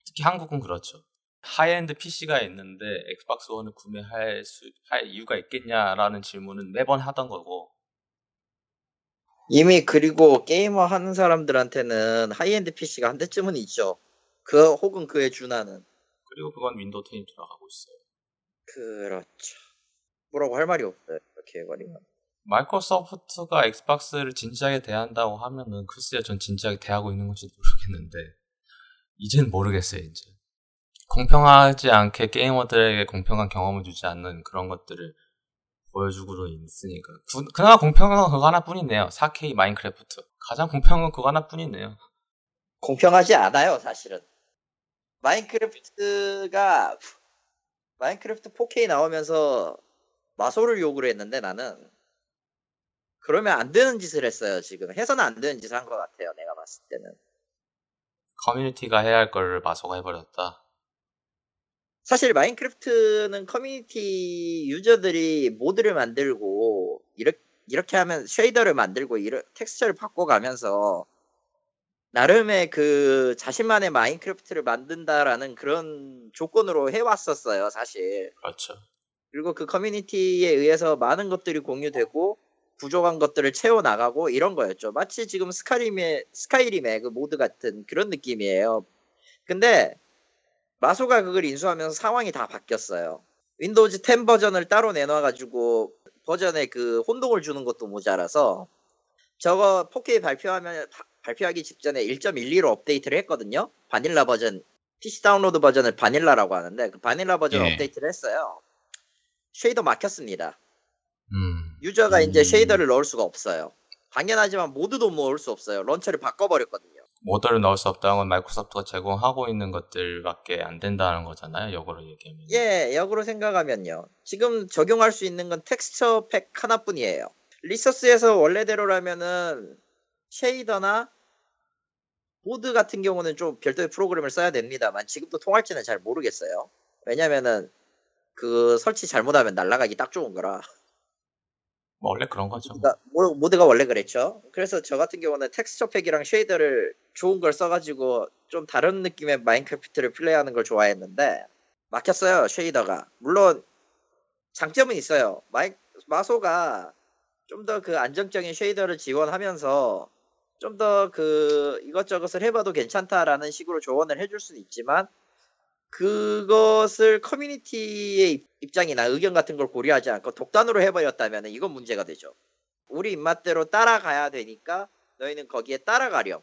특히 한국은 그렇죠. high-end PC가 있는데 엑스박스 원을 구매할 수, 할 이유가 있겠냐라는 질문은 매번 하던 거고 이미 그리고 게임 하는 사람들한테는 high-end PC가 한 대쯤은 있죠. 그 혹은 그에 준하는. 그리고 그건 윈도우 10이 들어가고 있어요. 그렇죠. 뭐라고 할 말이 없어요. 이렇게 해버리면. 마이크로소프트가 엑스박스를 진지하게 대한다고 하면은 글쎄요 전 진지하게 대하고 있는 건지 모르겠는데 이젠 모르겠어요 이제 공평하지 않게 게이머들에게 공평한 경험을 주지 않는 그런 것들을 보여주고 있으니까 구- 그나마 공평한 건 그거 하나뿐이네요 4K 마인크래프트 가장 공평한 건 그거 하나뿐이네요 공평하지 않아요, 사실은. 마인크래프트가 마인크래프트 4K 나오면서 마소를 요구를 했는데 나는 그러면 안 되는 짓을 했어요, 지금. 해서는 안 되는 짓을 한 것 같아요, 내가 봤을 때는. 커뮤니티가 해야 할 거를 마소가 해버렸다 사실 마인크래프트는 커뮤니티 유저들이 mod를 만들고 이렇게, 이렇게 하면 shader를 만들고 이런 텍스처를 바꿔가면서 나름의 그 자신만의 마인크래프트를 만든다라는 그런 조건으로 해왔었어요, 사실. 그렇죠 그리고 그 커뮤니티에 의해서 많은 것들이 공유되고 부족한 것들을 채워 나가고 이런 거였죠. 마치 지금 스카림의 스카이림의 그 mod 같은 그런 느낌이에요. 근데 마소가 그걸 인수하면서 상황이 다 바뀌었어요. 윈도우즈 10 버전을 따로 내놔가지고 버전에 그 혼동을 주는 것도 모자라서 저거 4K 발표하면 바- 발표하기 직전에 1.12로 업데이트를 했거든요. 바닐라 버전 PC 다운로드 버전을 바닐라라고 하는데 그 바닐라 버전 예. 업데이트를 했어요. shader 막혔습니다. 음. 유저가 이제 음. shader를 넣을 수가 없어요. 당연하지만 mod도 넣을 수 없어요. launcher를 바꿔버렸거든요. mod를 넣을 수 없다는 건 마이크로소프트가 제공하고 있는 것들밖에 안 된다는 거잖아요. 역으로 얘기하면. 예, 역으로 생각하면요. 지금 적용할 수 있는 건 texture pack 하나뿐이에요. 리소스에서 원래대로라면은 shader나 mod 같은 경우는 좀 별도의 프로그램을 써야 됩니다만 지금도 통할지는 잘 모르겠어요. 왜냐면은 그 설치 잘못하면 날아가기 딱 좋은 거라. 뭐 원래 그런 거죠. 뭐. 그러니까 모- mod가 원래 그랬죠. 그래서 저 같은 경우는 texture pack이랑 shader를 좋은 걸 써가지고 좀 다른 느낌의 마인크래프트를 플레이하는 걸 좋아했는데 막혔어요 shader가. 물론 장점은 있어요. 마이, 마소가 좀 더 그 안정적인 shader를 지원하면서 좀 더 그 이것저것을 해봐도 괜찮다라는 식으로 조언을 해줄 수는 있지만 그것을 커뮤니티의 입- 입장이나 의견 같은 걸 고려하지 않고 독단으로 해버렸다면 이건 문제가 되죠. 우리 입맛대로 따라가야 되니까 너희는 거기에 따라가렴.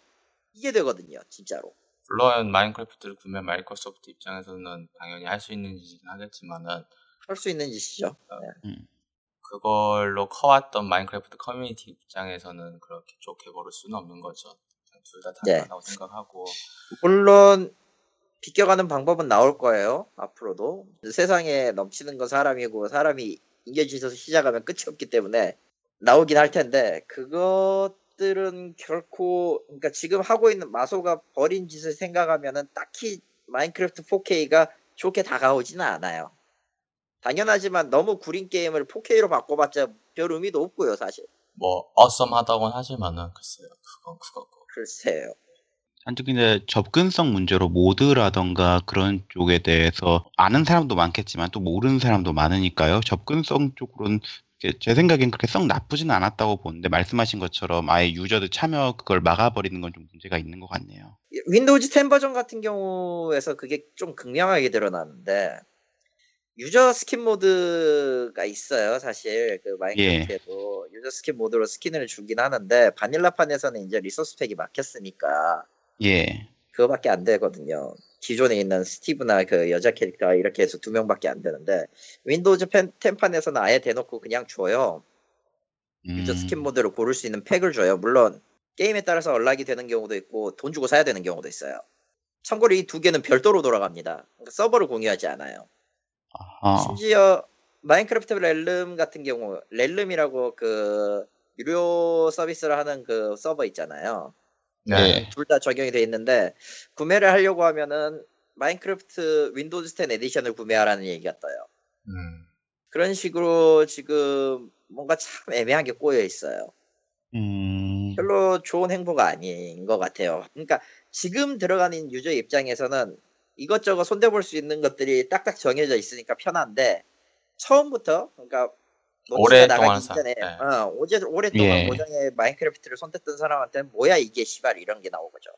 이게 되거든요, 진짜로. 물론 마인크래프트를 구매 마이크로소프트 입장에서는 당연히 할 수 있는 짓이긴 하겠지만은 할 수 있는 짓이죠. 그걸로 커왔던 마인크래프트 커뮤니티 입장에서는 그렇게 좋게 볼 수는 없는 거죠. 둘다 네. 당연하다고 생각하고 물론 비껴가는 방법은 나올 거예요. 앞으로도 세상에 넘치는 건 사람이고 사람이 인겨지셔서 시작하면 끝이 없기 때문에 나오긴 할 텐데 그것들은 결코 그러니까 지금 하고 있는 마소가 버린 짓을 생각하면은 딱히 마인크래프트 4K가 좋게 다가오지는 않아요. 당연하지만 너무 구린 게임을 4K로 바꿔봤자 별 의미도 없고요, 사실. 뭐 어썸하다곤 하지만은 글쎄요. 그건 그거고. 글쎄요. 단지 근데 접근성 문제로 모드라던가 그런 쪽에 대해서 아는 사람도 많겠지만 또 모르는 사람도 많으니까요. 접근성 쪽으로는 제 생각엔 그렇게 썩 나쁘진 않았다고 보는데 말씀하신 것처럼 아예 유저들 참여 그걸 막아버리는 건 좀 문제가 있는 것 같네요. 윈도우즈 10 버전 같은 경우에서 그게 좀 극명하게 드러나는데 유저 스킨 모드가 있어요 사실 그 마인크래프트에도 유저 스킨 모드로 스킨을 주긴 하는데 바닐라판에서는 이제 resource pack이 막혔으니까 예. 그거밖에 안 되거든요 기존에 있는 스티브나 그 여자 캐릭터 이렇게 해서 두 명밖에 안 되는데 윈도우즈 10판에서는 아예 대놓고 그냥 줘요 유저 음, 스킨 모드로 고를 수 있는 pack을 줘요. 물론 게임에 따라서 unlock이 되는 경우도 있고 돈 주고 사야 되는 경우도 있어요. 참고로 이 두 개는 별도로 돌아갑니다. 그러니까 서버를 공유하지 않아요. 아하. 심지어 마인크래프트 렐름 같은 경우 렐름이라고 그 유료 서비스를 하는 그 서버 있잖아요. 네. 둘 다 적용이 돼 있는데 구매를 하려고 하면은 마인크래프트 윈도우즈 10 Edition을 구매하라는 얘기가 떠요. 음. 그런 식으로 지금 뭔가 참 애매하게 꼬여 있어요. 음, 별로 좋은 행보가 아닌 것 같아요. 그러니까 지금 들어가는 유저 입장에서는 이것저것 손대볼 수 있는 것들이 딱딱 정해져 있으니까 편한데 처음부터 그러니까 오랫동안 나가기 사- 전에 네. 어, 오제, 오랫동안 예. 기존에 마인크래프트를 손댔던 사람한테는 뭐야 이게 시발 이런 게 나오는 거죠.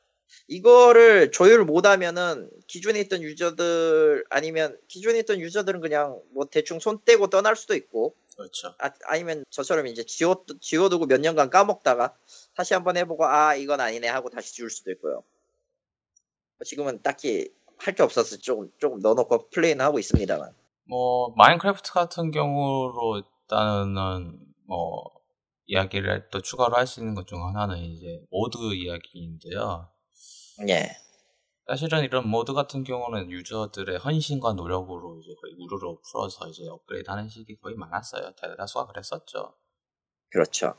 이거를 조율 못하면은 기존에 있던 유저들 아니면 기존에 있던 유저들은 그냥 뭐 대충 손 떼고 떠날 수도 있고 그렇죠. 아, 아니면 저처럼 이제 지워, 지워두고 몇 년간 까먹다가 다시 한번 해보고 아 이건 아니네 하고 다시 지울 수도 있고요. 뭐 지금은 딱히 할 게 없어서 조금 조금 넣어놓고 플레이는 하고 있습니다만. 뭐 마인크래프트 같은 경우로 일단은 뭐 이야기를 또 추가로 할 수 있는 것 중 하나는 이제 모드 이야기인데요. 예. 사실은 이런 모드 같은 경우는 유저들의 헌신과 노력으로 이제 거의 우르르 풀어서 이제 업그레이드 하는 식이 거의 많았어요. 대다수가 그랬었죠. 그렇죠.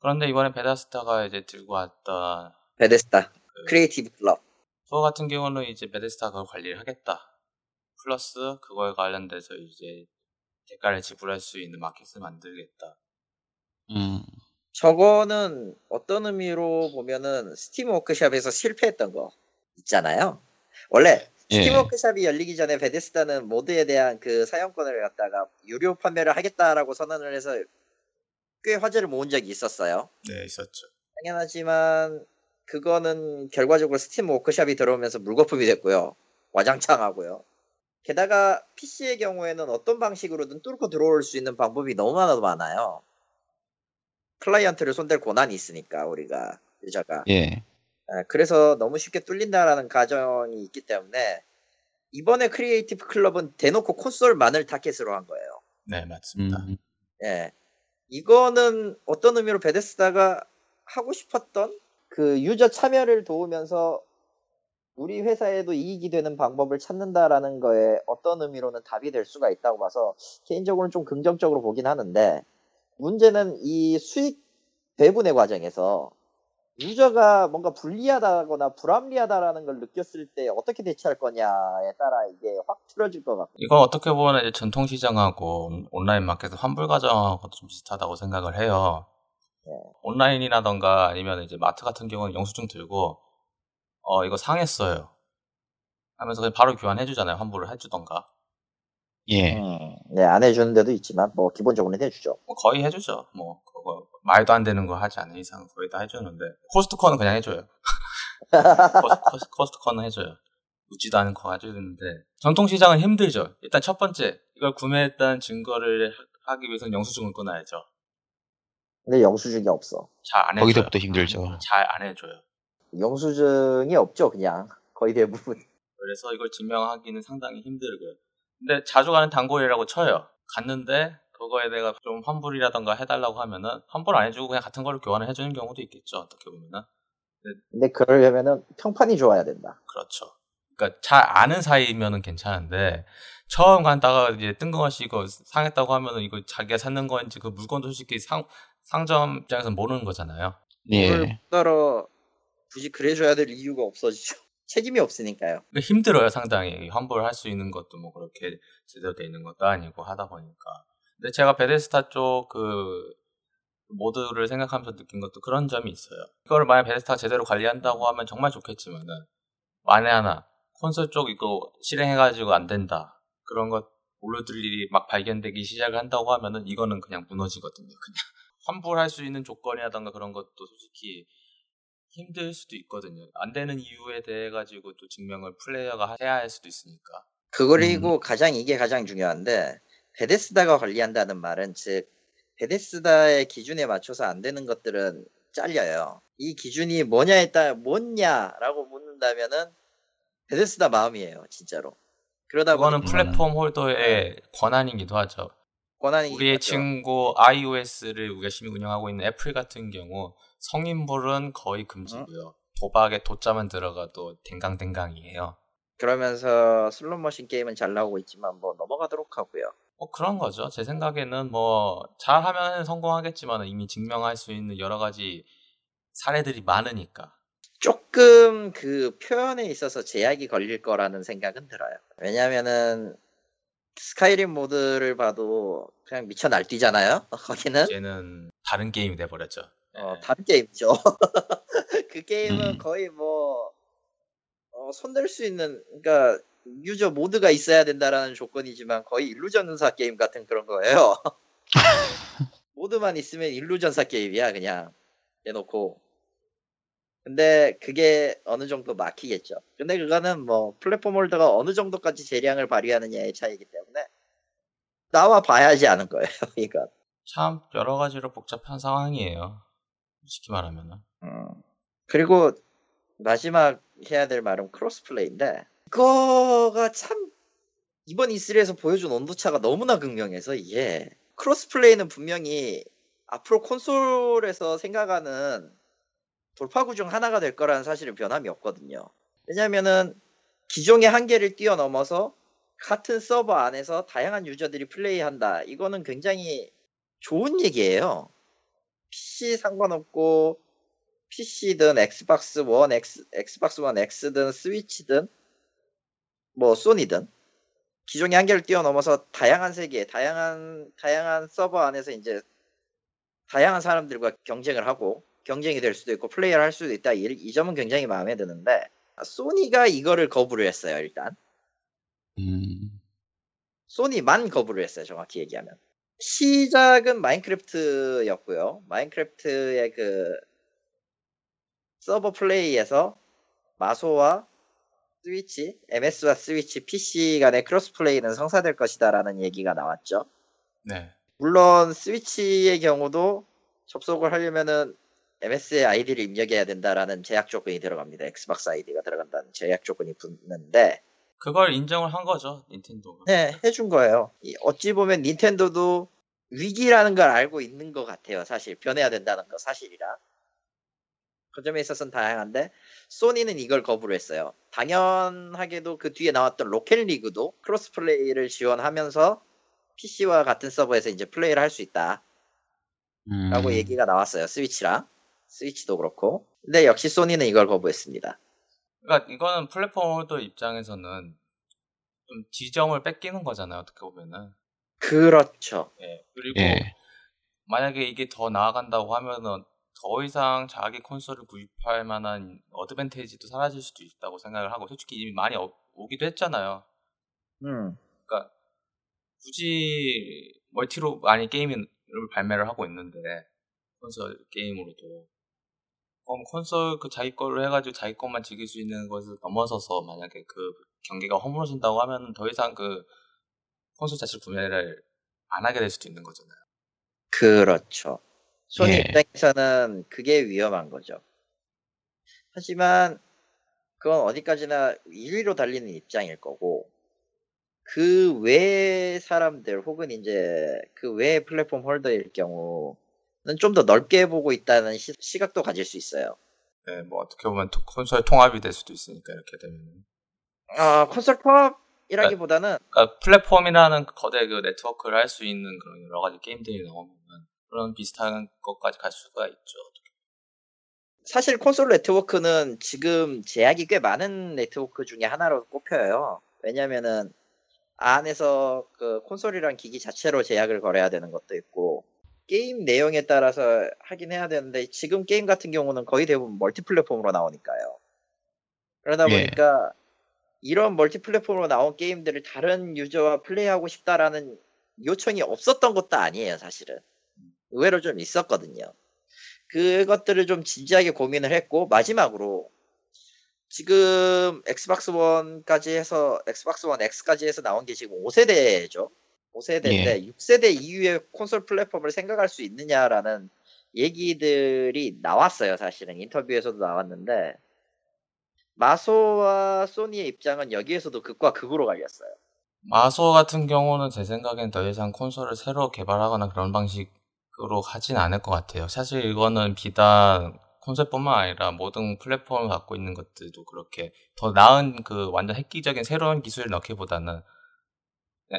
그런데 이번에 베데스다가 이제 들고 왔던 베데스다 그 크리에이티브 클럽. 그거 같은 경우는 이제 베데스다가 관리를 하겠다. 플러스 그거에 관련돼서 이제 대가를 지불할 수 있는 마켓을 만들겠다. 음, 저거는 어떤 의미로 보면은 스팀 워크샵에서 실패했던 거 있잖아요. 원래 예. 스팀 워크샵이 열리기 전에 베데스다는 모드에 대한 그 사용권을 갖다가 유료 판매를 하겠다라고 선언을 해서 꽤 화제를 모은 적이 있었어요. 네, 있었죠. 당연하지만 그거는 결과적으로 스팀 워크샵이 들어오면서 물거품이 됐고요. 와장창하고요. 게다가 PC의 경우에는 어떤 방식으로든 뚫고 들어올 수 있는 방법이 너무나도 많아요. 클라이언트를 손댈 권한이 있으니까 우리가 유저가 예. 아, 그래서 너무 쉽게 뚫린다라는 가정이 있기 때문에 이번에 크리에이티브 클럽은 대놓고 콘솔만을 타깃으로 한 거예요. 네, 맞습니다. 음, 예. 이거는 어떤 의미로 베데스다가 하고 싶었던 그 유저 참여를 도우면서 우리 회사에도 이익이 되는 방법을 찾는다라는 거에 어떤 의미로는 답이 될 수가 있다고 봐서 개인적으로는 좀 긍정적으로 보긴 하는데 문제는 이 수익 배분의 과정에서 유저가 뭔가 불리하다거나 불합리하다라는 걸 느꼈을 때 어떻게 대처할 거냐에 따라 이게 확 틀어질 것 같고 이건 어떻게 보면 이제 전통 시장하고 온- 온라인 마켓 환불 과정하고 좀 비슷하다고 생각을 해요. 네. 온라인이라던가 아니면 이제 마트 같은 경우는 영수증 들고 어 이거 상했어요. 하면서 그냥 바로 교환해 주잖아요. 환불을 해 주던가. 예. 음, 네, 안 해주는 데도 있지만 뭐 기본적으로는 해주죠. 뭐 거의 해 주죠. 뭐 그거 말도 안 되는 거 하지 않는 이상 거의 다 해주는데 코스트코는 그냥 해줘요. 코스, 코스트, 코는 해줘요. 묻지도 않은 거 해주는데 전통 시장은 힘들죠. 일단 첫 번째 이걸 구매했다는 증거를 하- 하기 위해서는 영수증을 끊어야죠. 근데 영수증이 없어. 잘 안 해줘요. 거기서부터 힘들죠. 잘 안 해줘요. 영수증이 없죠, 그냥 거의 대부분. 그래서 이걸 증명하기는 상당히 힘들고요. 근데 자주 가는 단골이라고 쳐요. 갔는데 그거에 내가 좀 환불이라던가 해달라고 하면은 환불 안 해주고 그냥 같은 거를 교환을 해주는 경우도 있겠죠. 어떻게 보면은 근데 그러려면은 평판이 좋아야 된다. 그렇죠. 그러니까 잘 아는 사이면은 괜찮은데 처음 간다가 이제 뜬금없이 이거 상했다고 하면은 이거 자기가 찾는 건지 그 물건도 솔직히 상 상점 입장에서 모르는 거잖아요. 그걸 예. 따라 굳이 그래줘야 될 이유가 없어지죠. 책임이 없으니까요. 힘들어요, 상당히. 환불할 수 있는 것도 뭐 그렇게 제대로 돼 있는 것도 아니고 하다 보니까. 근데 제가 베데스타 쪽 그 모드를 생각하면서 느낀 것도 그런 점이 있어요. 이거를 만약 베데스타가 제대로 관리한다고 하면 정말 좋겠지만은 만에 하나 콘솔 쪽 이거 실행해가지고 안 된다. 그런 것 올려드릴 일이 막 발견되기 시작을 한다고 하면은 이거는 그냥 무너지거든요. 그냥 환불할 수 있는 조건이라던가 그런 것도 솔직히 힘들 수도 있거든요. 안 되는 이유에 대해 가지고 또 증명을 플레이어가 해야 할 수도 있으니까. 그리고 가장 이게 가장 중요한데 베데스다가 관리한다는 말은 즉 베데스다의 기준에 맞춰서 안 되는 것들은 잘려요. 이 기준이 뭐냐에 따라 뭐냐라고 묻는다면은 베데스다 마음이에요, 진짜로. 그러다 그거는 보니 플랫폼 홀더의 권한이기도 하죠. 권한이 우리의 있죠. 친구 iOS를 우리가 열심히 운영하고 있는 애플 같은 경우 성인불은 거의 금지고요. 도박에 도짜만 들어가도 댕강댕강이에요. 그러면서 슬롯머신 게임은 잘 나오고 있지만 뭐 넘어가도록 하고요. 뭐 그런 거죠. 제 생각에는 뭐 잘하면 성공하겠지만 이미 증명할 수 있는 여러 가지 사례들이 많으니까. 조금 그 표현에 있어서 제약이 걸릴 거라는 생각은 들어요. 왜냐면은 스카이림 모드를 봐도 그냥 미쳐 날뛰잖아요. 거기는 이제는 다른 게임이 돼 버렸죠. 어, 네. 다른 게임이죠. 그 게임은 음. 거의 뭐 어, 손댈 수 있는 그러니까 유저 모드가 있어야 된다라는 조건이지만 거의 일루전사 게임 같은 그런 거예요. 모드만 있으면 일루전사 게임이야 그냥 해놓고. 근데 그게 어느 정도 막히겠죠. 근데 그거는 뭐 플랫폼 홀더가 어느 정도까지 재량을 발휘하느냐의 차이기 때문에 나와 봐야지 아는 거예요. 이거. 참 여러 가지로 복잡한 상황이에요. 솔직히 말하면은. 음. 그리고 마지막 해야 될 말은 크로스플레이인데 그거가 참 이번 E3에서 보여준 온도차가 너무나 극명해서 이게 cross play는 분명히 앞으로 콘솔에서 생각하는 돌파구 중 하나가 될 거라는 사실은 변함이 없거든요. 왜냐면은 기존의 한계를 뛰어넘어서 같은 서버 안에서 다양한 유저들이 플레이한다. 이거는 굉장히 좋은 얘기예요. PC 상관없고 PC든 엑스박스 원 X, 엑스박스 원 X든 스위치든 뭐 소니든 기존의 한계를 뛰어넘어서 다양한 세계, 다양한 다양한 서버 안에서 이제 다양한 사람들과 경쟁을 하고 경쟁이 될 수도 있고 플레이를 할 수도 있다. 이, 이 점은 굉장히 마음에 드는데 소니가 이거를 거부를 했어요. 일단 음, 소니만 거부를 했어요. 정확히 얘기하면. 시작은 마인크래프트였고요. 마인크래프트의 그 서버 플레이에서 마소와 스위치, MS와 스위치, PC 간의 cross play는 성사될 것이다라는 얘기가 나왔죠. 네. 물론 스위치의 경우도 접속을 하려면은 MS의 아이디를 입력해야 된다라는 제약 조건이 들어갑니다. 엑스박스 아이디가 들어간다는 제약 조건이 붙는데 그걸 인정을 한 거죠 닌텐도가. 네, 해준 거예요. 이 어찌 보면 닌텐도도 위기라는 걸 알고 있는 것 같아요. 사실 변해야 된다는 거 사실이라. 그 점에 있어서는 다양한데 소니는 이걸 거부를 했어요. 당연하게도 그 뒤에 나왔던 로켓리그도 cross play를 지원하면서 PC와 같은 서버에서 이제 플레이를 할 수 있다 라고 음. 얘기가 나왔어요. 스위치랑 스위치도 그렇고. 근데 역시 소니는 이걸 거부했습니다. 그러니까 이거는 platform holder 입장에서는 좀 지점을 뺏기는 거잖아요 어떻게 보면은. 그렇죠. 예. 그리고 예. 만약에 이게 더 나아간다고 하면은 더 이상 자기 콘솔을 구입할 만한 어드밴테이지도 사라질 수도 있다고 생각을 하고 솔직히 이미 많이 오- 오기도 했잖아요. 음. 그러니까 굳이 멀티로 많이 게임을 발매를 하고 있는데 콘솔 게임으로도 콘솔 그 자기 걸로 해가지고 자기 것만 즐길 수 있는 것을 넘어서서 만약에 그 경기가 허물어진다고 하면 더 이상 그 콘솔 자체를 구매를 안 하게 될 수도 있는 거잖아요. 그렇죠. 소니 예. 입장에서는 그게 위험한 거죠. 하지만 그건 어디까지나 1위로 달리는 입장일 거고 그 외 사람들 혹은 이제 그 외 플랫폼 홀더일 경우는 좀 더 넓게 보고 있다는 시, 각도 가질 수 있어요. 네, 뭐 어떻게 보면 또 콘솔 통합이 될 수도 있으니까 이렇게 되면. 아 콘솔 통합이라기보다는 그러니까 플랫폼이라는 거대 그 네트워크를 할 수 있는 그런 여러 가지 게임들이 나오면 그런 비슷한 것까지 갈 수가 있죠. 사실 콘솔 네트워크는 지금 제약이 꽤 많은 네트워크 중에 하나로 꼽혀요. 왜냐면은 안에서 그 콘솔이란 기기 자체로 제약을 걸어야 되는 것도 있고 게임 내용에 따라서 하긴 해야 되는데 지금 게임 같은 경우는 거의 대부분 멀티 플랫폼으로 나오니까요. 그러다 예. 보니까 이런 멀티 플랫폼으로 나온 게임들을 다른 유저와 플레이하고 싶다라는 요청이 없었던 것도 아니에요, 사실은. 의외로 좀 있었거든요. 그것들을 좀 진지하게 고민을 했고 마지막으로 지금 엑스박스 원까지 해서 엑스박스 원 X까지 해서 나온 게 지금 5세대죠. 5세대인데 6세대 이후의 콘솔 플랫폼을 생각할 수 있느냐라는 얘기들이 나왔어요. 사실은 인터뷰에서도 나왔는데 마소와 소니의 입장은 여기에서도 극과 극으로 갈렸어요. 마소 같은 경우는 제 생각엔 더 이상 콘솔을 새로 개발하거나 그런 방식으로 하진 않을 것 같아요. 사실 이거는 비단 콘솔뿐만 아니라 모든 플랫폼을 갖고 있는 것들도 그렇게 더 나은 그 완전 획기적인 새로운 기술을 넣기보다는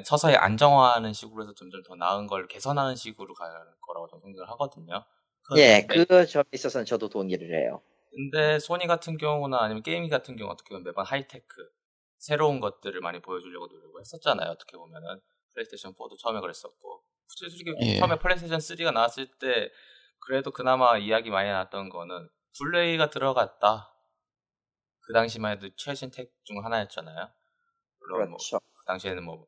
서서히 안정화하는 식으로 해서 점점 더 나은 걸 개선하는 식으로 갈 거라고 저는 생각을 하거든요. 예, 그 점에 있어서는 저도 동의를 해요. 근데 소니 같은 경우나 아니면 게임 같은 경우 어떻게 보면 매번 하이테크 새로운 것들을 많이 보여주려고 노력을 했었잖아요. 어떻게 보면은 플레이스테이션 4도 처음에 그랬었고 솔직히 예. 처음에 플레이스테이션 3가 나왔을 때 그래도 그나마 이야기 많이 나왔던 거는 블루레이가 들어갔다. 그 당시만 해도 최신 tech 중 하나였잖아요. 물론 뭐 그렇죠. 그 당시에는 뭐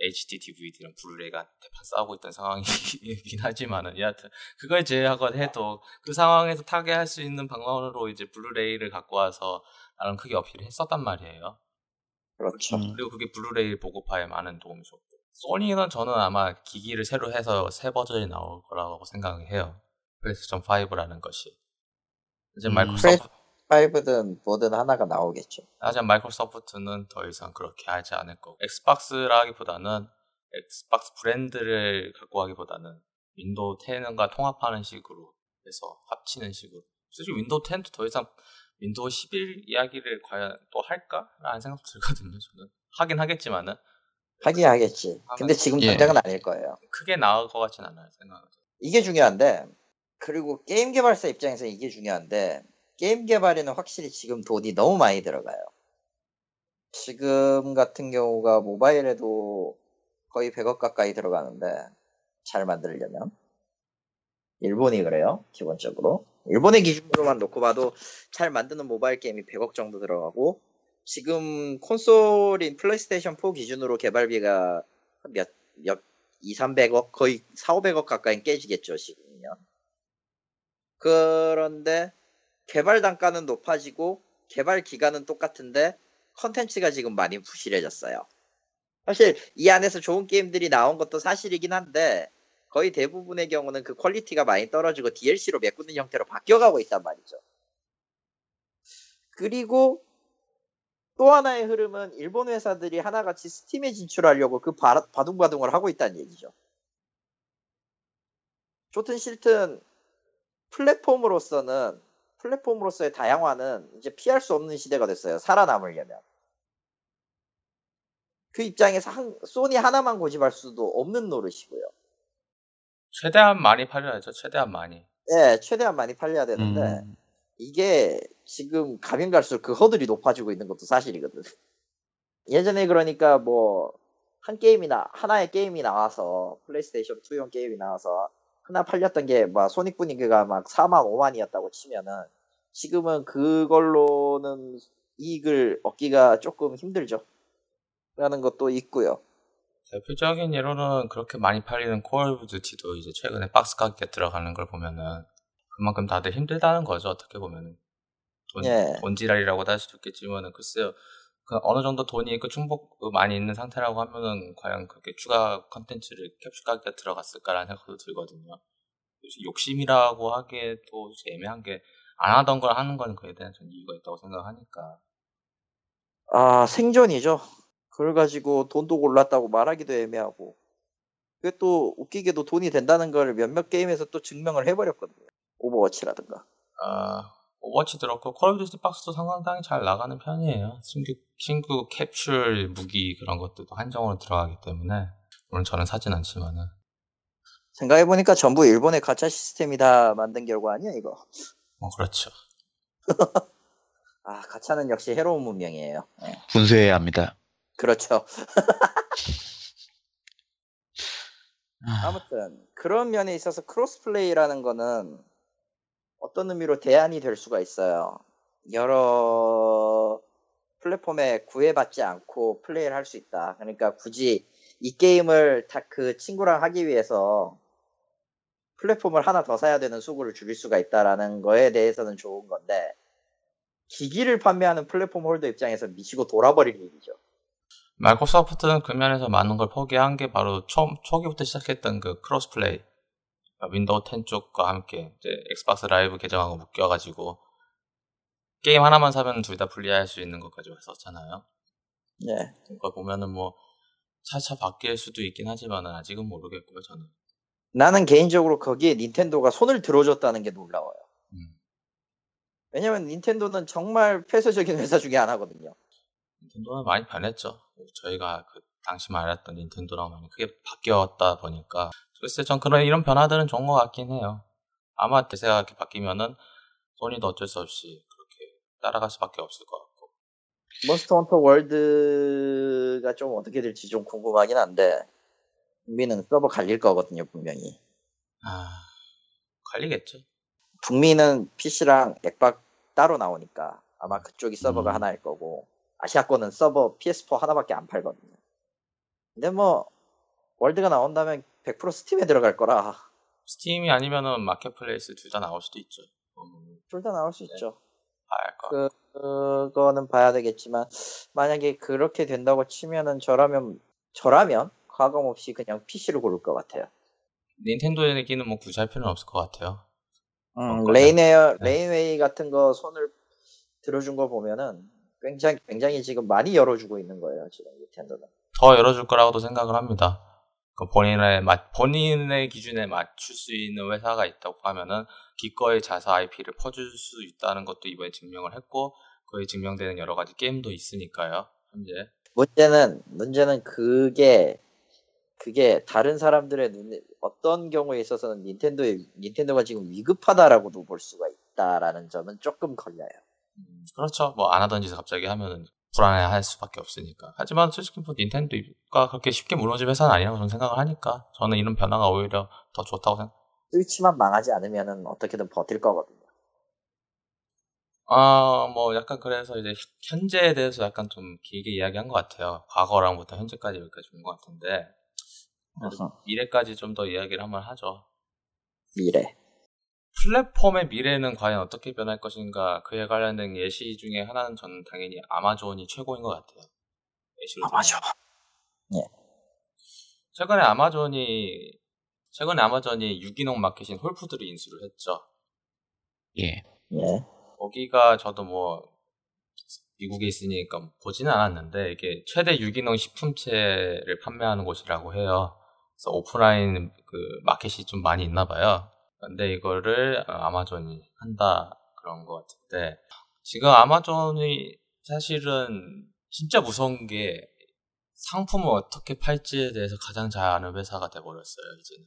HD DVD랑 블루레이가 대판 싸우고 있던 상황이긴 하지만은 여하튼 그걸 제외하고 해도 그 상황에서 타개할 수 있는 방법으로 이제 블루레이를 갖고 와서 나름 크게 어필을 했었단 말이에요. 그렇죠. 음. 그리고 그게 블루레이 보급화에 많은 도움이 줬고 소니는 저는 아마 기기를 새로 해서 새 버전이 나올 거라고 생각을 해요. 플레이스테이션 5라는 것이 이제 음. 마이크로소프트 5든 뭐든 하나가 나오겠죠. 하지만 마이크로소프트는 더 이상 그렇게 하지 않을 거고 엑스박스라기보다는 엑스박스 브랜드를 갖고 하기보다는 윈도우 10과 통합하는 식으로 해서 합치는 식으로 솔직히 윈도우 10도 더 이상 윈도우 11 이야기를 과연 또 할까라는 생각도 들거든요 저는 하긴 하겠지만은 하긴 하겠지. 근데 지금 예. 당장은 아닐 거예요. 크게 나을 것 같진 않아요 생각은 이게 중요한데 그리고 게임 개발사 입장에서 이게 중요한데 게임 개발에는 확실히 지금 돈이 너무 많이 들어가요. 지금 같은 경우가 모바일에도 거의 100억 가까이 들어가는데 잘 만들려면 일본이 그래요 기본적으로 일본의 기준으로만 놓고 봐도 잘 만드는 모바일 게임이 100억 정도 들어가고 지금 콘솔인 플레이스테이션 4 기준으로 개발비가 몇, 몇 2, 300억 거의 4, 500억 가까이 깨지겠죠 지금요. 그런데 개발 단가는 높아지고 개발 기간은 똑같은데 컨텐츠가 지금 많이 부실해졌어요. 사실 이 안에서 좋은 게임들이 나온 것도 사실이긴 한데 거의 대부분의 경우는 그 퀄리티가 많이 떨어지고 DLC로 메꾸는 형태로 바뀌어가고 있단 말이죠. 그리고 또 하나의 흐름은 일본 회사들이 하나같이 스팀에 진출하려고 그 바, 바둥바둥을 하고 있다는 얘기죠. 좋든 싫든 플랫폼으로서는 플랫폼으로서의 다양화는 이제 피할 수 없는 시대가 됐어요. 살아남으려면. 그 입장에서 한, 소니 하나만 고집할 수도 없는 노릇이고요. 최대한 많이 팔려야죠. 최대한 많이. 예, 최대한 많이 팔려야 되는데 음, 이게 지금 가면 갈수록 그 허들이 높아지고 있는 것도 사실이거든. 예전에 그러니까 뭐 한 게임이나 하나의 게임이 나와서 플레이스테이션 2용 게임이 나와서 하나 팔렸던 게 막 손익 분기가 막 4만 5만이었다고 치면은 지금은 그걸로는 이익을 얻기가 조금 힘들죠. 라는 것도 있고요. 대표적인 예로는 그렇게 많이 팔리는 콜 오브 듀티도 이제 최근에 박스 가격에 들어가는 걸 보면은 그만큼 다들 힘들다는 거죠. 어떻게 보면은. 돈, 예. 돈지랄이라고도 할 수도 있겠지만은 글쎄요. 그 어느 정도 돈이 그 충복 많이 있는 상태라고 하면은 과연 그렇게 추가 컨텐츠를 캡슐 가격에 들어갔을까라는 생각도 들거든요. 욕심이라고 하기에도 애매한 게 안 하던 걸 하는 건 그에 대한 전 이유가 있다고 생각하니까. 아, 생존이죠. 그걸 가지고 돈도 올랐다고 말하기도 애매하고. 그게 또 웃기게도 돈이 된다는 걸 몇몇 게임에서 또 증명을 해버렸거든요. 오버워치라든가. 아, 오버워치 들었고 콜 오브 듀티 박스도 상당히 잘 나가는 편이에요. 신규 신규 캡슐 무기 그런 것들도 한정으로 들어가기 때문에 물론 저는 사진 않지만은 생각해보니까 전부 일본의 가챠 시스템이 다 만든 결과 아니야, 이거? 뭐 그렇죠. 아, 가챠는 역시 해로운 문명이에요. 예. 분쇄해야 합니다. 그렇죠. 아, 아무튼 그런 면에 있어서 cross-play라는 거는 어떤 의미로 대안이 될 수가 있어요. 여러 플랫폼에 구애받지 않고 플레이를 할 수 있다. 그러니까 굳이 이 게임을 다 그 친구랑 하기 위해서 플랫폼을 하나 더 사야 되는 수고를 줄일 수가 있다라는 거에 대해서는 좋은 건데 기기를 판매하는 플랫폼 holder 입장에서 미치고 돌아버릴 일이죠. 마이크로소프트는 그 면에서 많은 걸 포기한 게 바로 초, 초기부터 시작했던 그 cross-play 윈도우 10 쪽과 함께 이제 엑스박스 라이브 계정하고 묶여가지고 게임 하나만 사면 둘 다 플레이할 수 있는 것까지 했었잖아요. 네. 그거 보면은 뭐 차차 바뀔 수도 있긴 하지만은 아직은 모르겠고요 저는. 나는 개인적으로 거기에 닌텐도가 손을 들어줬다는 게 놀라워요. 음. 왜냐면 닌텐도는 정말 폐쇄적인 회사 중에 하나거든요. 닌텐도는 많이 변했죠. 저희가 그 당시 말했던 닌텐도랑 많이 크게 바뀌었다 보니까 글쎄 전 그런 이런 변화들은 좋은 것 같긴 해요. 아마 대세가 이렇게 바뀌면은 소니도 어쩔 수 없이 그렇게 따라갈 수밖에 없을 것 같고. 몬스터 헌터 월드가 좀 어떻게 될지 좀 궁금하긴 한데 북미는 서버 갈릴 거거든요 분명히. 아 갈리겠죠. 북미는 PC랑 액박 따로 나오니까 아마 그쪽이 서버가 음. 하나일 거고 아시아권은 서버 PS4 하나밖에 안 팔거든요. 근데 뭐 월드가 나온다면 100% 스팀에 들어갈 거라 스팀이 아니면은 marketplace 둘 다 나올 수도 있죠. 음, 둘다 나올 수 있죠. 봐야 할 것. 그, 그거는 봐야 되겠지만 만약에 그렇게 된다고 치면은 저라면 저라면 가감 없이 그냥 PC를 고를 것 같아요. 닌텐도 얘기는 뭐 굳이 할 필요는 없을 것 같아요. 음, 레인웨이, 네. 레인웨이 같은 거 손을 들어준 거 보면은 굉장히 굉장히 지금 많이 열어주고 있는 거예요 지금 닌텐도는. 더 열어줄 거라고도 생각을 합니다. 그 본인의 맞, 본인의 기준에 맞출 수 있는 회사가 있다고 하면은 기꺼이 자사 IP를 퍼줄 수 있다는 것도 이번에 증명을 했고 그에 증명되는 여러 가지 게임도 있으니까요. 현재 문제는 문제는 그게 그게 다른 사람들의 눈에 어떤 경우에 있어서는 닌텐도의 닌텐도가 지금 위급하다라고도 볼 수가 있다라는 점은 조금 걸려요. 음, 그렇죠. 뭐 안 하던 짓을 갑자기 하면은 불안해할 수밖에 없으니까. 하지만 솔직히 뭐 닌텐도가 그렇게 쉽게 무너질 회사는 아니라고 저는 생각을 하니까 저는 이런 변화가 오히려 더 좋다고 생각. 스위치만 망하지 않으면은 어떻게든 버틸 거거든요. 아, 뭐 약간 그래서 이제 현재에 대해서 약간 좀 길게 이야기한 것 같아요. 과거랑부터 현재까지 여기까지 온 것 같은데 미래까지 좀 더 이야기를 한번 하죠. 미래. 플랫폼의 미래는 과연 어떻게 변할 것인가 그에 관련된 예시 중에 하나는 저는 당연히 아마존이 최고인 것 같아요. 예시로 들면. 최근에 아마존이 최근에 아마존이 유기농 마켓인 홀푸드를 인수를 했죠. 예. 예. 거기가 저도 뭐 미국에 있으니까 보지는 않았는데 이게 최대 유기농 식품체를 판매하는 곳이라고 해요. 그래서 오프라인 그 마켓이 좀 많이 있나 봐요. 근데 이거를 아마존이 한다 그런 것 같은데 지금 아마존이 사실은 진짜 무서운 게 상품을 어떻게 팔지에 대해서 가장 잘 아는 회사가 돼버렸어요 이제는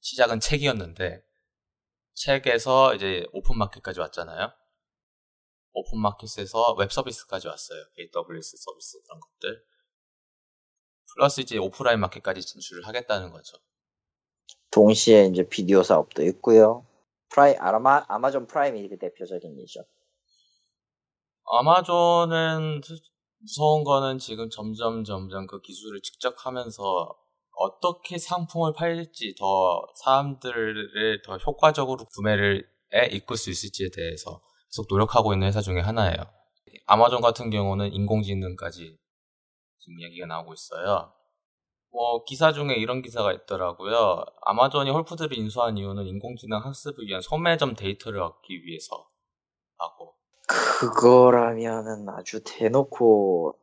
시작은 책이었는데 책에서 이제 오픈마켓까지 왔잖아요. 오픈마켓에서 웹 서비스까지 왔어요. AWS 서비스 그런 것들. 플러스 이제 오프라인 마켓까지 진출을 하겠다는 거죠. 동시에 이제 비디오 사업도 있고요. 프라이 아마 아마존 프라임이 그 대표적인 예죠. 아마존은 무서운 거는 지금 점점 점점 그 기술을 직접 하면서 어떻게 상품을 팔지 더 사람들을 더 효과적으로 구매를 에 이끌 수 있을지에 대해서 계속 노력하고 있는 회사 중에 하나예요. 아마존 같은 경우는 인공지능까지 지금 이야기가 나오고 있어요. 뭐 기사 중에 이런 기사가 있더라고요. 아마존이 홀푸드를 인수한 이유는 인공지능 학습을 위한 소매점 데이터를 얻기 위해서라고. 그거라면은 아주 대놓고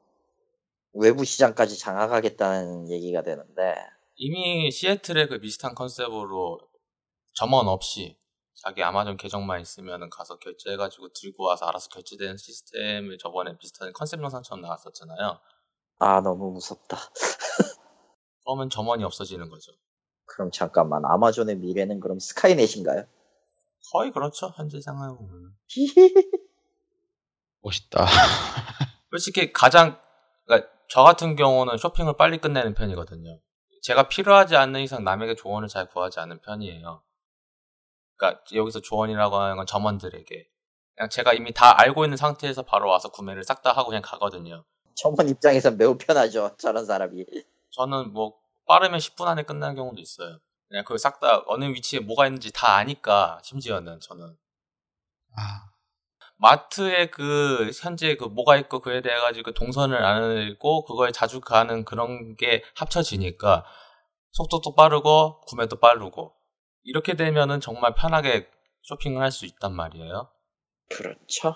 외부 시장까지 장악하겠다는 얘기가 되는데 이미 시애틀의 그 비슷한 컨셉으로 점원 없이 자기 아마존 계정만 있으면 가서 결제해가지고 들고 와서 알아서 결제되는 시스템을 저번에 비슷한 컨셉 영상처럼 나왔었잖아요. 아 너무 무섭다. 그러면 점원이 없어지는 거죠. 그럼 잠깐만 아마존의 미래는 그럼 스카이넷인가요? 거의 그렇죠. 현재 상황을 보면. 멋있다. 솔직히 가장 그러니까 저 같은 경우는 쇼핑을 빨리 끝내는 편이거든요. 제가 필요하지 않는 이상 남에게 조언을 잘 구하지 않는 편이에요. 그러니까 여기서 조언이라고 하는 건 점원들에게 그냥 제가 이미 다 알고 있는 상태에서 바로 와서 구매를 싹 다 하고 그냥 가거든요. 점원 입장에서 매우 편하죠. 저런 사람이. 저는 뭐 빠르면 10분 안에 끝나는 경우도 있어요. 그냥 그걸 싹 다 어느 위치에 뭐가 있는지 다 아니까 심지어는 저는 아, 마트에 그 현재 그 뭐가 있고 그에 대해 가지고 동선을 알고 그거에 자주 가는 그런 게 합쳐지니까 속도도 빠르고 구매도 빠르고 이렇게 되면은 정말 편하게 쇼핑을 할 수 있단 말이에요. 그렇죠.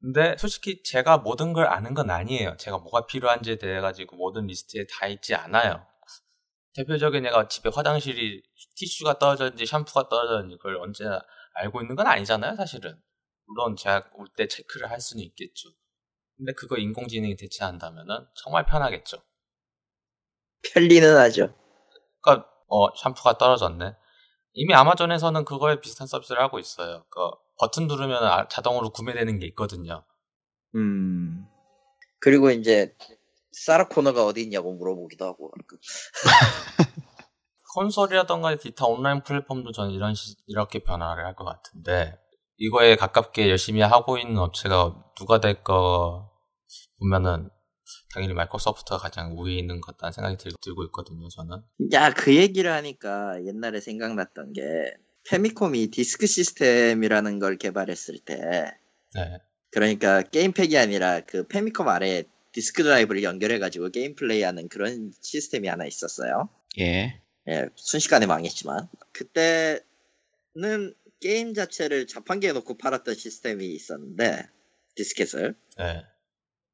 근데 솔직히 제가 모든 걸 아는 건 아니에요. 제가 뭐가 필요한지에 대해 가지고 모든 리스트에 다 있지 않아요. 대표적인 내가 집에 화장실이 티슈가 떨어졌는지 샴푸가 떨어졌는지 그걸 언제 알고 있는 건 아니잖아요, 사실은. 물론 제가 올 때 체크를 할 수는 있겠죠. 근데 그거 인공지능이 대체한다면은 정말 편하겠죠. 편리는 하죠. 그러니까 어 샴푸가 떨어졌네. 이미 아마존에서는 그거에 비슷한 서비스를 하고 있어요. 그 버튼 누르면 아- 자동으로 구매되는 게 있거든요. 음. 그리고 이제 사라 코너가 어디 있냐고 물어보기도 하고. 그 콘솔이라던가 기타 온라인 플랫폼도 저는 이런 시- 이렇게 변화를 할 것 같은데 이거에 가깝게 열심히 하고 있는 업체가 누가 될까 보면은 당연히 마이크로소프트가 가장 우위에 있는 것 같다는 생각이 들, 들고 있거든요. 저는 야, 그 얘기를 하니까 옛날에 생각났던 게 페미콤이 디스크 시스템이라는 걸 개발했을 때 네, 그러니까 게임팩이 아니라 그 페미콤 아래에 디스크 드라이브를 연결해가지고 게임 플레이하는 그런 시스템이 하나 있었어요. 예. 예, 순식간에 망했지만 그때는 게임 자체를 자판기에 놓고 팔았던 시스템이 있었는데 디스켓을 네,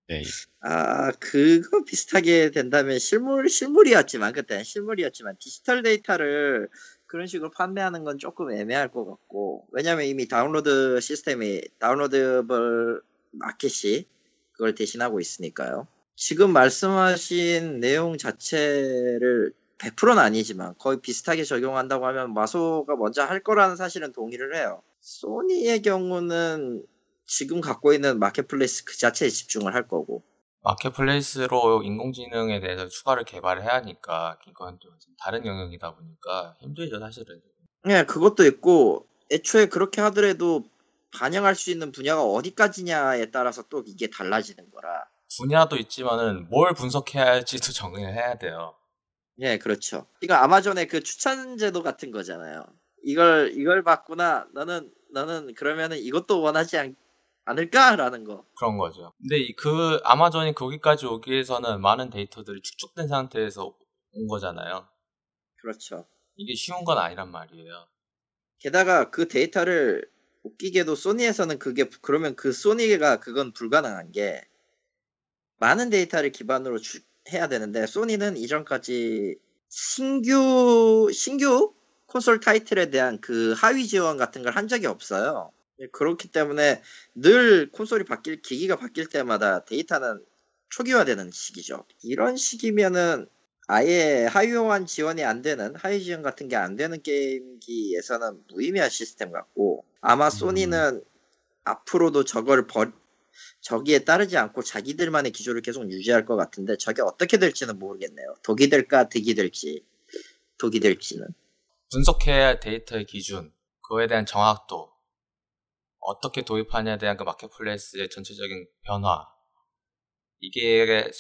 네. 아 그거 비슷하게 된다면 실물 실물이었지만 그때 실물이었지만 디지털 데이터를 그런 식으로 판매하는 건 조금 애매할 것 같고 왜냐면 이미 다운로드 시스템이 downloadable 마켓이 그걸 대신하고 있으니까요. 지금 말씀하신 내용 자체를 100%는 아니지만 거의 비슷하게 적용한다고 하면 마소가 먼저 할 거라는 사실은 동의를 해요. 소니의 경우는 지금 갖고 있는 marketplace 그 자체에 집중을 할 거고 marketplace로 인공지능에 대해서 추가를 개발해야 하니까 이건 좀 다른 영역이다 보니까 힘들죠 사실은. 예, 그것도 있고 애초에 그렇게 하더라도 반영할 수 있는 분야가 어디까지냐에 따라서 또 이게 달라지는 거라. 분야도 있지만은 뭘 분석해야 할지도 정해야 해야 돼요. 예, 그렇죠. 이거 아마존의 그 추천 제도 같은 거잖아요. 이걸 이걸 봤구나. 너는 너는 그러면은 이것도 원하지 않, 않을까라는 거. 그런 거죠. 근데 이- 그 아마존이 거기까지 오기 위해서는 많은 데이터들이 축적된 상태에서 온 거잖아요. 그렇죠. 이게 쉬운 건 아니란 말이에요. 게다가 그 데이터를 웃기게도 소니에서는 그게 그러면 그 소니가 그건 불가능한 게 많은 데이터를 기반으로 주- 해야 되는데 소니는 이전까지 신규 신규 콘솔 타이틀에 대한 그 하위 지원 같은 걸 한 적이 없어요. 그렇기 때문에 늘 콘솔이 바뀔 기기가 바뀔 때마다 데이터는 초기화되는 시기죠. 이런 시기면은 아예 하위호환 지원이 안 되는 하위 지원 같은 게 안 되는 게임기에서는 무의미한 시스템 같고 아마 소니는 앞으로도 저걸 버 저기에 따르지 않고 자기들만의 기조를 계속 유지할 것 같은데 저게 어떻게 될지는 모르겠네요. 독이 될까 득이 될지 독이 될지는 분석해야 할 데이터의 기준, 그거에 대한 정확도, 어떻게 도입하냐에 대한 그 마켓플레이스의 전체적인 변화, 이게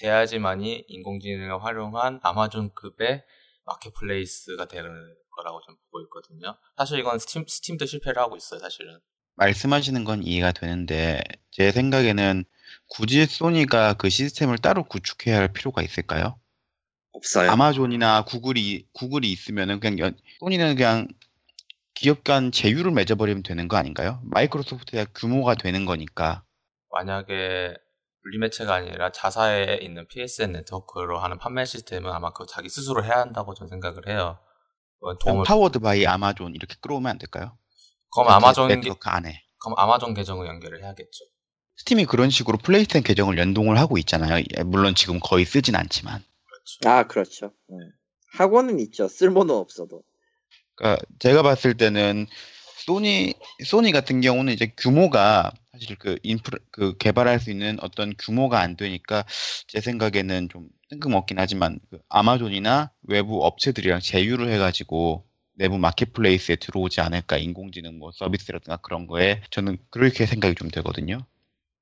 돼야지만이 인공지능을 활용한 아마존급의 marketplace가 되는 거라고 좀 보고 있거든요. 사실 이건 스팀, 스팀도 실패를 하고 있어요, 사실은. 말씀하시는 건 이해가 되는데 제 생각에는 굳이 소니가 그 시스템을 따로 구축해야 할 필요가 있을까요? 없어요. 아마존이나 구글이 구글이 있으면은 그냥 연- 소니는 그냥 기업 간 제휴를 맺어버리면 되는 거 아닌가요? 마이크로소프트야 규모가 되는 거니까. 만약에 물리매체가 아니라 자사에 있는 PSN 네트워크로 하는 판매 시스템은 아마 그 자기 스스로 해야 한다고 저는 생각을 해요. 그냥 도움을, powered by 아마존 이렇게 끌어오면 안 될까요? 그럼 그 아마존, 계- 네트워크 안에. 그럼 아마존 계정을 연결을 해야겠죠. 스팀이 그런 식으로 플레이스테이션 계정을 연동을 하고 있잖아요. 예, 물론 지금 거의 쓰진 않지만. 아 그렇죠. 네. 하고는 있죠. 쓸모는 없어도. 그러니까 제가 봤을 때는 소니 소니 같은 경우는 이제 규모가 사실 그 인프라 그 개발할 수 있는 어떤 규모가 안 되니까 제 생각에는 좀 뜬금없긴 하지만 그 아마존이나 외부 업체들이랑 제휴를 해가지고 내부 마켓플레이스에 들어오지 않을까 인공지능 뭐 서비스라든가 그런 거에 저는 그렇게 생각이 좀 되거든요.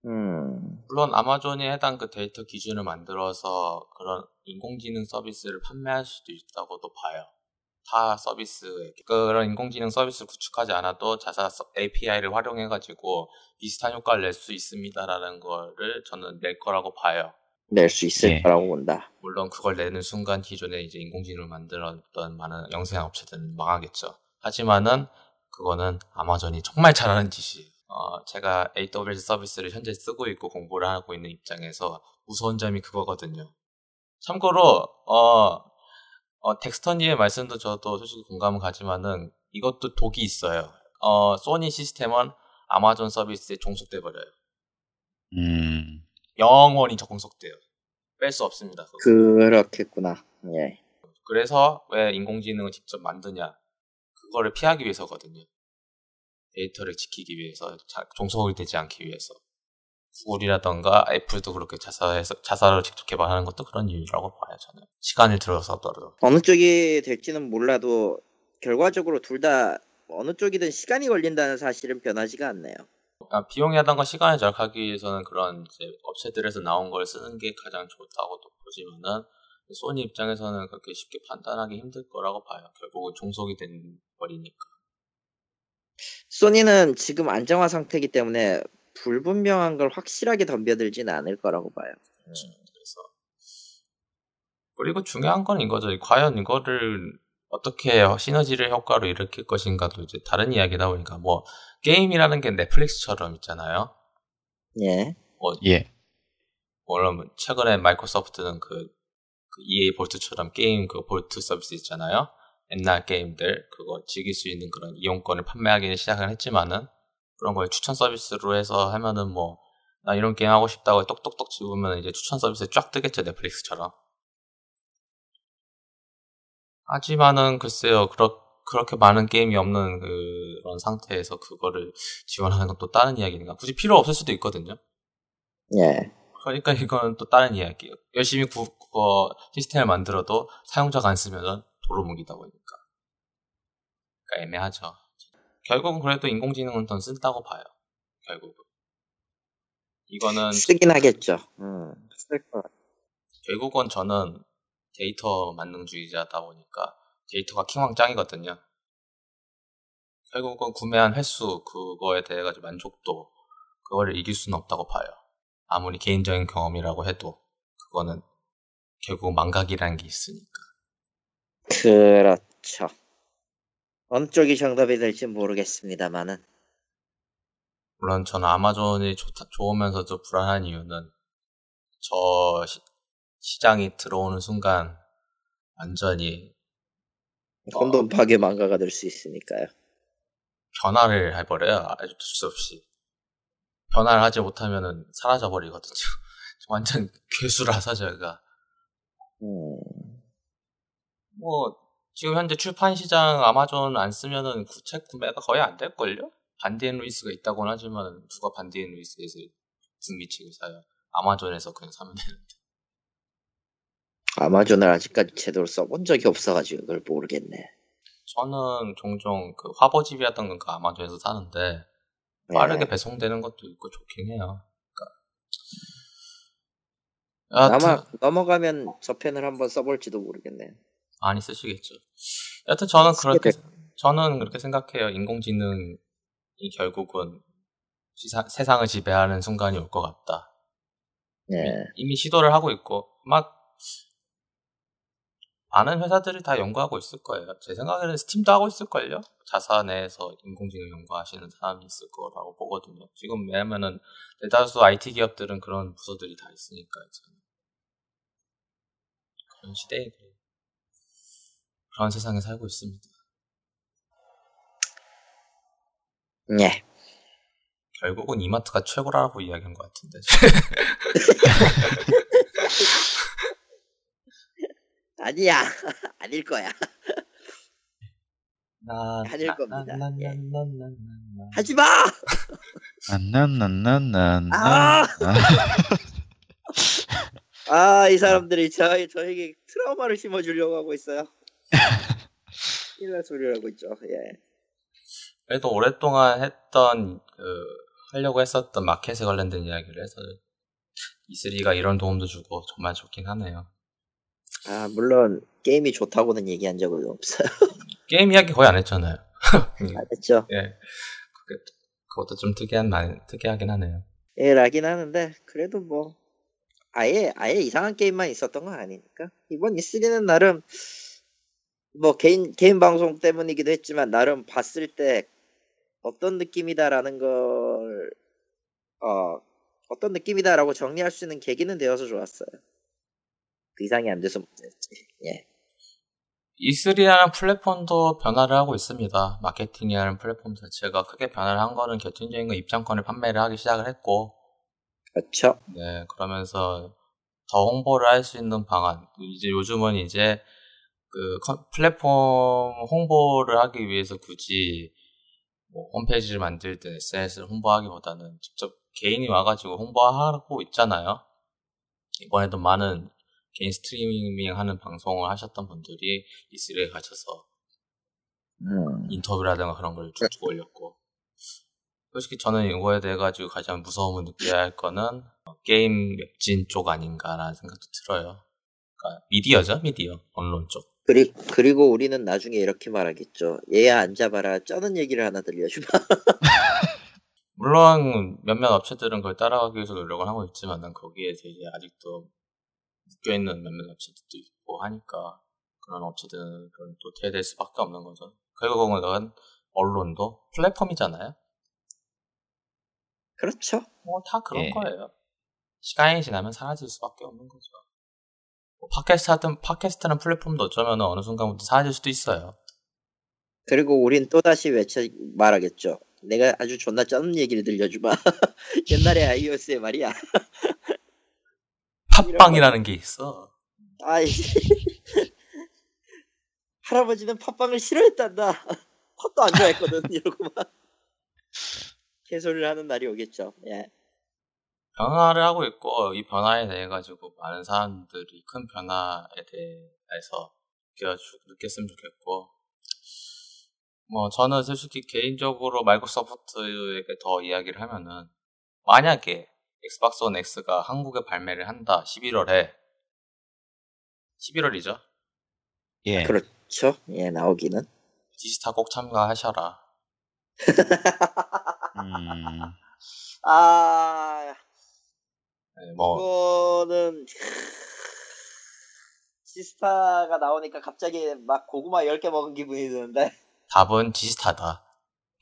음. 물론 아마존이 해당 그 데이터 기준을 만들어서 그런 인공지능 서비스를 판매할 수도 있다고도 봐요. 타 서비스에 그런 인공지능 서비스를 구축하지 않아도 자사 API를 활용해 가지고 비슷한 효과를 낼 수 있습니다라는 거를 저는 낼 거라고 봐요. 낼 수 있을 예. 거라고 본다. 물론 그걸 내는 순간 기존에 이제 인공지능을 만들었던 많은 영세한 업체들은 망하겠죠. 하지만은 그거는 아마존이 정말 잘하는 짓이에요. 어, 제가 AWS 서비스를 현재 쓰고 있고 공부를 하고 있는 입장에서 무서운 점이 그거거든요. 참고로 어, 어, 텍스터님의 말씀도 저도 솔직히 공감은 가지만은 이것도 독이 있어요. 어, 소니 시스템은 아마존 서비스에 종속돼 버려요. 음, 영원히 종속돼요. 뺄 수 없습니다. 그거. 그렇겠구나. 예. 그래서 왜 인공지능을 직접 만드냐? 그거를 피하기 위해서거든요. 데이터를 지키기 위해서, 자- 종속이 되지 않기 위해서. 구글이라던가 애플도 그렇게 자사에서, 자사를 직접 개발하는 것도 그런 이유라고 봐요, 저는. 시간을 들어서더라도. 어느 쪽이 될지는 몰라도 결과적으로 둘 다 어느 쪽이든 시간이 걸린다는 사실은 변하지가 않네요. 아, 비용이라던가 시간을 절약하기 위해서는 그런 이제 업체들에서 나온 걸 쓰는 게 가장 좋다고도 보지만은, 소니 입장에서는 그렇게 쉽게 판단하기 힘들 거라고 봐요. 결국은 종속이 된 버리니까. 소니는 지금 안정화 상태이기 때문에 불분명한 걸 확실하게 덤벼들지는 않을 거라고 봐요. 그래서 그리고 중요한 건 이거죠. 과연 이거를 어떻게 시너지를 효과로 일으킬 것인가도 이제 다른 이야기다 보니까 뭐 게임이라는 게 넷플릭스처럼 있잖아요. 예. 예. 물론 최근에 마이크로소프트는 그, 그 EA 볼트처럼 게임 그 볼트 서비스 있잖아요. 옛날 게임들 그거 즐길 수 있는 그런 이용권을 판매하기는 시작을 했지만은 그런 걸 추천 서비스로 해서 하면은 뭐 나 이런 게임 하고 싶다고 똑똑똑 집으면 이제 추천 서비스에 쫙 뜨겠죠 넷플릭스처럼. 하지만은 글쎄요 그렇 그렇게 많은 게임이 없는 그런 상태에서 그거를 지원하는 건 또 다른 이야기니까 굳이 필요 없을 수도 있거든요. 예. 그러니까 이건 또 다른 이야기예요. 열심히 구, 그거 시스템을 만들어도 사용자가 안 쓰면은 도루묵이다 보니까. 그러니까 애매하죠. 결국은 그래도 인공지능은 더 쓴다고 봐요. 결국은. 이거는 쓰긴 하겠죠. 음. 쓸 거. 결국은 저는 데이터 만능주의자다 보니까 데이터가 킹왕짱이거든요. 결국은 구매한 횟수 그거에 대해 가지고 만족도 그거를 이길 수는 없다고 봐요. 아무리 개인적인 경험이라고 해도 그거는 결국 망각이라는 게 있으니까. 그렇죠. 어느 쪽이 정답이 될지 모르겠습니다만은 물론 저는 아마존이 좋다, 좋으면서도 불안한 이유는 저 시, 장이 들어오는 순간 완전히 혼돈 파괴 망가가 될 수 있으니까요. 변화를 해버려요. 아주 수 없이. 변화를 하지 못하면은 사라져버리거든요. 완전 괴수라서 제가. 음, 뭐, 지금 현재 출판 시장 아마존 안 쓰면은 책 구매가 거의 안 될걸요? 반디앤루니스가 있다고는 하지만 누가 반디앤루니스에서 북미 책을 사요? 아마존에서 그냥 사면 되는데. 아마존을 아직까지 제대로 써본 적이 없어가지고 그걸 모르겠네. 저는 종종 그 화보집이라던가 아마존에서 사는데 네. 빠르게 배송되는 것도 있고 좋긴 해요. 그러니까 아마 넘어가면 저 펜을 한번 써볼지도 모르겠네. 많이 쓰시겠죠. 여하튼 저는 그렇게 될- 저는 그렇게 생각해요. 인공지능이 결국은 시사- 세상을 지배하는 순간이 올 것 같다. 네. 이미 시도를 하고 있고 막 많은 회사들이 다 연구하고 있을 거예요. 제 생각에는 스팀도 하고 있을걸요? 자사 내에서 인공지능 연구하시는 사람이 있을 거라고 보거든요. 지금 왜냐면은 대다수 IT 기업들은 그런 부서들이 다 있으니까 저는. 그런 시대에 그런 세상에 살고 있습니다. 네. 결국은 이마트가 최고라고 이야기한 것 같은데. 아니야. 아닐 거야. 나, 아닐 나, 겁니다. 나, 예. 하지 마! 난난난난난. 아! 아, 이 사람들이 저, 저에게 트라우마를 심어주려고 하고 있어요. 이런 소리를 하고 있죠. 예. 그래도 오랫동안 했던 그 하려고 했었던 마켓에 관련된 이야기를 해서 E3가 이런 도움도 주고 정말 좋긴 하네요. 아, 물론, 게임이 좋다고는 얘기한 적은 없어요. 게임 이야기 거의 안 했잖아요. 안 했죠. 예, 그것도 좀 특이한 말 특이하긴 하네요. 예, 라긴 하는데, 그래도 뭐, 아예, 아예 이상한 게임만 있었던 건 아니니까. 이번 E3는 나름, 뭐, 개인, 개인 방송 때문이기도 했지만, 나름 봤을 때, 어떤 느낌이다라는 걸, 어, 어떤 느낌이다라고 정리할 수 있는 계기는 되어서 좋았어요. 그 이상이 안 돼서 문제였지. 예. E3라는 플랫폼도 변화를 하고 있습니다. 마케팅이라는 플랫폼 자체가 크게 변화를 한 거는 결정적인 건 입장권을 판매를 하기 시작을 했고, 그렇죠. 네, 그러면서 더 홍보를 할 수 있는 방안. 이제 요즘은 이제 그 컨- 플랫폼 홍보를 하기 위해서 굳이 뭐 홈페이지를 만들 때 SNS를 홍보하기보다는 직접 개인이 와가지고 홍보하고 있잖아요. 이번에도 많은 개인 스트리밍 하는 방송을 하셨던 분들이 E3에 가셔서 음. 인터뷰라든가 그런 걸 쭉쭉 올렸고 솔직히 저는 이거에 대해 가지고 가장 무서움을 느껴야 할 거는 어, 게임 웹진 쪽 아닌가라는 생각도 들어요. 그러니까 미디어죠, 미디어 언론 쪽. 그리, 그리고 우리는 나중에 이렇게 말하겠죠. 얘야 앉아봐라. 쩌는 얘기를 하나 들려주마. 물론 몇몇 업체들은 그걸 따라가기 위해서 노력을 하고 있지만 난 거기에서 이제 아직도 묶여 있는 몇몇 업체들도 있고 하니까 그런 업체들은 그런 또 퇴될 수밖에 없는 거죠. 결국은 언론도 플랫폼이잖아요. 그렇죠. 뭐 다 그런 예. 거예요. 시간이 지나면 사라질 수밖에 없는 거죠. 뭐 팟캐스트 하든 팟캐스트는 플랫폼도 어쩌면 어느 순간부터 사라질 수도 있어요. 그리고 우린 또다시 외쳐 말하겠죠. 내가 아주 존나 쩌는 얘기를 들려주마. 옛날에 iOS에 말이야. 팟빵이라는 게 있어. 아이. 할아버지는 팟빵을 싫어했단다. 팟도 안 좋아했거든. 이러고 막. 개소리를 하는 날이 오겠죠. 예. 변화를 하고 있고 이 변화에 대해 가지고 많은 사람들이 큰 변화에 대해서 느껴 느꼈으면 좋겠고 뭐 저는 솔직히 개인적으로 마이크로소프트에게 더 이야기를 하면은 만약에 엑스박스 원 X가 한국에 발매를 한다 11월에 11월이죠 예. 그렇죠. 예, 나오기는. 지스타 꼭 참가하셔라 음, 아, 네, 뭐 그거는 지스타가 나오니까 갑자기 막 고구마 10개 먹은 기분이 드는데 답은 지스타다.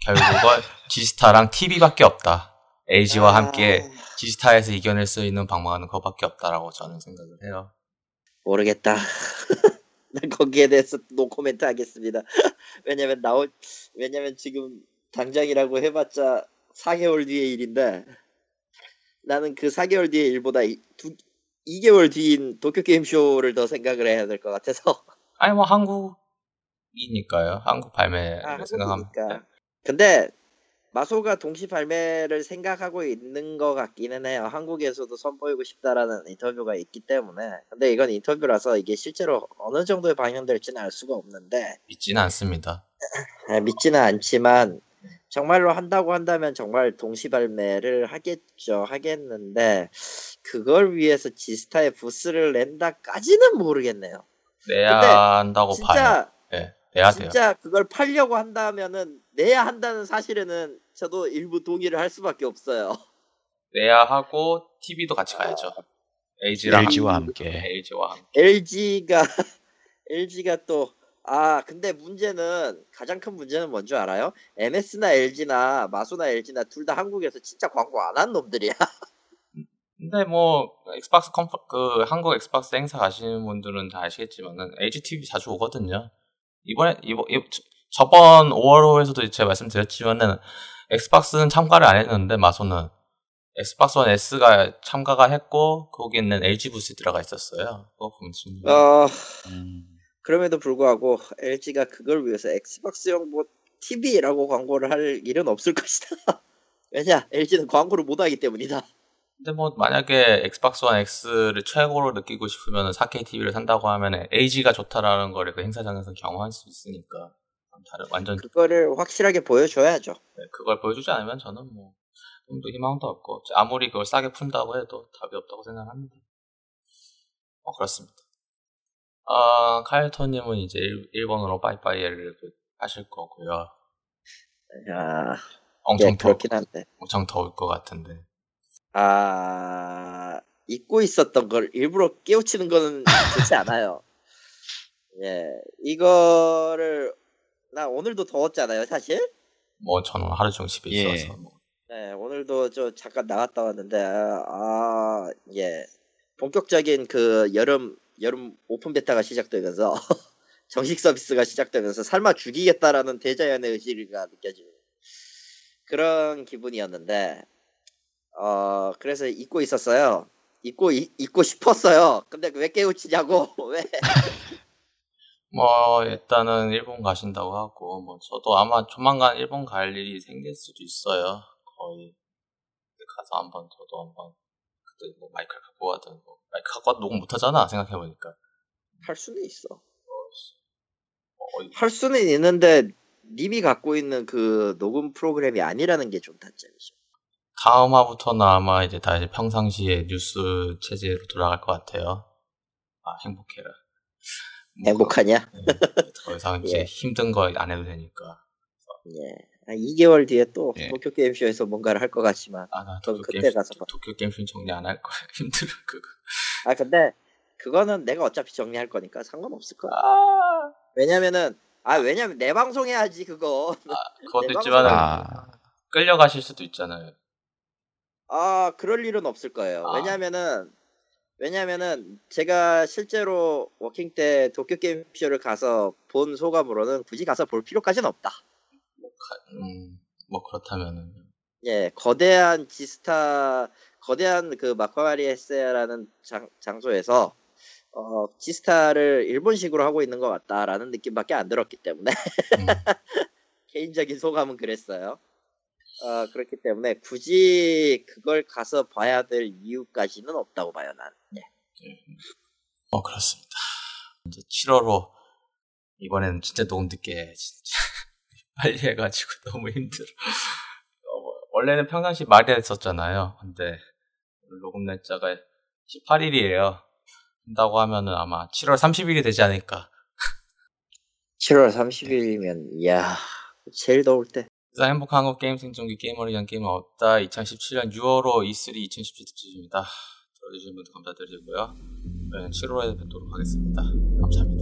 결국은 지스타랑 TV밖에 없다. LG와 아, 함께 지스타에서 이겨낼 수 있는 방법은 그거밖에 없다라고 저는 생각을 해요. 모르겠다. 난 거기에 대해서 노 코멘트 하겠습니다. 왜냐면 나올 왜냐면 지금 당장이라고 해봤자 4개월 뒤의 일인데 나는 그 4개월 뒤의 일보다 이, 두, 2개월 뒤인 도쿄 게임 쇼를 더 생각을 해야 될 것 같아서. 아니 뭐 한국이니까요. 한국 발매를 아, 생각하면 한국이니까. 근데 마소가 동시 발매를 생각하고 있는 것 같기는 해요. 한국에서도 선보이고 싶다라는 인터뷰가 있기 때문에. 근데 이건 인터뷰라서 이게 실제로 어느 정도에 방영될지는 알 수가 없는데 믿지는 않습니다. 아, 믿지는 않지만 정말로 한다고 한다면 정말 동시 발매를 하겠죠. 하겠는데 그걸 위해서 지스타에 부스를 낸다까지는 모르겠네요. 내야 한다고 봐요. 진짜 네, 내야 돼요. 진짜 그걸 팔려고 한다면은 내야 한다는 사실에는 저도 일부 동의를 할 수밖에 없어요. 내야 하고 TV도 같이 가야죠. LG랑 LG와 함께. LG와 함께. LG가 LG가 또 아 근데 문제는 가장 큰 문제는 뭔 줄 알아요? MS나 LG나 마소나 LG나 둘 다 한국에서 진짜 광고 안 한 놈들이야. 근데 뭐 엑스박스 컴퍼 그 한국 엑스박스 행사 가시는 분들은 다 아시겠지만은 LG TV 자주 오거든요. 이번에 이번 저- 저번 5월호에서도 제가 말씀드렸지만은 엑스박스는 참가를 안 했는데 마소는 엑스박스 원 S가 참가가 했고 거기에는 LG 부스에 들어가 있었어요. 그거 보면 지금 어 음. 그럼에도 불구하고 LG가 그걸 위해서 엑스박스용 뭐 TV라고 광고를 할 일은 없을 것이다. 왜냐 LG는 광고를 못 하기 때문이다. 근데 뭐 만약에 엑스박스 원 X를 최고로 느끼고 싶으면 4K TV를 산다고 하면 LG가 좋다라는 거를 그 행사장에서 경험할 수 있으니까 다른 완전 그거를 확실하게 보여줘야죠. 네, 그걸 보여주지 않으면 저는 뭐 좀더 희망도 없고 아무리 그걸 싸게 푼다고 해도 답이 없다고 생각합니다. 어 그렇습니다. 아 카이토님은 이제 일, 본어로 빠이빠이를 그 하실 거고요. 아, 엄청 예, 더 그렇긴 한데. 엄청 더울 것 같은데. 아, 잊고 있었던 걸 일부러 깨우치는 거는 좋지 않아요. 예, 이거를, 나 오늘도 더웠잖아요, 사실? 뭐 저는 하루 종일 집에 예. 있어서 뭐. 네, 오늘도 저 잠깐 나갔다 왔는데, 아, 예. 본격적인 그 여름, 여름 오픈 베타가 시작되면서, 정식 서비스가 시작되면서 삶아 죽이겠다라는 대자연의 의지가 느껴지는 그런 기분이었는데, 어, 그래서 잊고 있었어요. 잊고, 잊, 잊고 싶었어요. 근데 왜 깨우치냐고, 왜? 뭐 일단은 일본 가신다고 하고 뭐 저도 아마 조만간 일본 갈 일이 생길 수도 있어요. 거의 가서 한번 저도 한번 그때 뭐 마이크를 갖고 가든 뭐 마이크 갖고 와도 녹음 못 하잖아 생각해 보니까. 할 수는 있어. 어, 할 수는 있는데, 님이 갖고 있는 그 녹음 프로그램이 아니라는 게 좀 단점이죠. 다음 화부터는 아마 이제 다시 평상시에 뉴스 체제로 돌아갈 것 같아요. 아 행복해라. 뭐 행복하냐? 그- 네, 더 이상 이제 예. 힘든 거 안 해도 되니까. 예. 한 2개월 뒤에 또 예. 도쿄 게임쇼에서 뭔가를 할 것 같지만. 아나 그럼 도쿄 그때 게임 가서 봐. 도쿄 게임쇼 정리 안 할 거야 힘들어 그거. 아 근데 그거는 내가 어차피 정리할 거니까 상관없을 거야. 아 왜냐면은 아 왜냐면 내 방송 해야지 그거. 그것도 내 있지만은 아, 끌려가실 수도 있잖아요. 아 그럴 일은 없을 거예요. 아. 왜냐면은 왜냐면은 제가 실제로 워킹 때 도쿄 게임쇼를 가서 본 소감으로는 굳이 가서 볼 필요까지는 없다. 가- 음, 뭐 그렇다면은 예, 거대한 지스타, 거대한 그 마카마리 에세라는 장, 장소에서 어, 지스타를 일본식으로 하고 있는 것 같다라는 느낌밖에 안 들었기 때문에 음, 개인적인 소감은 그랬어요. 어, 그렇기 때문에 굳이 그걸 가서 봐야 될 이유까지는 없다고 봐요, 난. 예. 뭐 그렇습니다. 이제 7월호 이번에는 진짜 녹음 늦게 해, 진짜 빨리 해가지고 너무 힘들어. 어, 뭐, 원래는 평상시 말이 했었잖아요. 근데 녹음 날짜가 18일이에요. 한다고 하면은 아마 7월 30일이 되지 않을까. 7월 30일이면, 이야, 제일 더울 때. 그래서 행복한 한국 게임 생존기 게이머를 위한 게임은 없다. 2017년 6월호 E3 2017 특집입니다. 들어주신 분들 감사드리고요. 저희는 7월에 뵙도록 하겠습니다. 감사합니다.